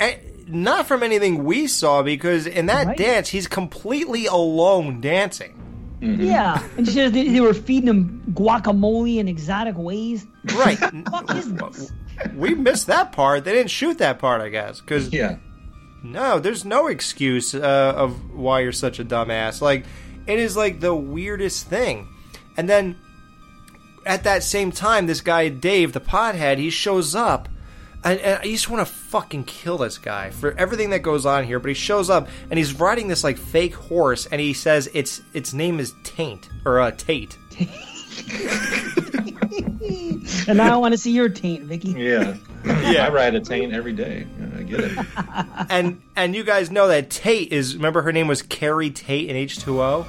Speaker 6: And not from anything we saw, because in that
Speaker 7: Right.
Speaker 6: dance, he's completely alone dancing. Mm-hmm.
Speaker 7: Yeah, and she says they, they were feeding him guacamole in exotic ways.
Speaker 6: Right.
Speaker 7: fuck is this?
Speaker 6: we missed that part. They didn't shoot that part, I guess. Cause
Speaker 9: yeah,
Speaker 6: no, there's no excuse uh, of why you're such a dumbass. Like it is like the weirdest thing. And then at that same time, this guy Dave, the pothead, he shows up. And, and I just want to fucking kill this guy for everything that goes on here. But he shows up and he's riding this like fake horse, and he says its its name is Taint or uh, Tate.
Speaker 7: And now I want to see your taint, Vicky.
Speaker 9: Yeah.
Speaker 6: Yeah.
Speaker 9: I ride a taint every day. Yeah, I get it.
Speaker 6: and and you guys know that Tate is remember her name was Keri Tate in H two O.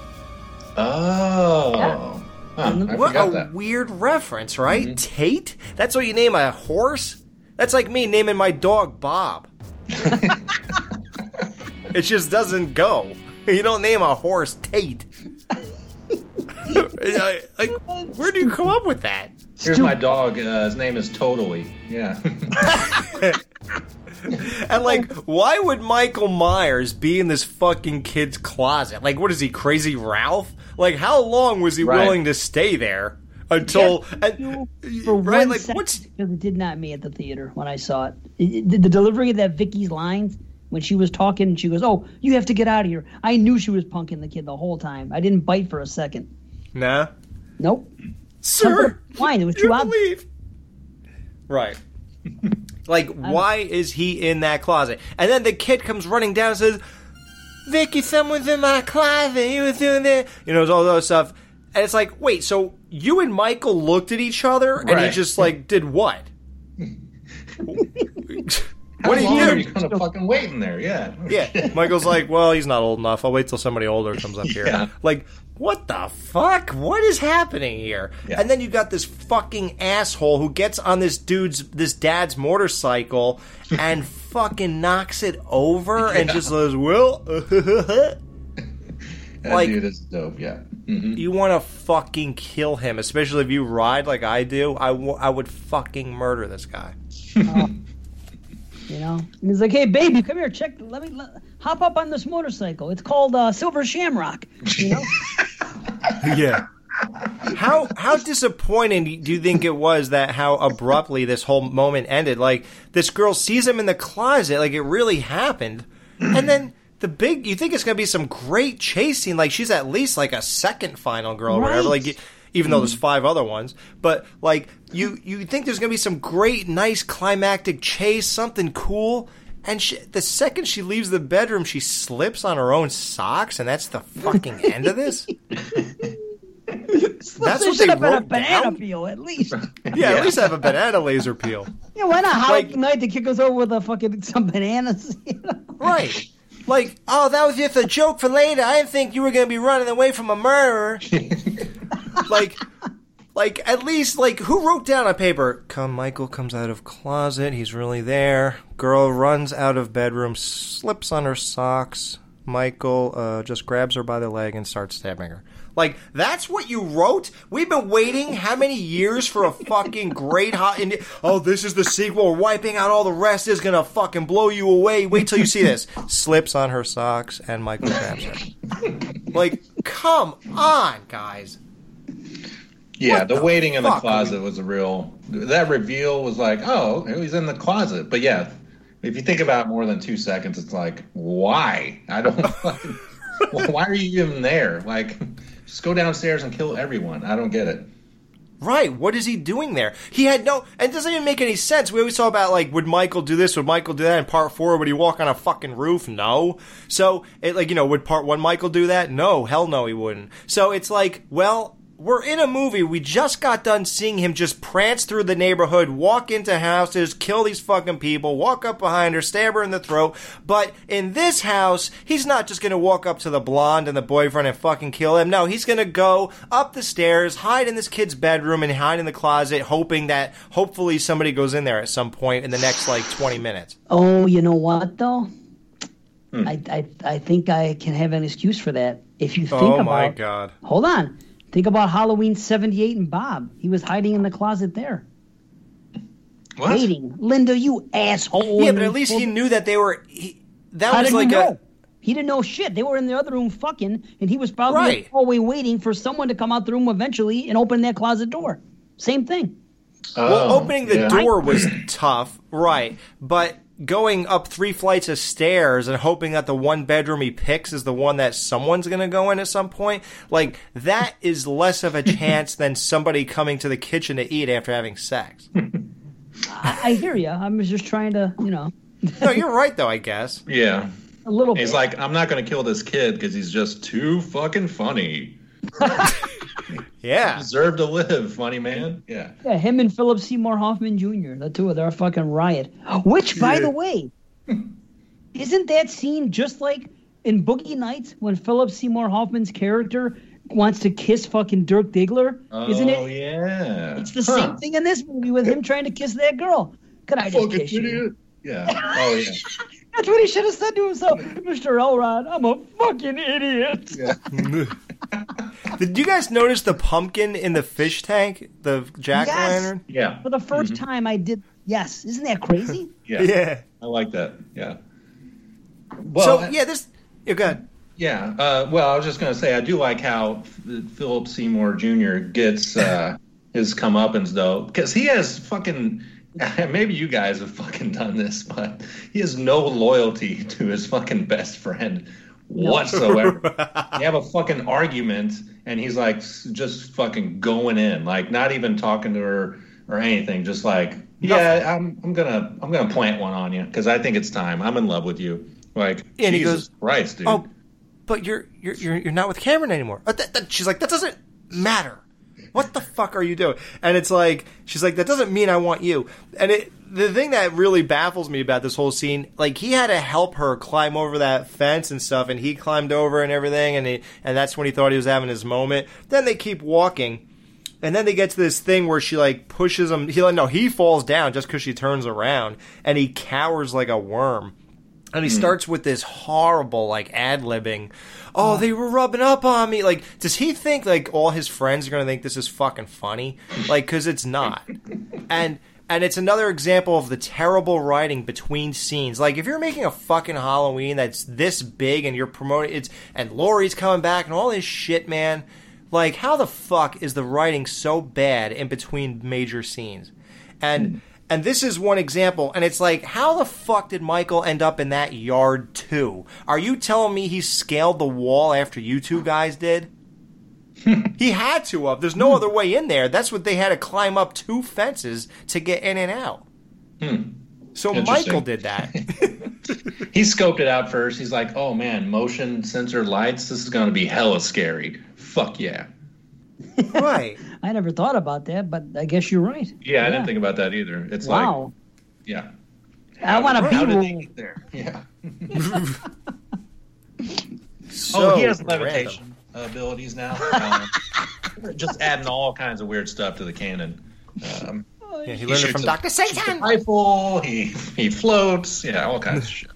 Speaker 9: Oh. Huh, mm-hmm.
Speaker 6: what a
Speaker 9: that.
Speaker 6: weird reference, right? Mm-hmm. Tate? That's what you name a horse? That's like me naming my dog Bob. it just doesn't go. You don't name a horse Tate. like, where do you come up with that?
Speaker 9: Here's my dog. Uh, his name is Totally. Yeah.
Speaker 6: And like, why would Michael Myers be in this fucking kid's closet? Like, what is he, Crazy Ralph? Like, how long was he
Speaker 7: Right.
Speaker 6: willing to stay there until? and,
Speaker 7: For
Speaker 6: right,
Speaker 7: one
Speaker 6: like,
Speaker 7: second,
Speaker 6: what's
Speaker 7: because it did not me at the theater when I saw it. It- it- the, the delivery of that Vicky's lines when she was talking, she goes, "Oh, you have to get out of here." I knew she was punking the kid the whole time. I didn't bite for a second.
Speaker 6: Nah,
Speaker 7: Nope.
Speaker 6: sir?
Speaker 7: Wine. It was too obvious.
Speaker 6: Right. Like, why is he in that closet? And then the kid comes running down and says, Vicky, someone's in my closet. He was doing that. You know, all that stuff. And it's like, wait, so you and Michael looked at each other and he
Speaker 9: Right.
Speaker 6: just, like, did what?
Speaker 9: How
Speaker 6: what do
Speaker 9: long
Speaker 6: you
Speaker 9: are
Speaker 6: do?
Speaker 9: you gonna fucking wait in there? Yeah.
Speaker 6: Yeah. Michael's like, well, he's not old enough. I'll wait till somebody older comes up here. Like, what the fuck? What is happening here? And then you got this fucking asshole who gets on this dude's, this dad's motorcycle and fucking knocks it over and just says, well, Like-
Speaker 9: dude is dope. Yeah. Mhm.
Speaker 6: you want to fucking kill him, especially if you ride like I do. I, w- I would fucking murder this guy.
Speaker 7: You know, and he's like, "Hey, baby, come here. Check. Let me let, hop up on this motorcycle. It's called uh, Silver Shamrock." You know.
Speaker 6: yeah. How how disappointing do you think it was that how abruptly this whole moment ended? Like this girl sees him in the closet, like it really happened, and then the big you think it's gonna be some great chase scene, like she's at least like a second final girl or whatever, like even though there's mm-hmm. five other ones, but like you you think there's gonna be some great nice climactic chase, something cool. And she, the second she leaves the bedroom, she slips on her own socks, and that's the fucking end of this. That's what they
Speaker 7: have been a
Speaker 6: wrote
Speaker 7: banana
Speaker 6: down?
Speaker 7: peel at least.
Speaker 6: Yeah, at least have a banana laser peel.
Speaker 7: Yeah, why not Halloween night to kick us over with a fucking some bananas?
Speaker 6: Right. Like, oh, that was just a joke for later. I didn't think you were going to be running away from a murderer. like, like at least like who wrote down on paper? Come, Michael comes out of closet. He's really there. Girl runs out of bedroom, slips on her socks. Michael uh, just grabs her by the leg and starts stabbing her. Like that's what you wrote? We've been waiting how many years for a fucking great hot? Indi- oh, this is the sequel. We're wiping out all the rest. Is gonna fucking blow you away. Wait till you see this. Slips on her socks and Michael grabs her. Like, come on, guys.
Speaker 9: Yeah, the,
Speaker 6: the
Speaker 9: waiting in the closet was a real. That reveal was like, oh, he's in the closet. But yeah, if you think about it more than two seconds, it's like, why? I don't. why are you even there? Like, just go downstairs and kill everyone. I don't get it.
Speaker 6: Right. What is he doing there? He had no, and it doesn't even make any sense. We always talk about like, would Michael do this? Would Michael do that? In part four, would he walk on a fucking roof? No. So it like you know, would part one Michael do that? No, hell no, he wouldn't. So it's like, well. We're in a movie. We just got done seeing him just prance through the neighborhood, walk into houses, kill these fucking people, walk up behind her, stab her in the throat. But in this house, he's not just gonna walk up to the blonde and the boyfriend and fucking kill him. No, he's gonna go up the stairs, hide in this kid's bedroom, and hide in the closet, hoping that hopefully somebody goes in there at some point in the next like 20 minutes.
Speaker 7: Oh, you know what though? Hmm. I, I I think I can have an excuse for that. If you think
Speaker 6: oh,
Speaker 7: about oh about,
Speaker 6: my god.
Speaker 7: hold on, think about Halloween '78 and Bob. He was hiding in the closet there, What? waiting. Linda, you asshole!
Speaker 6: Yeah, but at least he knew that they were. He, that
Speaker 7: How
Speaker 6: was
Speaker 7: did
Speaker 6: like
Speaker 7: he
Speaker 6: a.
Speaker 7: know? He didn't know shit. They were in the other room fucking, and he was probably in the hallway waiting for someone to come out the room eventually and open that closet door. Same thing.
Speaker 6: Oh, well,
Speaker 9: Oh,
Speaker 6: opening the
Speaker 7: yeah.
Speaker 6: door was tough, right? But going up three flights of stairs and hoping that the one bedroom he picks is the one that someone's going to go in at some point, like that is less of a chance than somebody coming to the kitchen to eat after having sex.
Speaker 7: I, I hear you. I'm just trying to, you know,
Speaker 6: no, you're right though. I guess.
Speaker 9: Yeah.
Speaker 7: a little
Speaker 9: He's
Speaker 7: bit.
Speaker 9: like, I'm not going to kill this kid because he's just too fucking funny.
Speaker 6: Yeah.
Speaker 9: Deserve to live, funny man. Yeah.
Speaker 7: Yeah, him and Philip Seymour Hoffman Jr. The two of them are fucking riot. Which, by
Speaker 9: Yeah.
Speaker 7: the way, isn't that scene just like in Boogie Nights when Philip Seymour Hoffman's character wants to kiss fucking Dirk Diggler? Isn't
Speaker 9: oh,
Speaker 7: it?
Speaker 9: yeah.
Speaker 7: It's the same thing in this movie with him trying to kiss that girl. Could I just kiss you?
Speaker 9: Yeah. Oh yeah.
Speaker 7: That's what he should have said to himself, Mr. Elrod. I'm a fucking idiot.
Speaker 6: Did you guys notice the pumpkin in the fish tank? The jack o' lantern?
Speaker 9: Yeah.
Speaker 7: For the 1st time, I did. Yes, isn't that crazy?
Speaker 9: Yeah.
Speaker 6: Yeah.
Speaker 9: I like that. Yeah.
Speaker 6: so yeah, this. You're good?
Speaker 9: Yeah. Uh, well, I was just going to say I do like how F- Philip Seymour Jr. gets uh, his comeuppance though, because he has fucking. Maybe you guys have fucking done this, but he has no loyalty to his fucking best friend whatsoever. you have a fucking argument, and he's like just fucking going in, like not even talking to her or anything, just like, yeah, I'm, I'm gonna, I'm gonna plant one on you because I think it's time. I'm in love with you. Like,
Speaker 6: And he
Speaker 9: Jesus
Speaker 6: goes,
Speaker 9: Christ, dude.
Speaker 6: Oh, but you're you're you're, you're not with Cameron anymore. Uh, that- that- she's like, that doesn't matter. What the fuck are you doing? And it's like, she's like, that doesn't mean I want you. And it, the thing that really baffles me about this whole scene, like he had to help her climb over that fence and stuff, and he climbed over and everything, and he, and that's when he thought he was having his moment. Then they keep walking, and then they get to this thing where she like pushes him. He like no, he falls down just because she turns around, and he cowers like a worm. And he hmm. starts with this horrible like ad libbing. Oh, they were rubbing up on me. Like, does he think like all his friends are gonna think this is fucking funny? Like, because it's not. And and it's another example of the terrible writing between scenes. Like, if you're making a fucking Halloween that's this big and you're promoting it's and Laurie's coming back and all this shit, man. Like, how the fuck is the writing so bad in between major scenes? And hmm. and this is one example, and it's like, how the fuck did Michael end up in that yard too? Are you telling me he scaled the wall after you two guys did? he had to have. There's no other way in there. That's what they had to climb up two fences to get in and out. Hmm.
Speaker 9: So
Speaker 6: Michael did that.
Speaker 9: he scoped it out first. He's like, "Oh man, motion sensor lights. This is going to be hella scary. Fuck yeah."
Speaker 6: right.
Speaker 7: I never thought about that, but I guess you're right.
Speaker 9: Yeah, I didn't think about that either. It's
Speaker 7: Wow.
Speaker 9: like, yeah.
Speaker 7: I want to be
Speaker 9: did they
Speaker 7: rule.
Speaker 9: get there? Yeah.
Speaker 6: So
Speaker 9: oh, he has
Speaker 6: random.
Speaker 9: Levitation abilities now. Um, just adding all kinds of weird stuff to the canon. Um,
Speaker 6: Yeah, he learned it from Dr. Satan.
Speaker 9: Rifle. He he floats. Yeah, all kinds of shit.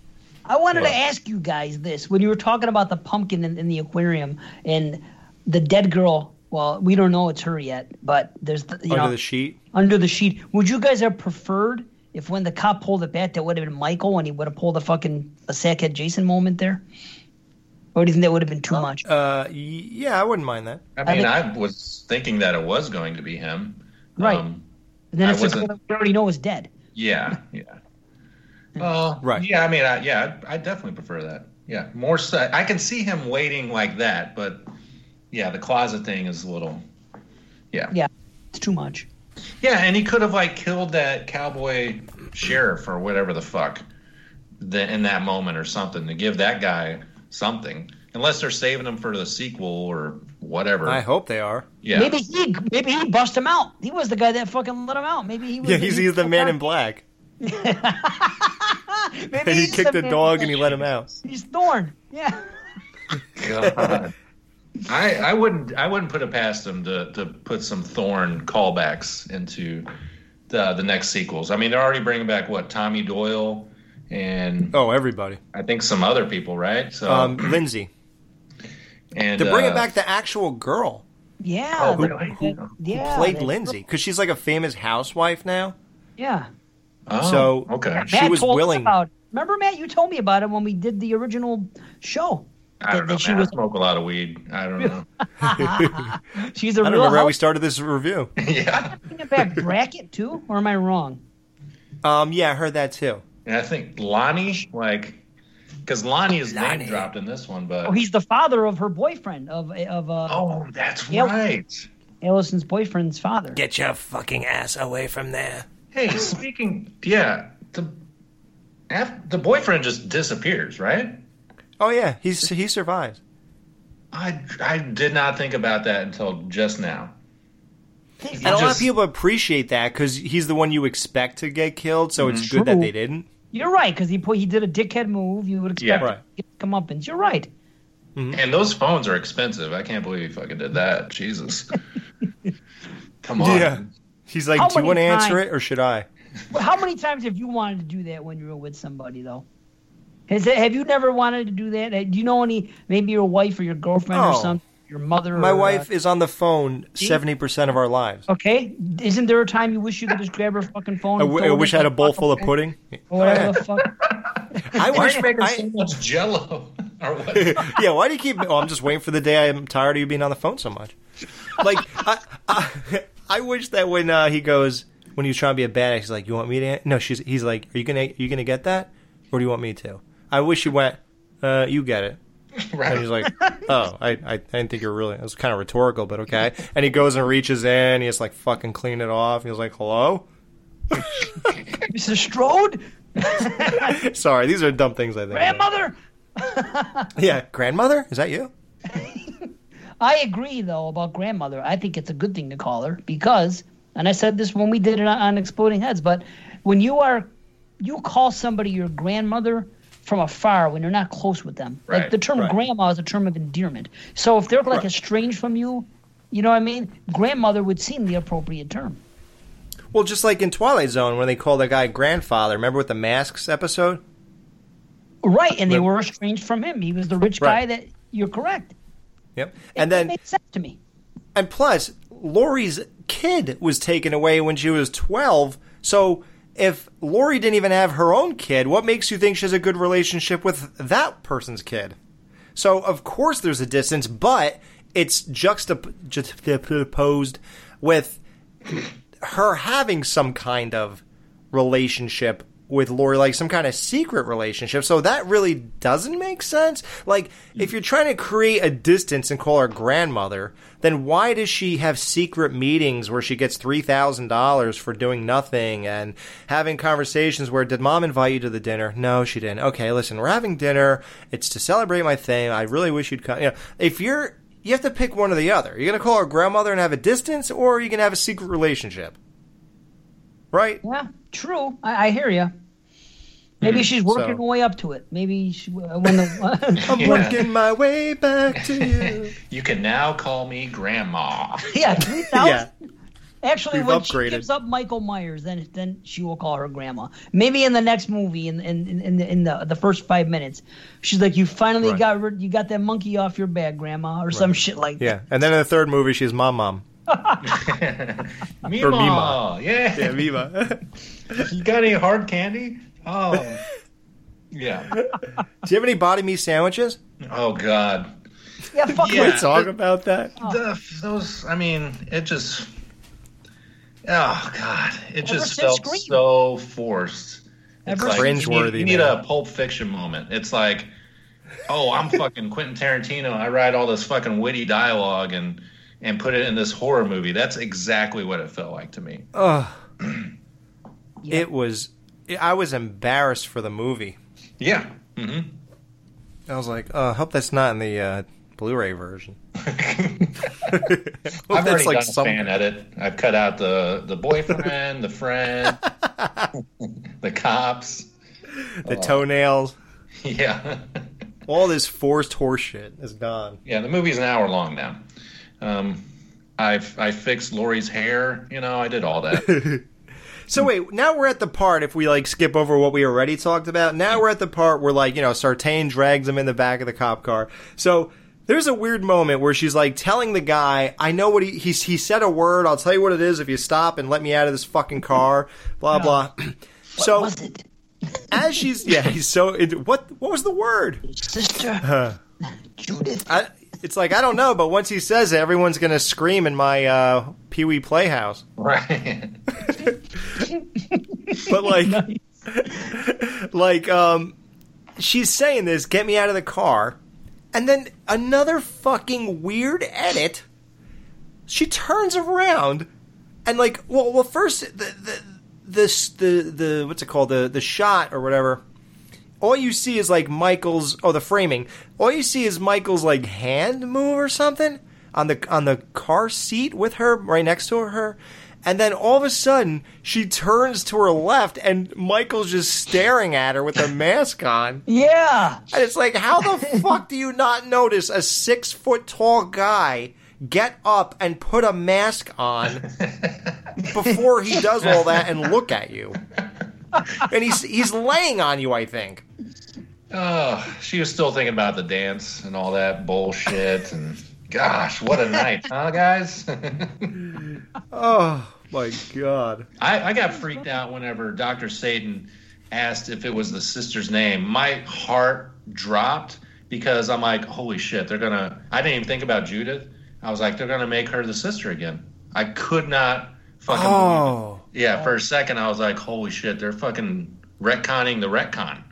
Speaker 7: I wanted
Speaker 9: Well-
Speaker 7: to ask you guys this when you were talking about the pumpkin in, in the aquarium and the dead girl. Well, we don't know it's her yet, but there's the, you
Speaker 6: Under
Speaker 7: know
Speaker 6: the sheet.
Speaker 7: under the sheet. Would you guys have preferred if when the cop pulled it back that would have been Michael and he would have pulled the fucking a sackhead Jason moment there? Or do you think that would have been too much?
Speaker 6: Uh, yeah, I wouldn't mind that.
Speaker 9: I
Speaker 7: I
Speaker 9: mean,
Speaker 7: think-
Speaker 9: I was thinking that it was going to be him.
Speaker 7: Right.
Speaker 9: Um,
Speaker 7: And then
Speaker 9: I
Speaker 7: it's like
Speaker 9: wasn't-
Speaker 7: we already know is dead.
Speaker 9: Yeah, yeah. Well, right. Yeah, I mean, I, yeah, I, I definitely prefer that. Yeah, more. So, I can see him waiting like that, but yeah, the closet thing is a little. Yeah.
Speaker 7: Yeah, it's too much.
Speaker 9: Yeah, and he could have like killed that cowboy sheriff or whatever the fuck, the, in that moment or something to give that guy something. Unless they're saving him for the sequel or whatever.
Speaker 6: I hope they are.
Speaker 9: Yeah.
Speaker 7: Maybe he maybe he bust him out. He was the guy that fucking let him out. Maybe he was
Speaker 6: Yeah, he's, he's the man in black.
Speaker 7: Maybe
Speaker 6: And he
Speaker 7: he's
Speaker 6: kicked
Speaker 7: the
Speaker 6: the dog and he let him out.
Speaker 7: He's Thorn. Yeah.
Speaker 9: God. I, I wouldn't I wouldn't put it past them to, to put some Thorn callbacks into the the next sequels. I mean, they're already bringing back what Tommy Doyle and
Speaker 6: Oh, everybody.
Speaker 9: I think some other people, right? So
Speaker 6: Um, Lindsay.
Speaker 9: and
Speaker 6: To bring
Speaker 9: uh,
Speaker 6: it back the actual girl.
Speaker 7: Yeah.
Speaker 9: Oh,
Speaker 7: the-
Speaker 9: really?
Speaker 7: the- yeah.
Speaker 6: played
Speaker 7: that-
Speaker 6: Lindsay because she's like a famous housewife now.
Speaker 7: Yeah.
Speaker 9: Oh,
Speaker 6: so
Speaker 9: okay.
Speaker 6: she
Speaker 7: Matt
Speaker 6: was willing.
Speaker 7: About, remember, Matt, you told me about it when we did the original show.
Speaker 9: I don't know.
Speaker 7: that she
Speaker 9: man,
Speaker 7: was-
Speaker 9: I smoke a lot of weed. I don't know.
Speaker 7: She's a
Speaker 6: I don't
Speaker 7: real
Speaker 6: remember how we started this review.
Speaker 9: yeah.
Speaker 7: Bring it back bracket too, or am I wrong?
Speaker 6: Um, yeah, I heard that too.
Speaker 9: And I think Lonnie, like, because Lonnie is name dropped in this one, but
Speaker 7: Oh, he's the father of her boyfriend of of. Uh,
Speaker 9: oh, that's
Speaker 7: Yep.
Speaker 9: right.
Speaker 7: Allyson's boyfriend's father.
Speaker 6: Get your fucking ass away from there.
Speaker 9: Hey, speaking, yeah, the the boyfriend just disappears, right?
Speaker 6: Oh yeah, he's he survives.
Speaker 9: I I did not think about that until just now.
Speaker 6: And a lot of people appreciate that because he's the one you expect to get killed. So it's good that they didn't.
Speaker 7: You're right because he put he did a dickhead move. You would expect
Speaker 9: Yeah.
Speaker 7: him to get comeuppance. You're right. Mm-hmm.
Speaker 9: And those phones are expensive. I can't believe he fucking did that. Jesus. Come on.
Speaker 6: Yeah. He's like,
Speaker 7: How
Speaker 6: do you want to answer it or should I?
Speaker 7: Well, How many times have you wanted to do that when you were with somebody though? Has it, have you never wanted to do that? Do you know any? Maybe your wife or your girlfriend or
Speaker 6: Oh.
Speaker 7: something, your mother.
Speaker 6: My
Speaker 7: or, uh,
Speaker 6: wife is on the phone seventy percent of our lives.
Speaker 7: Okay, isn't there a time you wish you could just grab her fucking phone?
Speaker 6: I,
Speaker 7: and
Speaker 6: w- I wish I had a bowl full of pudding.
Speaker 7: Or whatever the fuck.
Speaker 6: I wish
Speaker 9: are you making
Speaker 6: I-
Speaker 9: so much Jello? or what?
Speaker 6: yeah, why do you keep? Oh, I'm just waiting for the day I'm tired of you being on the phone so much. Like, I, I, I wish that when uh, he goes, when he was trying to be a badass, he's like, "You want me to?" No, she's. He's like, "Are you gonna? Are you gonna get that, or do you want me to?" I wish he went, uh, "You get it."
Speaker 9: Right.
Speaker 6: And he's like, "Oh, I, I, I didn't think you're really." It was kind of rhetorical, but okay. And he goes and reaches in. He's like fucking clean it off. He's like, "Hello."
Speaker 7: Mr. Strode,
Speaker 6: Sorry, these are dumb things I think.
Speaker 7: grandmother.
Speaker 6: Yeah, grandmother, is that you?
Speaker 7: I agree though about grandmother. I think it's a good thing to call her because, and I said this when we did it on, on Exploding Heads, but when you are, you call somebody your grandmother from afar when you're not close with them. like the term
Speaker 6: right.
Speaker 7: grandma is a term of endearment. So if they're like
Speaker 6: Right.
Speaker 7: estranged from you, you know what I mean? Grandmother would seem the appropriate term.
Speaker 6: Well, just like in Twilight Zone when they called that guy grandfather. Remember with the masks episode?
Speaker 7: Right, and they were estranged from him. He was the rich guy that you're correct.
Speaker 6: Yep. And then
Speaker 7: makes sense to me.
Speaker 6: And plus, Laurie's kid was taken away when she was 12. So if Laurie didn't even have her own kid, what makes you think she has a good relationship with that person's kid? So of course there's a distance, but it's juxtap- juxtaposed with her having some kind of relationship with Laurie, like some kind of secret relationship. So that really doesn't make sense. Like, if you're trying to create a distance and call her grandmother, then why does she have secret meetings where she gets $3,000 for doing nothing and having conversations where, did mom invite you to the dinner? No, she didn't. Okay, listen, we're having dinner. It's to celebrate my thing. I really wish you'd come. You know, if you're, you have to pick one or the other. You're going to call her grandmother and have a distance, or are you going to have a secret relationship? Right?
Speaker 7: Yeah, true. I, I hear you. Maybe she's working
Speaker 9: so-
Speaker 7: her way up to it. Maybe she, uh, when the
Speaker 6: I'm
Speaker 9: Yeah.
Speaker 6: working my way back to you.
Speaker 9: You can now call me Grandma.
Speaker 7: yeah, three thousand. Actually,
Speaker 9: We've
Speaker 7: when she gives up Michael Myers, then then she will call her grandma. Maybe in the next movie, in in in, in, the, in the the first five minutes, she's like, "You finally
Speaker 6: Right.
Speaker 7: got rid, you got that monkey off your back, grandma," or some shit like that.
Speaker 6: Yeah, and then in the third movie, she's mom, mom.
Speaker 9: Mima.
Speaker 6: Or Mima.
Speaker 9: Yeah.
Speaker 6: Yeah, Mima.
Speaker 9: you got any hard candy? Oh. Yeah.
Speaker 6: Do you have any body meat sandwiches?
Speaker 9: Oh God.
Speaker 7: Yeah, fuck
Speaker 6: Can we talk about that? Oh.
Speaker 9: The, those, I mean, it just. Oh God! It
Speaker 7: Ever
Speaker 9: just felt
Speaker 7: Scream.
Speaker 9: so forced.
Speaker 7: Ever
Speaker 9: It's like,
Speaker 6: since-
Speaker 9: you need, you need
Speaker 6: man.
Speaker 9: a Pulp Fiction moment. It's like, oh, I'm fucking Quentin Tarantino. I write all this fucking witty dialogue and and put it in this horror movie. That's exactly what it felt like to me.
Speaker 6: Ugh. It was. I was embarrassed for the movie.
Speaker 9: Yeah. Mm-hmm.
Speaker 6: I was like, uh, I hope that's not in the uh, Blu-ray version.
Speaker 9: I've already done a fan edit. I've cut out the the boyfriend, the friend, the cops,
Speaker 6: the
Speaker 9: Oh.
Speaker 6: toenails,
Speaker 9: Yeah.
Speaker 6: all this forced horseshit is gone.
Speaker 9: Yeah, the movie's an hour long now. Um, I've I fixed Laurie's hair. You know, I did all that.
Speaker 6: So wait, now we're at the part. If we like skip over what we already talked about, now we're at the part where like you know Sartain drags him in the back of the cop car. So there's a weird moment where she's like telling the guy, "I know what he he he said a word. I'll tell you what it is if you stop and let me out of this fucking car." Blah blah. so as she's yeah, he's so it, what what was the word?
Speaker 7: Sister uh-huh.
Speaker 6: Judith. I, it's like I don't know, but once he says it, everyone's gonna scream in my uh, Pee Wee Playhouse.
Speaker 9: Right.
Speaker 6: but like, like, um, she's saying this, "Get me out of the car," and then another fucking weird edit. She turns around and like, well, well, first the the this the the what's it called the the shot or whatever. All you see is like Michael's oh the framing. All you see is Michael's like hand move or something on the on the car seat with her right next to her. And then all of a sudden, she turns to her left, and Michael's just staring at her with a mask on.
Speaker 7: Yeah.
Speaker 6: And it's like, how the fuck do you not notice a six foot tall guy get up and put a mask on before he does all that and look at you. And he's he's laying on you, I think.
Speaker 9: Oh, she was still thinking about the dance and all that bullshit. And gosh, what a night, huh, guys?
Speaker 6: oh my god!
Speaker 9: I, I got freaked out whenever Dr. Sartain asked if it was the sister's name. My heart dropped because I'm like, holy shit, they're gonna. I didn't even think about Judith. I was like, they're gonna make her the sister again. I could not fucking.
Speaker 6: Oh.
Speaker 9: Yeah, for a second I was like, holy shit, they're fucking retconning the retcon.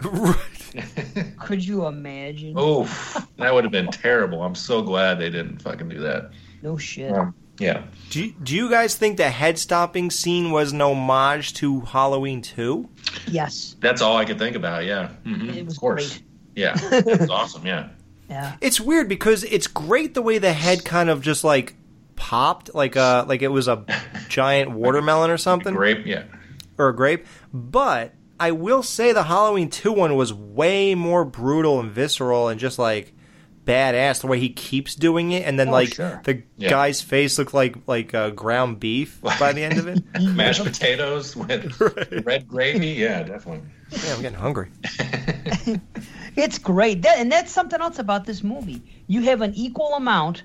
Speaker 7: Could you imagine?
Speaker 9: Oof, that would have been terrible. I'm so glad they didn't fucking do that.
Speaker 7: No shit.
Speaker 9: Um, yeah.
Speaker 6: Do you, do you guys think the head stopping scene was an homage to Halloween 2?
Speaker 7: Yes.
Speaker 9: That's all I could think about. Yeah. Mhm,
Speaker 7: It was
Speaker 9: of course.
Speaker 7: great.
Speaker 9: Yeah. That's awesome. Yeah.
Speaker 7: Yeah.
Speaker 6: It's weird because it's great the way the head kind of just like popped like uh like it was a giant watermelon or something.
Speaker 9: Grape, yeah.
Speaker 6: Or a grape. But I will say the Halloween 2 one was way more brutal and visceral and just like badass the way he keeps doing it and then
Speaker 9: Oh,
Speaker 6: like
Speaker 9: sure.
Speaker 6: the
Speaker 9: Yeah.
Speaker 6: guy's face looked like like uh, ground beef by the end of it.
Speaker 9: Mashed potatoes with red gravy. Yeah, definitely.
Speaker 6: Yeah, I'm getting hungry.
Speaker 7: It's great. That, and that's something else about this movie. You have an equal amount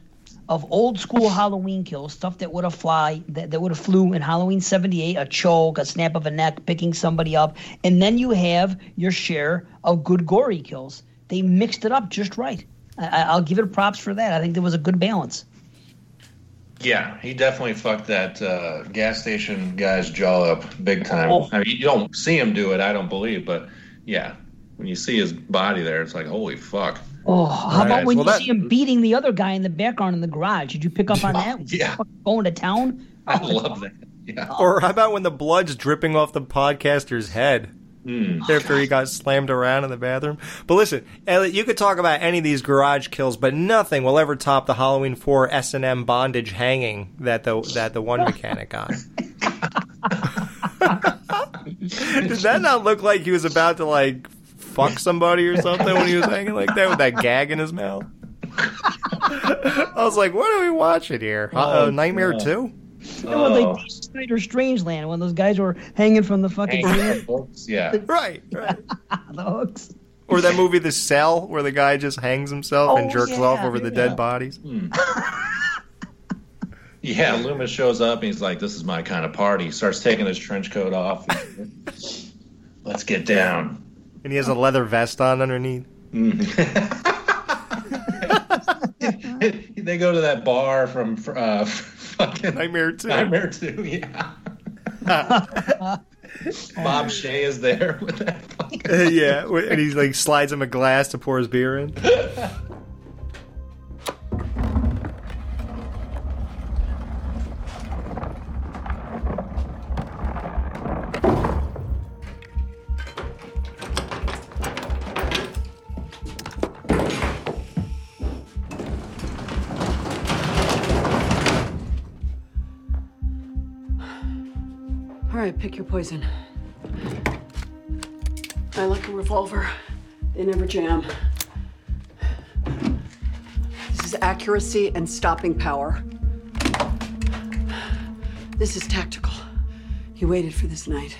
Speaker 7: of old school Halloween kills, stuff that would have fly that, that would have flew in Halloween 78, a choke, a snap of a neck, picking somebody up, and then you have your share of good gory kills. They mixed it up just right. I, I'll give it props for that. I think there was a good balance.
Speaker 9: Yeah, he definitely fucked that uh, gas station guy's jaw up big time.
Speaker 7: Oh.
Speaker 9: I mean, you don't see him do it, I don't believe, but yeah, when you see his body there, it's like, holy fuck.
Speaker 7: Oh, how about
Speaker 9: Right.
Speaker 7: when
Speaker 9: Well,
Speaker 7: you
Speaker 9: that-
Speaker 7: see him beating the other guy in the background in the garage? Did you pick up on that? Was
Speaker 9: Yeah.
Speaker 7: going to town?
Speaker 9: I love that. Yeah. Oh.
Speaker 6: Or how about when the blood's dripping off the podcaster's head hmm. oh, after he got slammed around in the bathroom? But listen, Elliot, you could talk about any of these garage kills, but nothing will ever top the Halloween Four S and M bondage hanging that the that the one mechanic got. Did that not look like he was about to like fuck somebody or something when he was hanging like that with that gag in his mouth? I was like, what are we watching here? Uh,
Speaker 7: Oh,
Speaker 6: Nightmare
Speaker 7: God.
Speaker 6: Two?
Speaker 7: It was like Dee Snider Strangeland when those guys were hanging from the fucking
Speaker 9: hooks. Yeah.
Speaker 6: right, right.
Speaker 7: the hooks.
Speaker 6: Or that movie The Cell, where the guy just hangs himself and
Speaker 9: Oh,
Speaker 6: jerks
Speaker 9: yeah,
Speaker 6: off over the dead bodies.
Speaker 9: Yeah, Loomis shows up and he's like, "This is my kind of party." He starts taking his trench coat off. Let's get down.
Speaker 6: And he has a leather vest on underneath.
Speaker 9: they go to that bar from uh, fucking
Speaker 6: Nightmare Two.
Speaker 9: Nightmare Two, yeah. Bob Shaye is there with that.
Speaker 6: Uh, yeah, and he like slides him a glass to pour his beer in.
Speaker 11: Right, pick your poison. I like a revolver. They never jam. This is accuracy and stopping power. This is tactical. He waited for this night.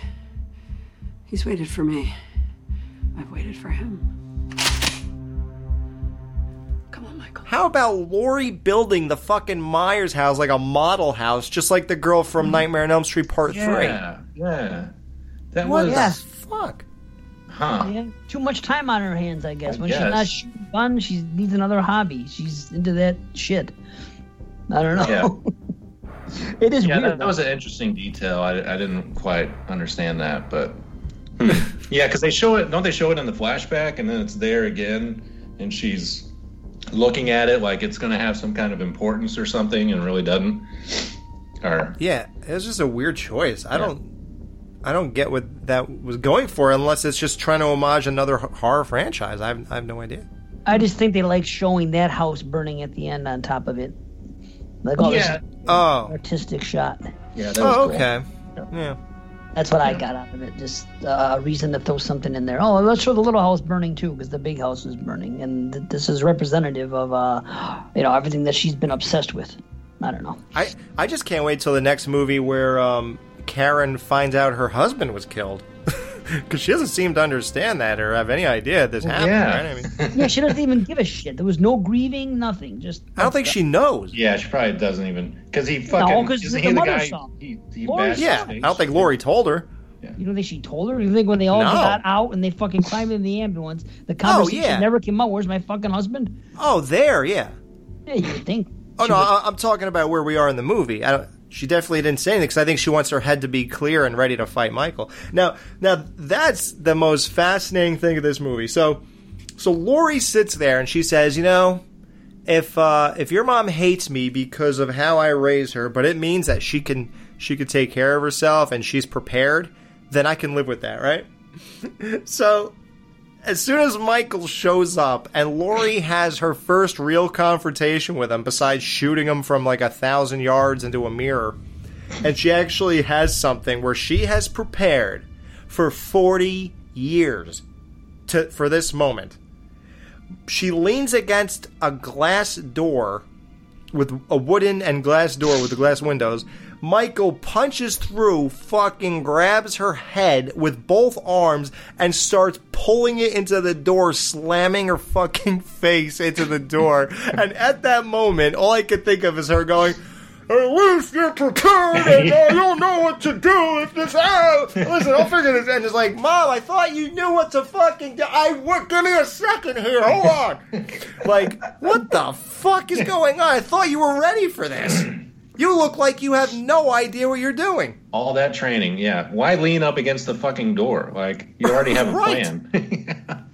Speaker 11: He's waited for me. I've waited for him.
Speaker 6: How about Laurie building the fucking Myers house like a model house, just like the girl from Nightmare on Elm Street Part
Speaker 9: Yeah, yeah. That
Speaker 6: What
Speaker 9: was
Speaker 6: the fuck?
Speaker 9: Huh.
Speaker 7: Yeah, too much time on her hands, I guess.
Speaker 9: I
Speaker 7: when she's not shooting fun, she needs another hobby. She's into that shit. I don't know. Yeah. it is
Speaker 9: yeah,
Speaker 7: weird.
Speaker 9: that, that was an interesting detail. I, I didn't quite understand that, but hmm. yeah, because they show it. Don't they show it in the flashback, and then it's there again, and she's looking at it like it's going to have some kind of importance or something, and really doesn't. Or
Speaker 6: Yeah, it was just a weird choice. I don't, I don't get what that was going for, unless it's just trying to homage another horror franchise. I have, I have no idea.
Speaker 7: I just think they like showing that house burning at the end on top of it. Like, oh,
Speaker 6: Yeah.
Speaker 7: this
Speaker 6: Oh.
Speaker 7: artistic shot.
Speaker 9: Yeah, that was
Speaker 6: oh, okay. Yeah.
Speaker 7: That's what I got out of it. Just uh, a reason to throw something in there. Oh, let's show the little house burning too, because the big house is burning, and th- this is representative of, uh, you know, everything that she's been obsessed with. I don't know.
Speaker 6: I I just can't wait till the next movie where um, Karen finds out her husband was killed. Because she doesn't seem to understand that or have any idea that this happened.
Speaker 9: yeah.
Speaker 6: Right? I mean,
Speaker 7: yeah, she doesn't even give a shit. There was no grieving, nothing. Just
Speaker 6: I don't think she knows.
Speaker 9: Yeah, she probably doesn't even because he fucking
Speaker 7: 'cause
Speaker 9: isn't
Speaker 7: the
Speaker 9: the
Speaker 7: mother
Speaker 9: guy?
Speaker 7: saw.
Speaker 9: He, he Laurie
Speaker 6: yeah, I don't think Laurie told her.
Speaker 7: You don't think she told her? You think when they all
Speaker 6: No.
Speaker 7: got out and they fucking climbed in the ambulance, the oh, conversation
Speaker 6: yeah.
Speaker 7: never came out? Where's my fucking husband?
Speaker 6: Oh, there, yeah.
Speaker 7: Yeah, you would think.
Speaker 6: Oh no, I, I'm talking about where we are in the movie. I don't, she definitely didn't say anything because I think she wants her head to be clear and ready to fight Michael. Now, now that's the most fascinating thing of this movie. So, so Laurie sits there and she says, you know, if uh, if your mom hates me because of how I raise her, but it means that she can she could take care of herself and she's prepared, then I can live with that, right? so as soon as Michael shows up and Laurie has her first real confrontation with him, besides shooting him from like a thousand yards into a mirror, and she actually has something where she has prepared for 40 years to for this moment. She leans against a glass door with a wooden and glass door with the glass windows. Michael punches through, fucking grabs her head with both arms and starts pulling it into the door, slamming her fucking face into the door. and at that moment, all I could think of is her going, at least you're prepared and uh, you'll know what to do if this out. Listen, I'll figure this. Out. And it's like, Mom, I thought you knew what to fucking do. I what? Give me a second here. Hold on. like, what the fuck is going on? I thought you were ready for this. You look like you have no idea what you're doing.
Speaker 9: All that training, yeah. Why lean up against the fucking door? Like you already have a plan.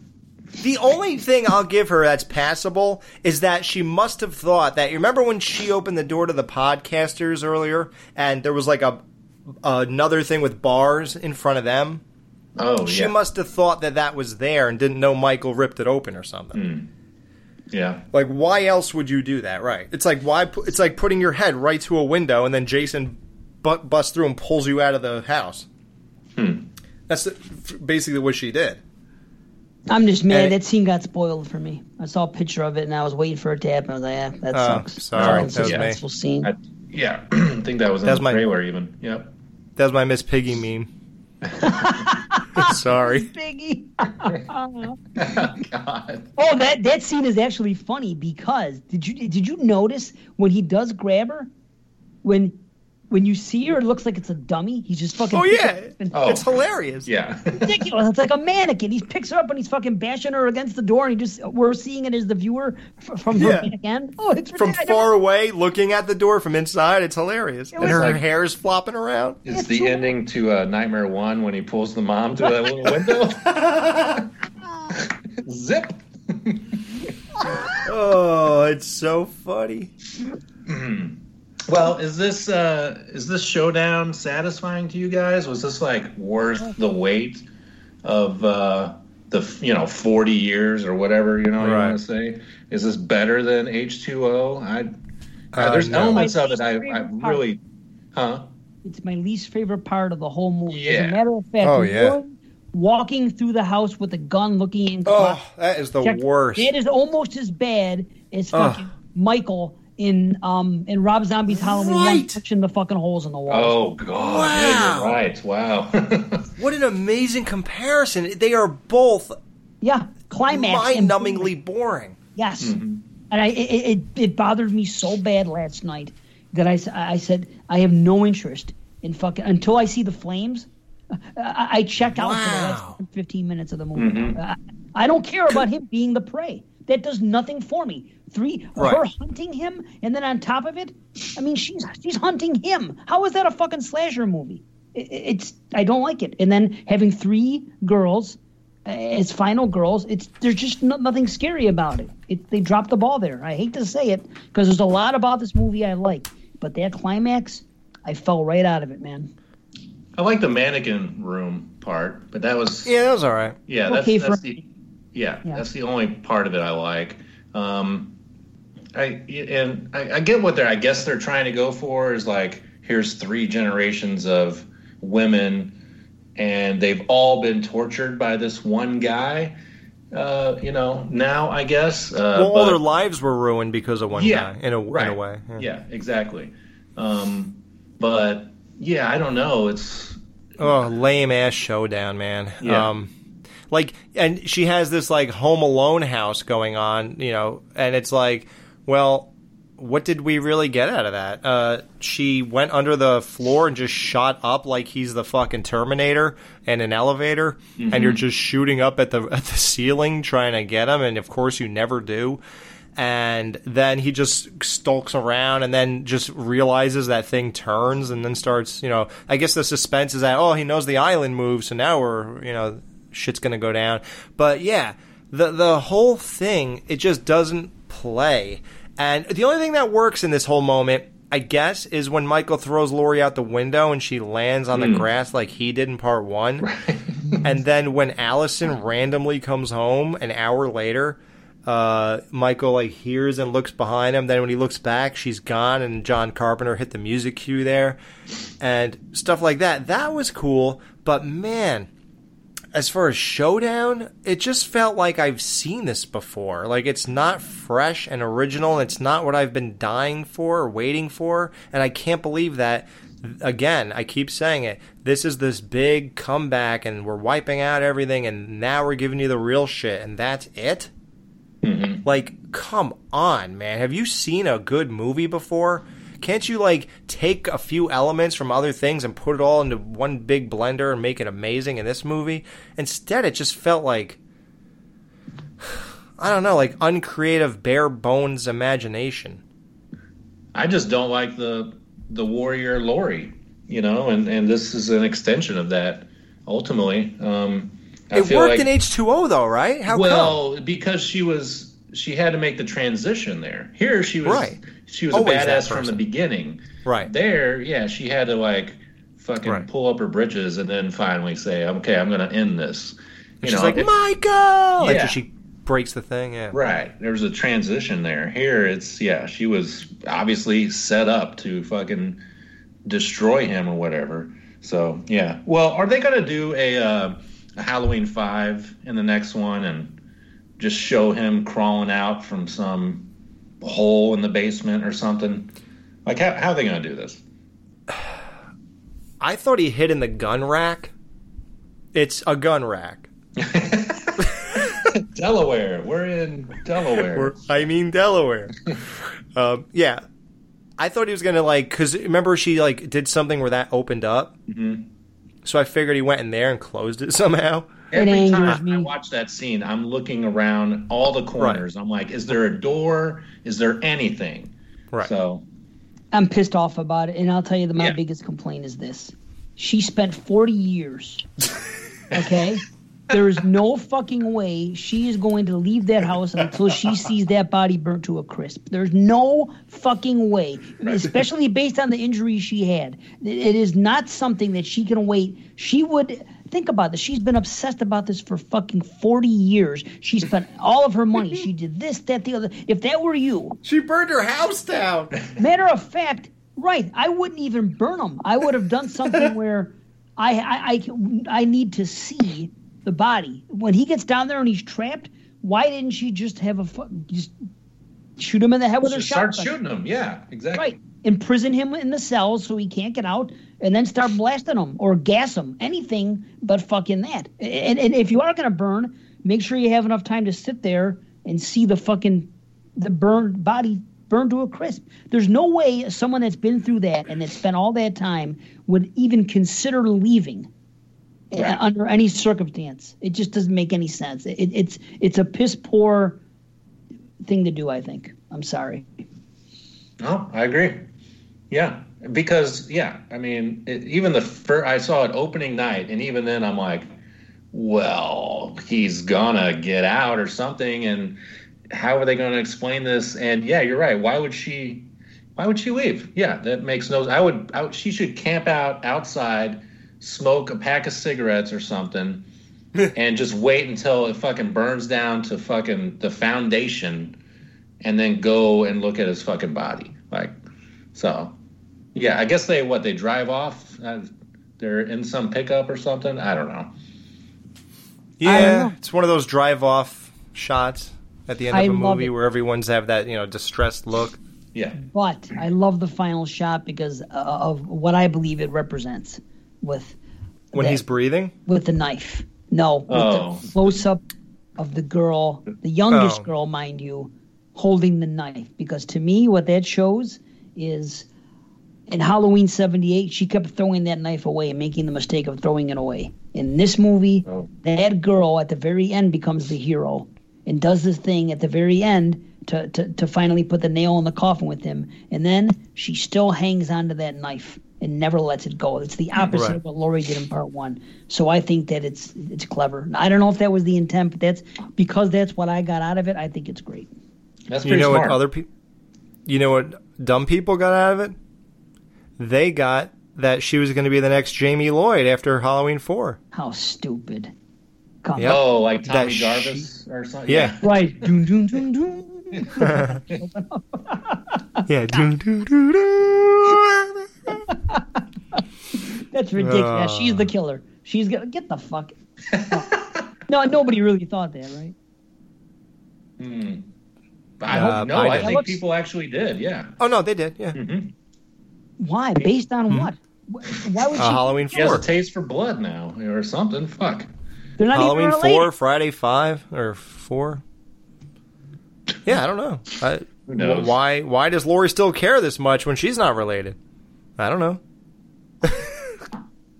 Speaker 6: The only thing I'll give her that's passable is that she must have thought that. You remember when she opened the door to the podcasters earlier, and there was like a another thing with bars in front of them.
Speaker 9: Oh,
Speaker 6: she
Speaker 9: yeah.
Speaker 6: must have thought that that was there and didn't know Michael ripped it open or something.
Speaker 9: Hmm. Yeah.
Speaker 6: Like, why else would you do that? Right? It's like why? pu- It's like putting your head right to a window and then Jason bu- busts through and pulls you out of the house.
Speaker 9: Hmm.
Speaker 6: That's the, basically what she did.
Speaker 7: I'm just mad
Speaker 6: And-
Speaker 7: that scene got spoiled for me. I saw a picture of it and I was waiting for it to happen. I was like, yeah, that
Speaker 6: Oh,
Speaker 7: sucks.
Speaker 6: sorry.
Speaker 7: That was
Speaker 6: That
Speaker 7: a
Speaker 6: was me.
Speaker 7: scene.
Speaker 9: I, yeah, I think that was in
Speaker 6: That's
Speaker 9: the
Speaker 6: my-
Speaker 9: trailer even. Yep.
Speaker 6: That was my Miss Piggy meme. Sorry.
Speaker 7: Biggie. Oh, that that scene is actually funny because did you did you notice when he does grab her, when when you see her, it looks like it's a dummy. He's just fucking.
Speaker 6: Oh yeah,
Speaker 7: and-
Speaker 6: it's hilarious.
Speaker 9: Yeah.
Speaker 7: ridiculous. It's like a mannequin. He picks her up and he's fucking bashing her against the door, and he just we're seeing it as the viewer f- from her
Speaker 6: Yeah.
Speaker 7: back end. Oh, it's
Speaker 6: From
Speaker 7: ridiculous.
Speaker 6: far away, looking at the door from inside, it's hilarious. and her
Speaker 9: like-
Speaker 6: hair is flopping around.
Speaker 9: It's the ending to uh, Nightmare One when he pulls the mom to that little window. Zip.
Speaker 6: Oh, it's so funny.
Speaker 9: Well, is this uh, is this showdown satisfying to you guys? Was this like worth the wait of uh, the you know forty years or whatever you know you want to say? Is this better than H two O? I
Speaker 6: Uh,
Speaker 9: uh, there's
Speaker 6: no.
Speaker 9: elements of it I, I really, huh?
Speaker 7: It's my least favorite part of the whole movie. As a matter of fact,
Speaker 6: Oh, yeah.
Speaker 7: walking through the house with a gun, looking in.
Speaker 6: Oh, that is the
Speaker 7: Check-
Speaker 6: worst.
Speaker 7: It is almost as bad as
Speaker 6: Ugh.
Speaker 7: fucking Michael in um in Rob Zombie's Halloween one
Speaker 6: Right.
Speaker 7: touching the fucking holes in the wall.
Speaker 9: Oh God! Yeah, you're right. Wow.
Speaker 6: What an amazing comparison. They are both
Speaker 7: yeah, climax
Speaker 6: mind-numbingly boring.
Speaker 7: Yes.
Speaker 9: Mm-hmm.
Speaker 7: And I, it, it, it bothered me so bad last night that I I said, I have no interest in fucking, until I see the flames. I, I checked out for the last 15 minutes of the movie.
Speaker 9: Mhm.
Speaker 7: I, I don't care about him being the prey. That does nothing for me. Three,
Speaker 6: Right.
Speaker 7: her hunting him, and then on top of it, I mean, she's she's hunting him. How is that a fucking slasher movie? It, it's I don't like it. And then having three girls uh, as final girls, it's there's just no, nothing scary about it. it. They dropped the ball there. I hate to say it because there's a lot about this movie I like, but that climax, I fell right out of it, man.
Speaker 9: I like the mannequin room part, but that was
Speaker 6: Yeah, that was all right.
Speaker 9: Yeah, that's,
Speaker 7: Okay for-
Speaker 9: that's the yeah,
Speaker 7: Yeah.
Speaker 9: that's the only part of it I like. Um, I and I, I get what they're. I guess they're trying to go for is like here's three generations of women, and they've all been tortured by this one guy. Uh, you know, now I guess. Uh,
Speaker 6: well, all
Speaker 9: but-
Speaker 6: their lives were ruined because of one
Speaker 9: Yeah,
Speaker 6: guy. In a in a
Speaker 9: right.
Speaker 6: way.
Speaker 9: yeah, exactly. Um, but yeah, I don't know. It's
Speaker 6: Oh, lame ass showdown, man.
Speaker 9: Yeah.
Speaker 6: Um, like, and she has this like Home Alone house going on, you know, and it's like, well, what did we really get out of that? Uh, she went under the floor and just shot up like he's the fucking Terminator in an elevator, and you're
Speaker 9: Mhm.
Speaker 6: just shooting up at the at the ceiling trying to get him, and of course you never do. And then he just stalks around and then just realizes that thing turns and then starts, you know, I guess the suspense is that, oh, he knows the island moves, so now we're, you know, shit's gonna go down. But yeah, the the whole thing, it just doesn't play. And the only thing that works in this whole moment, I guess, is when Michael throws Laurie out the window and she lands on the
Speaker 9: Mm.
Speaker 6: grass like he did in part one. and then when Allyson randomly comes home an hour later, uh, Michael like hears and looks behind him. Then when he looks back, she's gone, and John Carpenter hit the music cue there, and stuff like that. That was cool, but man, as far as showdown, it just felt like I've seen this before. Like it's not fresh and original, and it's not what I've been dying for or waiting for, and I can't believe that. Again, I keep saying it. This is this big comeback, and we're wiping out everything, and now we're giving you the real shit, and that's it. Mm-hmm. Like, come on, man. Have you seen a good movie before? Can't you like take a few elements from other things and put it all into one big blender and make it amazing in this movie? Instead, it just felt like I don't know, like uncreative, bare bones imagination.
Speaker 9: I just don't like the the warrior Laurie, you know, and and this is an extension of that. Ultimately, um, I
Speaker 6: it worked
Speaker 9: like,
Speaker 6: in H two O though, right? How come?
Speaker 9: well because she was she had to make the transition there. Here she was
Speaker 6: Right.
Speaker 9: She was
Speaker 6: Always
Speaker 9: a badass from the beginning.
Speaker 6: Right.
Speaker 9: There, yeah, she had to like fucking pull up her bridges and then finally say, "Okay, I'm going to end this." You
Speaker 6: She's
Speaker 9: know,
Speaker 6: like
Speaker 9: it-
Speaker 6: Michael,
Speaker 9: Yeah.
Speaker 6: and she breaks the thing. Yeah,
Speaker 9: Right. There's a transition there. Here, it's yeah. She was obviously set up to fucking destroy him or whatever. So yeah. Well, are they gonna do a, uh, a Halloween five in the next one and just show him crawling out from some hole in the basement or something? Like how how are they gonna do this?
Speaker 6: I thought he hid in the gun rack. It's a gun rack.
Speaker 9: Delaware. We're in Delaware.
Speaker 6: Or, I mean Delaware. um, yeah, I thought he was gonna like because remember she like did something where that opened up.
Speaker 9: Mhm.
Speaker 6: So I figured he went in there and closed it somehow.
Speaker 9: Every time I watch that scene, I'm looking around all the corners. I'm like, is there a door? Is there anything?
Speaker 6: Right.
Speaker 9: So
Speaker 7: I'm pissed off about it, and I'll tell you that my biggest complaint is this: she spent 40 years. Okay, there is no fucking way she is going to leave that house until she sees that body burnt to a crisp. There's no fucking way, especially based on the injuries she had. It- It is not something that she can wait. She would. Think about this. She's been obsessed about this for fucking 40 years. She spent all of her money. She did this, that, the other. If that were you,
Speaker 6: she burned her house down.
Speaker 7: Matter of fact, right? I wouldn't even burn them. I would have done something where I, I, I, I need to see the body when he gets down there and he's trapped. Why didn't she just have a fu- just shoot him in the head with her
Speaker 9: Just start shooting him. Yeah, exactly.
Speaker 7: Right. Imprison him in the cells so he can't get out, and then start blasting him or gas him. Anything but fucking that. And, and if you are gonna burn, make sure you have enough time to sit there and see the fucking the burned body burned to a crisp. There's no way someone that's been through that and that spent all that time would even consider leaving uh, under any circumstance. It just doesn't make any sense. It, it's it's a piss poor thing to do. I think. I'm sorry.
Speaker 9: No, I agree. Yeah, because yeah, I mean, it, even the first I saw it opening night, and even then, I'm like, well, he's gonna get out or something, and how are they to explain this? And yeah, you're right. Why would she? Why would she leave? Yeah, that makes no. I would. I would she should camp out outside, smoke a pack of cigarettes or something, and just wait until it fucking burns down to fucking the foundation, and then go and look at his fucking body. Like, so, yeah. I guess they what they drive off. Uh, they're in some pickup or something. I don't know.
Speaker 6: Yeah, it's one of those drive off shots at the end of a movie where everyone's have that you know distressed look.
Speaker 9: Yeah.
Speaker 7: But I love the final shot because uh, of what I believe it represents with
Speaker 6: When
Speaker 7: that-
Speaker 6: he's breathing?
Speaker 7: with the knife. No, with
Speaker 6: Oh.
Speaker 7: the close up of the girl, the youngest
Speaker 6: Oh.
Speaker 7: girl, mind you, holding the knife. Because to me, what that shows is in Halloween 78, she kept throwing that knife away and making the mistake of throwing it away. In this movie, oh. that girl at the very end becomes the hero and does this thing at the very end to, to, to finally put the nail in the coffin with him. And then she still hangs onto that knife and never lets it go. It's the opposite
Speaker 6: Right.
Speaker 7: of what Laurie did in part one. So I think that it's it's clever. I don't know if that was the intent, but that's because that's what I got out of it. I think it's great.
Speaker 9: That's
Speaker 6: you know
Speaker 9: smart.
Speaker 6: what other people? You know what dumb people got out of it? They got that she was going to be the next Jamie Lloyd after Halloween four.
Speaker 7: How stupid. Come
Speaker 6: Yep.
Speaker 9: Oh, like
Speaker 6: That
Speaker 9: Tommy
Speaker 6: she-
Speaker 9: Jarvis or something?
Speaker 6: Yeah.
Speaker 7: Right. Doom, doom, doom, doom.
Speaker 6: Yeah. Doo, doo, doo, doo.
Speaker 7: That's ridiculous.
Speaker 6: Uh.
Speaker 7: She's the killer. She's gonna get the fuck. no, nobody really thought that, right?
Speaker 9: Hmm. I
Speaker 6: Uh,
Speaker 9: hope no.
Speaker 6: I
Speaker 9: I,
Speaker 6: did.
Speaker 9: think people actually did. Yeah.
Speaker 6: Oh no, they did. Yeah.
Speaker 7: Why? Based on what? Why would
Speaker 6: Uh,
Speaker 7: she?
Speaker 6: Halloween
Speaker 9: She has a taste for blood now, or something. Fuck.
Speaker 7: They're not
Speaker 6: Halloween
Speaker 7: even related.
Speaker 6: four, Friday five or four. Yeah, I don't know. I,
Speaker 9: Who knows?
Speaker 6: Why? Why does Laurie still care this much when she's not related? I don't know.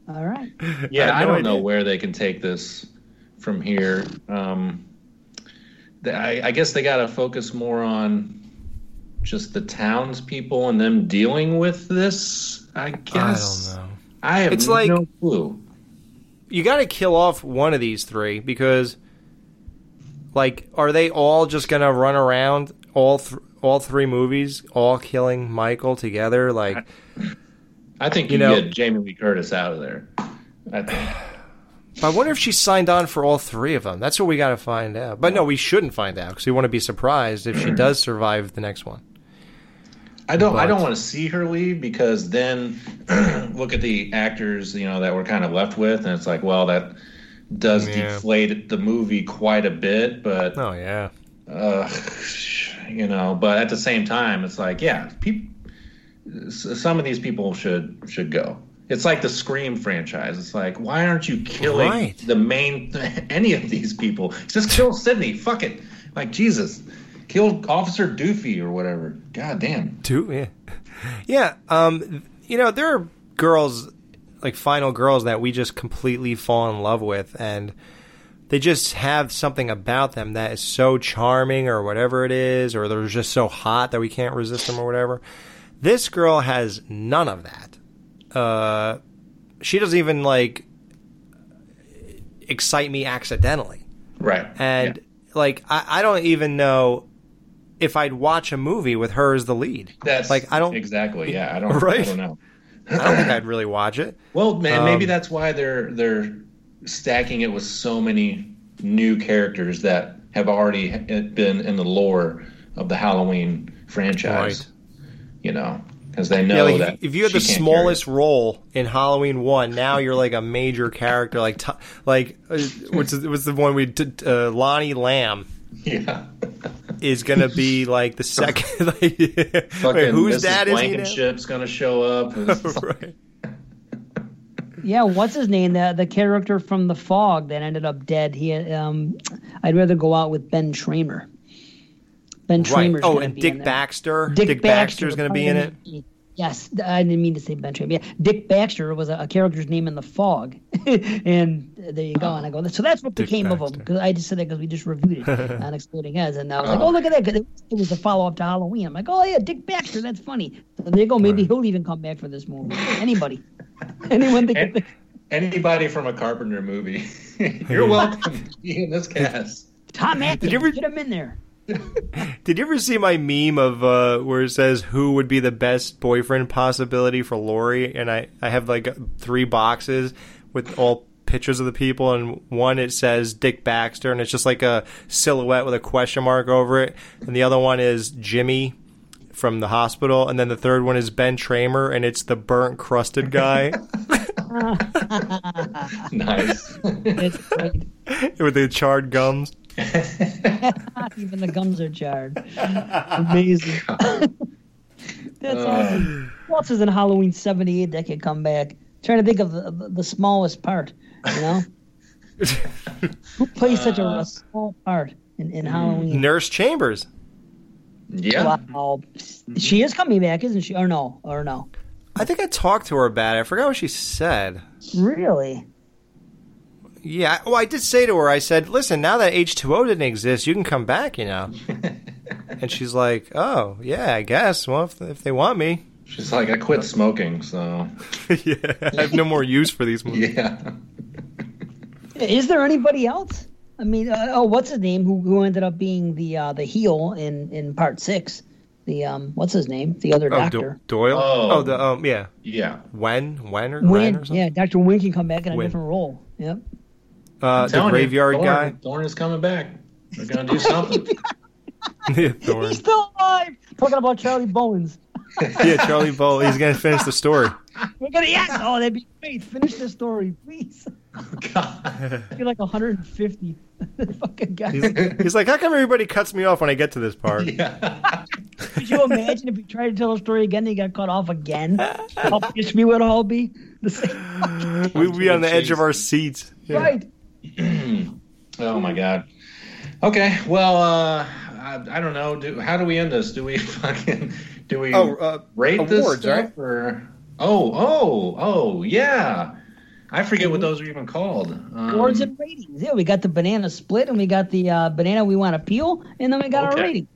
Speaker 7: All right.
Speaker 9: Yeah,
Speaker 6: I
Speaker 9: I, don't know where they can take this from here. Um, the- I, I guess they got to focus more on just the townspeople and them dealing with this. I guess.
Speaker 6: I don't know.
Speaker 9: I have
Speaker 6: It's like-
Speaker 9: no clue.
Speaker 6: You got to kill off one of these three because, like, are they all just gonna run around all th- all three movies, all killing Michael together? Like,
Speaker 9: I think
Speaker 6: You
Speaker 9: you,
Speaker 6: know-
Speaker 9: get Jamie Lee Curtis out of there. I think.
Speaker 6: I wonder if she signed on for all three of them. That's what we got to find out. But no, we shouldn't find out because we want to be surprised if she does survive the next one.
Speaker 9: I don't. I don't want to see her leave because then look at the actors, you know, that we're kind of left with, and it's like, well, that does
Speaker 6: Yeah.
Speaker 9: deflate the movie quite a bit, but
Speaker 6: Oh yeah.
Speaker 9: uh, you know, but at the same time, it's like, yeah, people. Some of these people should should go. It's like the Scream franchise. It's like, why aren't you killing
Speaker 6: Right.
Speaker 9: the main any of these people? Just kill Sydney. Fuck it. Like Jesus, kill Officer Doofy or whatever. God damn.
Speaker 6: Two, yeah, yeah. Um, you know, there are girls like final girls that we just completely fall in love with, and they just have something about them that is so charming, or whatever it is, or they're just so hot that we can't resist them, or whatever. This girl has none of that. Uh, she doesn't even like excite me accidentally.
Speaker 9: Right.
Speaker 6: And like I, I don't even know if I'd watch a movie with her as the lead.
Speaker 9: That's
Speaker 6: like I don't
Speaker 9: exactly. Yeah, I don't.
Speaker 6: Right?
Speaker 9: I don't know.
Speaker 6: I don't think I'd really watch it.
Speaker 9: Well, man, maybe
Speaker 6: Um,
Speaker 9: that's why they're they're stacking it with so many new characters that have already been in the lore of the Halloween franchise.
Speaker 6: Right.
Speaker 9: You know, because they know
Speaker 6: yeah, like
Speaker 9: that
Speaker 6: if, if you had the smallest role in Halloween one, now you're like a major character. Like t- like uh, what's the, what's the one we did? Uh, Lonnie Lamb.
Speaker 9: Yeah.
Speaker 6: Is gonna be like the second. Like,
Speaker 9: carry- Fucking
Speaker 6: wait, whose
Speaker 9: Mrs.
Speaker 6: dad is he now?
Speaker 9: Blankenship's gonna show up.
Speaker 6: right.
Speaker 7: Yeah, what's his name? The the character from The Fog that ended up dead. He, um, I'd rather go out with Ben Tramer. Ben
Speaker 6: Right. Oh,
Speaker 7: gonna
Speaker 6: and
Speaker 7: be
Speaker 6: Dick
Speaker 7: in there.
Speaker 6: Baxter. Dick Baxter's gonna be in it.
Speaker 7: Yes, I didn't mean to say Ben Tramer. Yeah, Dick Baxter was a, a character's name in The Fog, and there you go. And I go, so that's what
Speaker 6: Dick
Speaker 7: became of him. Because I just said that because we just reviewed it on Exploding Heads, and I was like,
Speaker 9: Oh.
Speaker 7: oh look at that, 'cause it, it was a follow up to Halloween. I'm like, oh yeah, Dick Baxter, that's funny. So there you go. Maybe he'll even come back for this movie. Anybody, anyone that can think.
Speaker 9: Anybody from a Carpenter movie, you're welcome to be in this cast.
Speaker 7: Tom Atkins,
Speaker 6: Did you ever-
Speaker 7: get him in there.
Speaker 6: Did you ever see my meme of uh, where it says who would be the best boyfriend possibility for Laurie? And I, I have like three boxes with all pictures of the people, and one it says Dick Baxter, and it's just like a silhouette with a question mark over it, and the other one is Jimmy from the hospital, and then the third one is Ben Tramer, and it's the burnt crusted guy
Speaker 9: Nice.
Speaker 7: It's great.
Speaker 6: with the charred gums.
Speaker 7: Even the gums are charred. Amazing. That's
Speaker 9: Uh.
Speaker 7: awesome. Who else is in Halloween '78 that could come back? trying to think of the, the, the smallest part. You know, who plays such a, a small part in, in Halloween?
Speaker 6: Nurse Chambers.
Speaker 9: Yeah.
Speaker 7: Wow. She is coming back, isn't she? Or no? Or no?
Speaker 6: I think I talked to her about it. I forgot what she said.
Speaker 7: Really?
Speaker 6: Yeah. Well, I did say to her, I said, listen, now that H2O didn't exist, you can come back, you know. and she's like, oh, yeah, I guess. Well, if, if they want me.
Speaker 9: She's like, I quit smoking, so.
Speaker 6: yeah, I have no more use for these movies.
Speaker 9: Yeah.
Speaker 7: Is there anybody else? I mean, uh, oh, what's his name? Who who ended up being the uh, the heel in in part six? The um, what's his name? The other
Speaker 6: Oh,
Speaker 7: doctor.
Speaker 6: Do- Doyle?
Speaker 9: Oh.
Speaker 6: the, um, yeah.
Speaker 9: Yeah.
Speaker 6: When? When or When
Speaker 7: Wynn,
Speaker 6: or something?
Speaker 7: yeah, Doctor Wynn can come back in a
Speaker 6: Wynn.
Speaker 7: different role. Yep.
Speaker 6: Uh, the
Speaker 9: Telling you,
Speaker 6: graveyard guy.
Speaker 9: Thorne is coming back. They're gonna do something.
Speaker 6: yeah, Thorne.
Speaker 7: He's still alive. Talking about Charlie Bowens.
Speaker 6: yeah, Charlie Bull. He's going to finish the story.
Speaker 7: We're gonna yes. Oh, that'd be great. Finish the story, please. You're like 150 fucking guys.
Speaker 6: He's, he's like, how come everybody cuts me off when I get to this part?
Speaker 7: Could you imagine if he tried to tell a story again and he got cut off again? How pissed we would all be. The same.
Speaker 6: We'd be on the edge of our seats. Yeah.
Speaker 7: Right.
Speaker 9: oh my god. Okay, well, uh, I, I don't know. Do, how do we end this? Do we fucking do we
Speaker 6: Oh, uh,
Speaker 9: rate this
Speaker 6: awards,
Speaker 9: stuff
Speaker 6: right?
Speaker 9: or? Oh, oh, oh, yeah. I forget what those are even called. Um,
Speaker 7: Awards and ratings. Yeah, we got the banana split and we got the uh, banana we want to peel, and then we got
Speaker 9: Okay.
Speaker 7: our rating.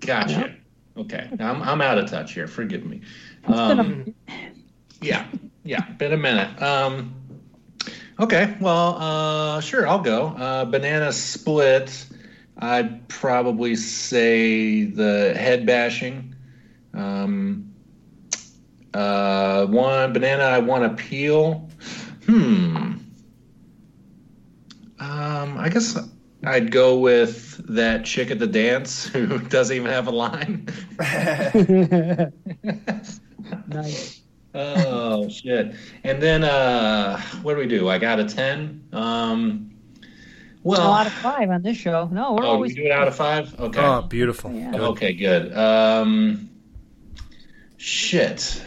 Speaker 9: Gotcha. Okay, I'm I'm out of touch here. Forgive me.
Speaker 7: been a-
Speaker 9: Um, yeah, yeah, been a minute. Um, okay, well, uh, sure, I'll go. Uh, banana split. I'd probably say the head bashing. Um, uh, one banana I want to peel. Hmm. Um, I guess I'd go with that chick at the dance who doesn't even have a line.
Speaker 7: nice.
Speaker 9: Oh shit! And then uh, what do we do? I got a ten. Um, well,
Speaker 7: Well, out of five on this show. No, we're
Speaker 9: oh,
Speaker 7: always
Speaker 9: we do it out of five. Okay.
Speaker 6: Oh, beautiful. Good.
Speaker 9: Okay, good. Um, shit.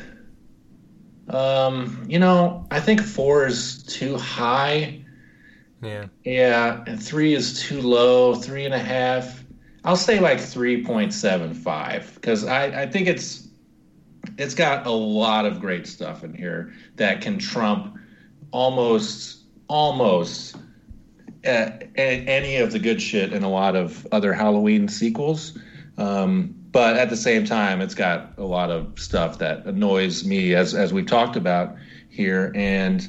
Speaker 9: Um, you know, I think four is too high.
Speaker 6: Yeah.
Speaker 9: Yeah, and three is too low. Three and a half. I'll say like three point seven five because I, I think it's it's got a lot of great stuff in here that can trump almost almost uh, any of the good shit in a lot of other Halloween sequels. Um, but at the same time, it's got a lot of stuff that annoys me, as as we've talked about here, and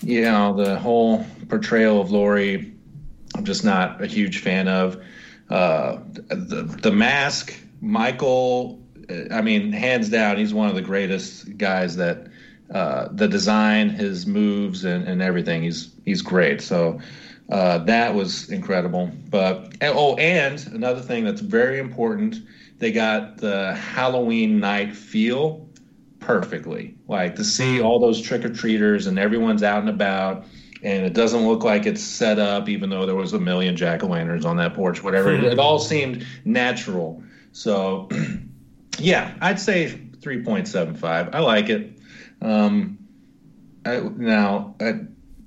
Speaker 9: you know the whole portrayal of Laurie. I'm just not a huge fan of uh, the the mask. Michael, I mean, hands down, he's one of the greatest guys that uh, the design, his moves, and, and everything. He's he's great. So uh, that was incredible. But oh, and another thing that's very important, they got the Halloween night feel perfectly. Like to see all those trick or treaters and everyone's out and about. And it doesn't look like it's set up, even though there was a million jack o' lanterns on that porch. Whatever, it, it all seemed natural. So, yeah, I'd say three point seven five. I like it. Um, I, now, I,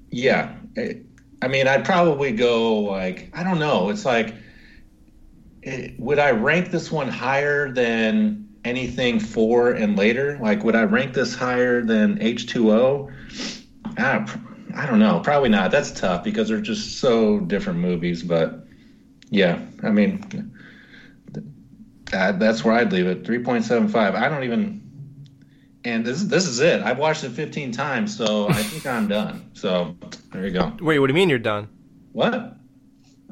Speaker 9: yeah, I, I mean, I'd probably go like I don't know. It's like, eh, would I rank this one higher than anything four and later? Like, would I rank this higher than H two O? I don't know. Probably not. That's tough because they're just so different movies. But yeah, I mean, uh, that's where I'd leave it. Three point seven five. I don't even. And this this is it. I've watched it fifteen times, so I think I'm done. So there you go.
Speaker 6: Wait, what do you mean you're done?
Speaker 9: What?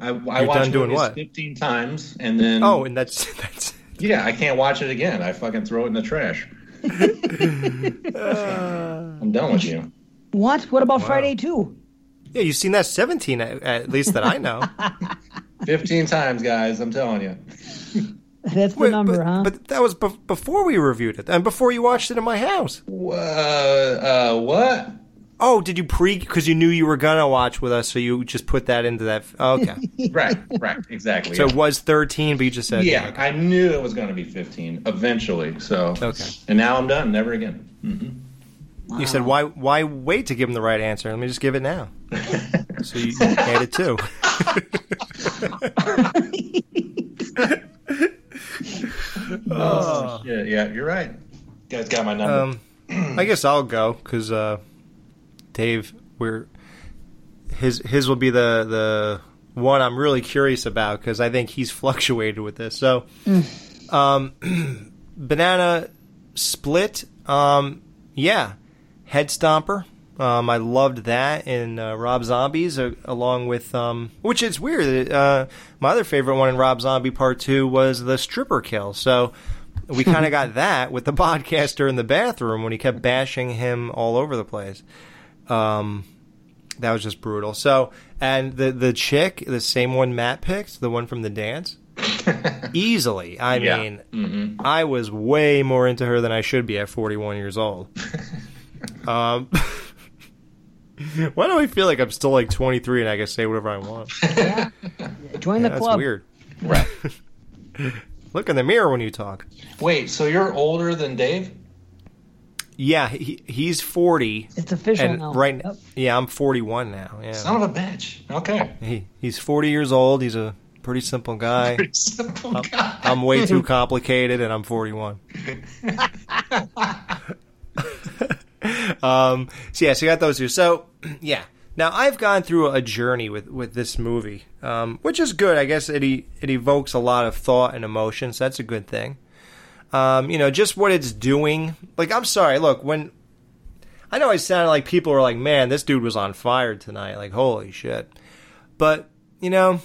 Speaker 9: I, I
Speaker 6: You're
Speaker 9: watched
Speaker 6: done doing what?
Speaker 9: fifteen times, and then
Speaker 6: Oh, and that's that's.
Speaker 9: yeah, I can't watch it again. I fucking throw it in the trash. I'm done with you.
Speaker 7: What? What about
Speaker 6: Wow.
Speaker 7: Friday too?
Speaker 6: Yeah, you've seen that 17 at, at least that I know.
Speaker 9: Fifteen times, guys. I'm telling you.
Speaker 7: That's the number, huh?
Speaker 6: But that was bef- before we reviewed it and before you watched it in my house.
Speaker 9: Uh, uh, what?
Speaker 6: Oh, did you pre? Because you knew you were gonna watch with us, so you just put that into that. oh, okay.
Speaker 22: right, right, exactly.
Speaker 6: So
Speaker 22: yeah.
Speaker 6: it was 13, but you just said
Speaker 22: yeah, I knew it was going to be 15 eventually. So
Speaker 6: Okay.
Speaker 22: and now I'm done. Never again. hmm
Speaker 6: You said why why wait to give him the right answer? Let me just give it now. so you added two.
Speaker 22: Oh, shit! Yeah, you're right. You guys got my number.
Speaker 6: Um, I guess I'll go because uh, Dave, we're his his will be the the one I'm really curious about because I think he's fluctuated with this. So, um, banana split. Um, yeah, head stomper. Um, I loved that in uh, Rob Zombies, uh, along with um, which is weird. Uh, my other favorite one in Rob Zombie Part Two was the stripper kill. So we kind of got that with the podcaster in the bathroom when he kept bashing him all over the place. Um, that was just brutal. So, and the the chick, the same one Matt picked, the one from the dance, easily. I
Speaker 22: Yeah.
Speaker 6: mean,
Speaker 22: Mhm.
Speaker 6: I was way more into her than I should be at 41 years old. why do I feel like I'm still like 23 and I can say whatever I want?
Speaker 7: Join the
Speaker 6: That's
Speaker 7: club.
Speaker 6: weird.
Speaker 22: Right.
Speaker 6: Look in the mirror when you talk.
Speaker 22: Wait, so you're older than Dave?
Speaker 6: Yeah, he, he's 40.
Speaker 7: It's official
Speaker 6: and
Speaker 7: now.
Speaker 6: Right. Yeah, I'm 41 now. Yeah.
Speaker 22: Son of a bitch. Okay.
Speaker 6: He he's 40 years old. He's a pretty simple guy.
Speaker 22: Pretty simple
Speaker 6: I'm,
Speaker 22: guy.
Speaker 6: I'm way too complicated, and I'm 41. Um, so yeah, so you got those two. So yeah, now I've gone through a journey with with this movie, um, which is good. I guess it it evokes a lot of thought and emotion, so that's a good thing. Um, you know, just what it's doing. Like, I'm sorry. Look, when I know I sounded like people were like, "Man, this dude was on fire tonight." Like, holy shit. But you know,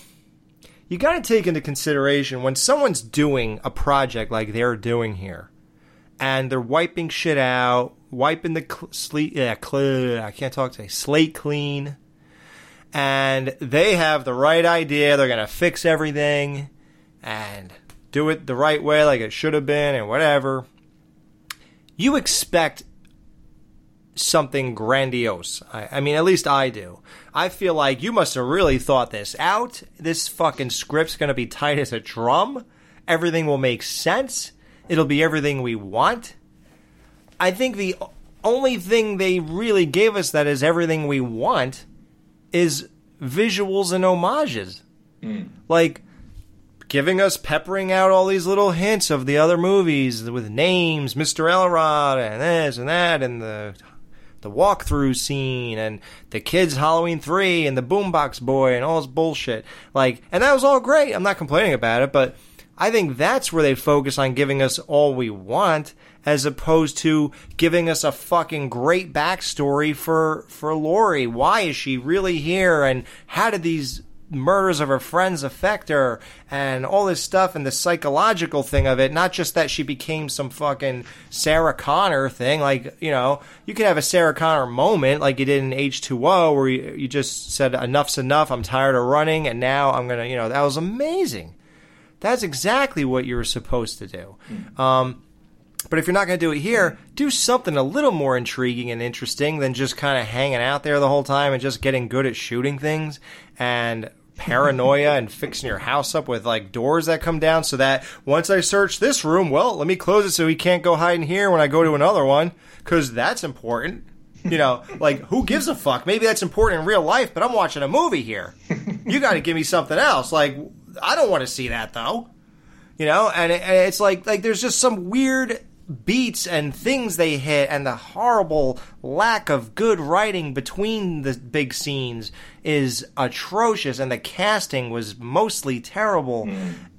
Speaker 6: you got to take into consideration when someone's doing a project like they're doing here, and they're wiping shit out, wiping the cl- yeah, cl- I can't talk today, slate clean, and they have the right idea. They're gonna fix everything and do it the right way, like it should have been, and whatever. You expect something grandiose. I, I mean, at least I do. I feel like you must have really thought this out. This fucking script's going to be tight as a drum. Everything will make sense. It'll be everything we want. I think the only thing they really gave us that is everything we want is visuals and homages. Hmm. Like, giving us peppering out all these little hints of the other movies with names, Mr. Elrod, and this and that, and the the walkthrough scene, and the kids Halloween three, and the Boombox Boy, and all this bullshit. Like, and that was all great. I'm not complaining about it, but I think that's where they focus on giving us all we want, as opposed to giving us a fucking great backstory for for Laurie. Why is she really here, and how did these murders of her friends affect her? And all this stuff and the psychological thing of it. Not just that she became some fucking sarah connor thing. Like you know you could have a sarah connor moment like you did in h2o where you, you just said enough's enough. I'm tired of running. And now i'm gonna you know that was amazing. That's exactly what you were supposed to do. Um, but if you're not going to do it here, hmm. do something a little more intriguing and interesting than just kind of hanging out there the whole time and just getting good at shooting things and paranoia and fixing your house up with like doors that come down so that once I search this room, well, let me close it so he can't go hide in here when I go to another one because that's important. You know, like who gives a fuck? Maybe that's important in real life, but I'm watching a movie here. You got to give me something else. Like I don't want to see that though you know and, it, and it's like like there's just some weird beats and things they hit and the horrible lack of good writing between the big scenes is atrocious and the casting was mostly terrible.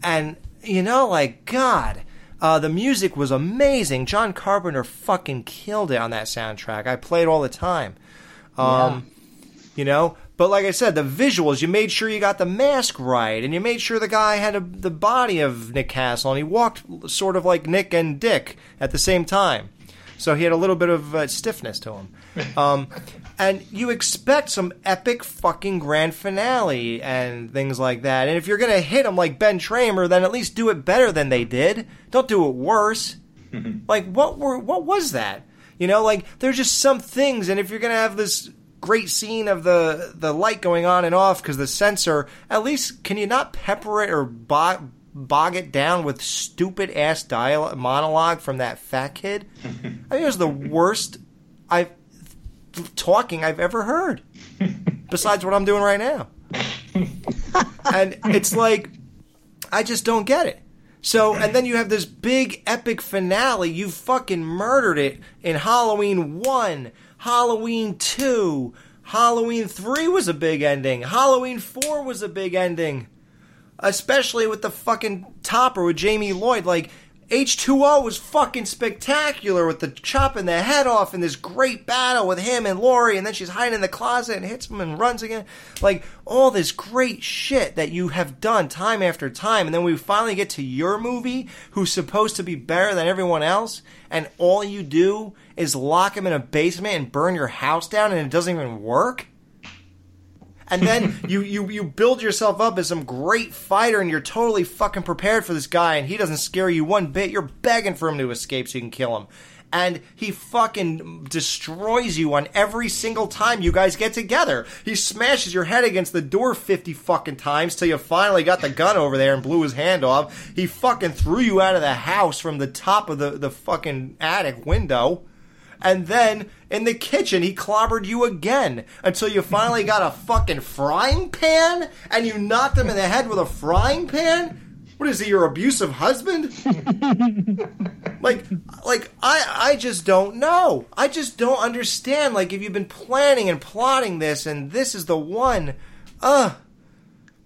Speaker 6: And you know like god uh, the music was amazing. John carpenter fucking killed it on that soundtrack. I play it all the time. Um, you know but like i said the visuals you made sure you got the mask right and you made sure the guy had a, the body of nick castle and he walked sort of like nick and dick at the same time. So he had a little bit of uh, stiffness to him. Um, and you expect some epic fucking grand finale and things like that. And if you're gonna hit him like ben tramer then at least do it better than they did. Don't do it worse. Like what were what was that? You know, like there's just some things, and if you're gonna have this great scene of the the light going on and off because the sensor, at least can you not pepper it or bog, bog it down with stupid ass dialogue monologue from that fat kid? I think it was the worst I've talking I've ever heard. Besides what I'm doing right now. and it's like I just don't get it. So, and then you have this big epic finale. You fucking murdered it in Halloween 1, Halloween 2, Halloween 3 was a big ending, Halloween 4 was a big ending. Especially with the fucking topper with Jamie Lloyd. Like, H2O was fucking spectacular with the chopping the head off and this great battle with him and Laurie, and then she's hiding in the closet and hits him and runs again. Like all this great shit that you have done time after time, and then we finally get to your movie, who's supposed to be better than everyone else, and all you do is lock him in a basement and burn your house down, and it doesn't even work and then you, you you build yourself up as some great fighter and you're totally fucking prepared for this guy and he doesn't scare you one bit you're begging for him to escape so you can kill him and he fucking destroys you on every single time you guys get together. He smashes your head against the door 50 fucking times till you finally got the gun over there and blew his hand off. He fucking threw you out of the house from the top of the, the fucking attic window. And then in the kitchen, he clobbered you again until you finally got a fucking frying pan and you knocked him in the head with a frying pan. What is he, your abusive husband? like, like I, I just don't know. I just don't understand. Like, if you've been planning and plotting this, and this is the one, uh.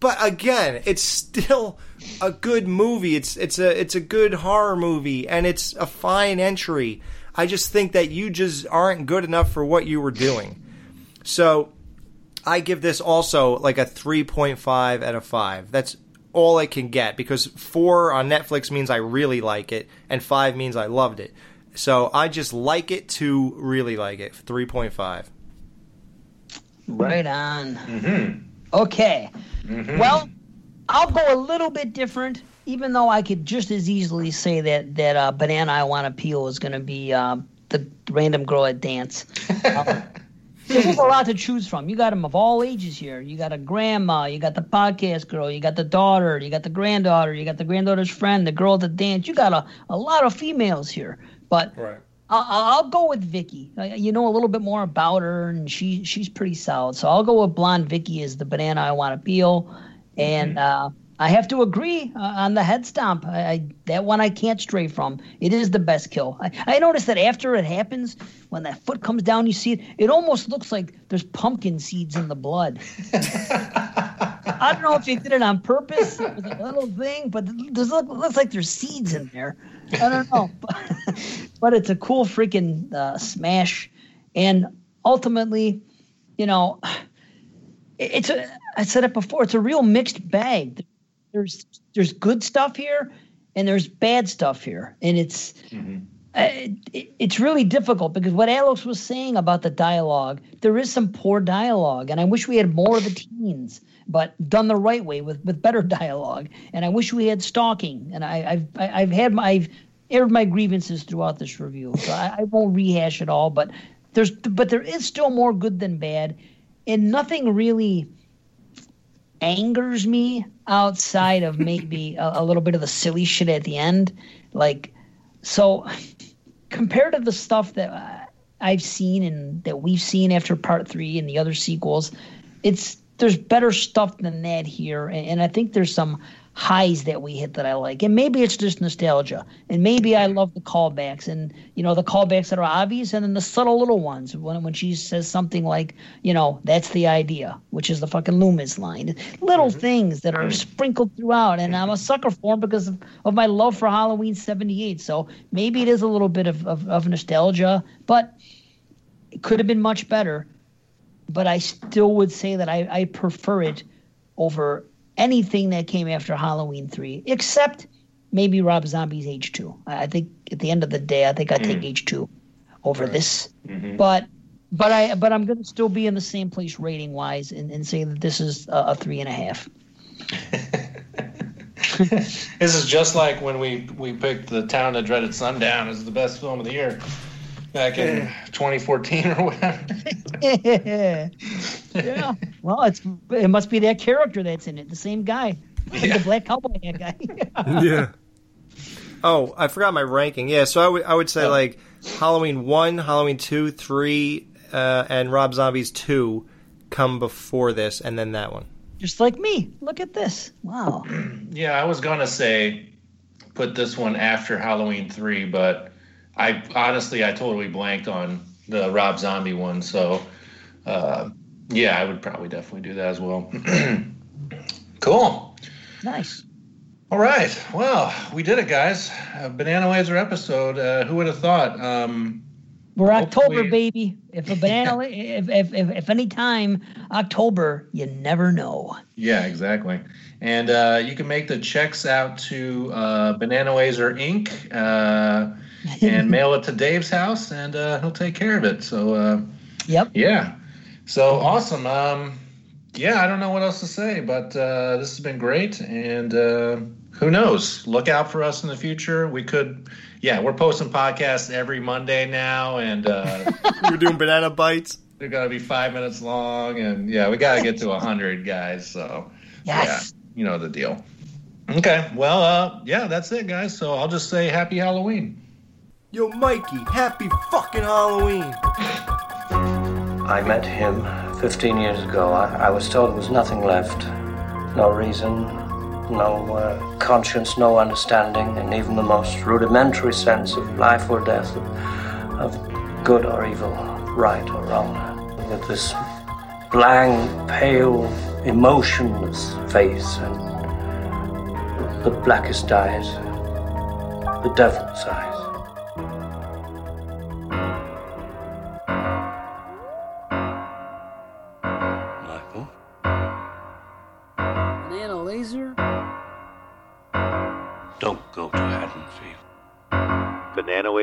Speaker 6: But again, it's still a good movie. It's it's a it's a good horror movie, and it's a fine entry. I just think that you just aren't good enough for what you were doing. So I give this also like a 3.5 out of 5. That's all I can get because 4 on Netflix means I really like it and 5 means I loved it. So I just like it to really like it. 3.5.
Speaker 7: Right on.
Speaker 22: Mm-hmm.
Speaker 7: Okay.
Speaker 22: Mhm.
Speaker 7: Well, I'll go a little bit different, even though I could just as easily say that that uh, banana I want to peel is going to be uh, the random girl at dance. Uh, there's a lot to choose from. You got them of all ages here. You got a grandma, you got the podcast girl, you got the daughter, you got the granddaughter, you got the granddaughter's friend, the girl at the dance. You got a, a lot of females here. But
Speaker 6: right.
Speaker 7: I'll, I'll go with Vicky. You know a little bit more about her, and she she's pretty solid. So I'll go with blonde Vicky as the banana I want to peel, and uh, I have to agree uh, on the head stomp. I, I that one I can't stray from. It is the best kill. I, I noticed that after it happens, when that foot comes down, you see it. It almost looks like there's pumpkin seeds in the blood. I don't know if they did it on purpose. It was a little thing, but there's look, looks like there's seeds in there. I don't know, but, but it's a cool freaking uh, smash, and ultimately, you know, it- it's a. I said it before. It's a real mixed bag. There's there's good stuff here, and there's bad stuff here, and it's uh, it, it's really difficult because what Alex was saying about the dialogue, there is some poor dialogue, and I wish we had more of the teens, but done the right way with, with better dialogue. And I wish we had stalking. And I, I've I- I've had my I've aired my grievances throughout this review, so I, I won't rehash it all. But there's but there is still more good than bad, and nothing really angers me outside of maybe a, a little bit of the silly shit at the end. Like, so compared to the stuff that I've seen and that we've seen after part three and the other sequels, it's there's better stuff than that here, and, and I think there's some highs that we hit that I like, and maybe it's just nostalgia, and maybe I love the callbacks, and you know the callbacks that are obvious, and then the subtle little ones when when she says something like, you know, that's the idea, which is the fucking Loomis line, little mm-hmm. things that are sprinkled throughout, and I'm a sucker for them because of, of my love for Halloween '78. So maybe it is a little bit of, of, of nostalgia, but it could have been much better. But I still would say that I, I prefer it over anything that came after Halloween 3, except maybe Rob Zombie's H2. I I think at the end of the day, I think I take mm. H2 over this. Mm-hmm. But but I but I'm gonna still be in the same place rating wise and, and say that this is a, a three and a half.
Speaker 22: This is just like when we we picked the town that dreaded sundown as the best film of the year.
Speaker 9: Back in 2014 or whatever.
Speaker 7: yeah. Well, it's it must be that character that's in it, the same guy, the black cowboy hat guy.
Speaker 6: yeah. Oh, I forgot my ranking. Yeah, so I would I would say like Halloween one, Halloween two, three, uh, and Rob Zombie's two come before this, and then that one.
Speaker 7: Just like me. Look at this. Wow.
Speaker 9: Yeah, I was gonna say put this one after Halloween three, but I honestly I totally blanked on the Rob Zombie one. So uh, yeah, I would probably definitely do that as well. cool.
Speaker 7: Nice.
Speaker 9: All right. Well, we did it, guys. A Banana Laser episode. Uh, who would have thought? Um,
Speaker 7: We're October,
Speaker 9: Hopefully-
Speaker 7: baby. If a banana, if, if, if if any time October, you never know.
Speaker 9: Yeah, exactly. And uh, you can make the checks out to uh, Banana Laser Inc. And mail it to Dave's house, and uh, he'll take care of it. So, uh,
Speaker 7: yep.
Speaker 9: Yeah. So awesome. Um, yeah, I don't know what else to say, but uh, this has been great. And uh, who knows? Look out for us in the future. We could. Yeah, we're posting podcasts every Monday now, and uh,
Speaker 6: We're doing banana bites.
Speaker 9: they're gonna be five minutes long, and yeah, we gotta get to hundred guys. So
Speaker 7: Yes.
Speaker 9: yeah, you know the deal. Okay, well, uh, yeah, that's it, guys. So I'll just say Happy Halloween.
Speaker 6: Yo, Mikey, happy fucking Halloween.
Speaker 23: I met him 15 years ago. I, I was told there was nothing left. No reason, no uh, conscience, no understanding, and even the most rudimentary sense of life or death, of, of good or evil, right or wrong. With this blank, pale, emotionless face and the blackest eyes, the devil's eyes.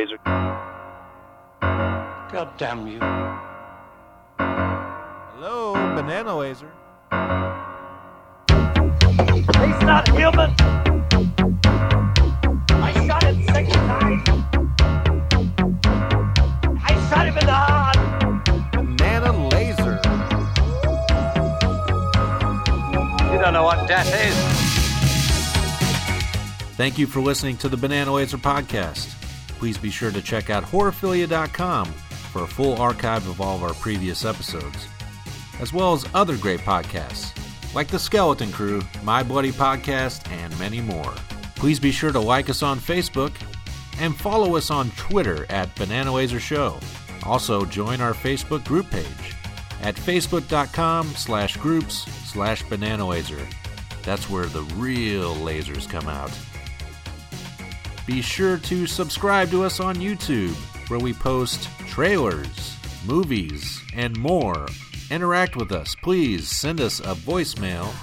Speaker 24: Laser.
Speaker 23: God damn you.
Speaker 25: Hello, Banana Laser.
Speaker 26: He's not human. I shot him six times. I shot him in the heart.
Speaker 25: Banana Laser.
Speaker 23: You don't know what death is.
Speaker 1: Thank you for listening to the Banana Laser podcast. Please be sure to check out horrorphilia.com for a full archive of all of our previous episodes, as well as other great podcasts like The Skeleton Crew, My Bloody Podcast, and many more. Please be sure to like us on Facebook and follow us on Twitter at Banana Laser Show. Also, join our Facebook group page at facebook.com slash groups slash banana laser. That's where the real lasers come out. Be sure to subscribe to us on YouTube, where we post trailers, movies, and more. Interact with us. Please send us a voicemail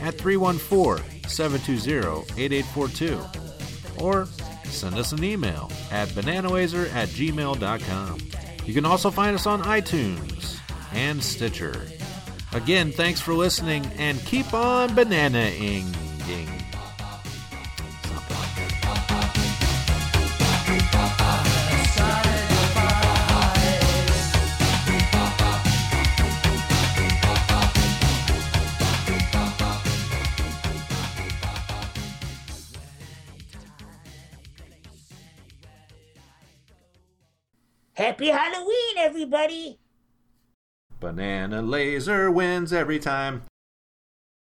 Speaker 1: at 314 720 8842 or send us an email at bananalaser at gmail.com. You can also find us on iTunes and Stitcher. Again, thanks for listening and keep on bananaing.
Speaker 26: Happy Halloween, everybody.
Speaker 25: Banana Laser wins every time.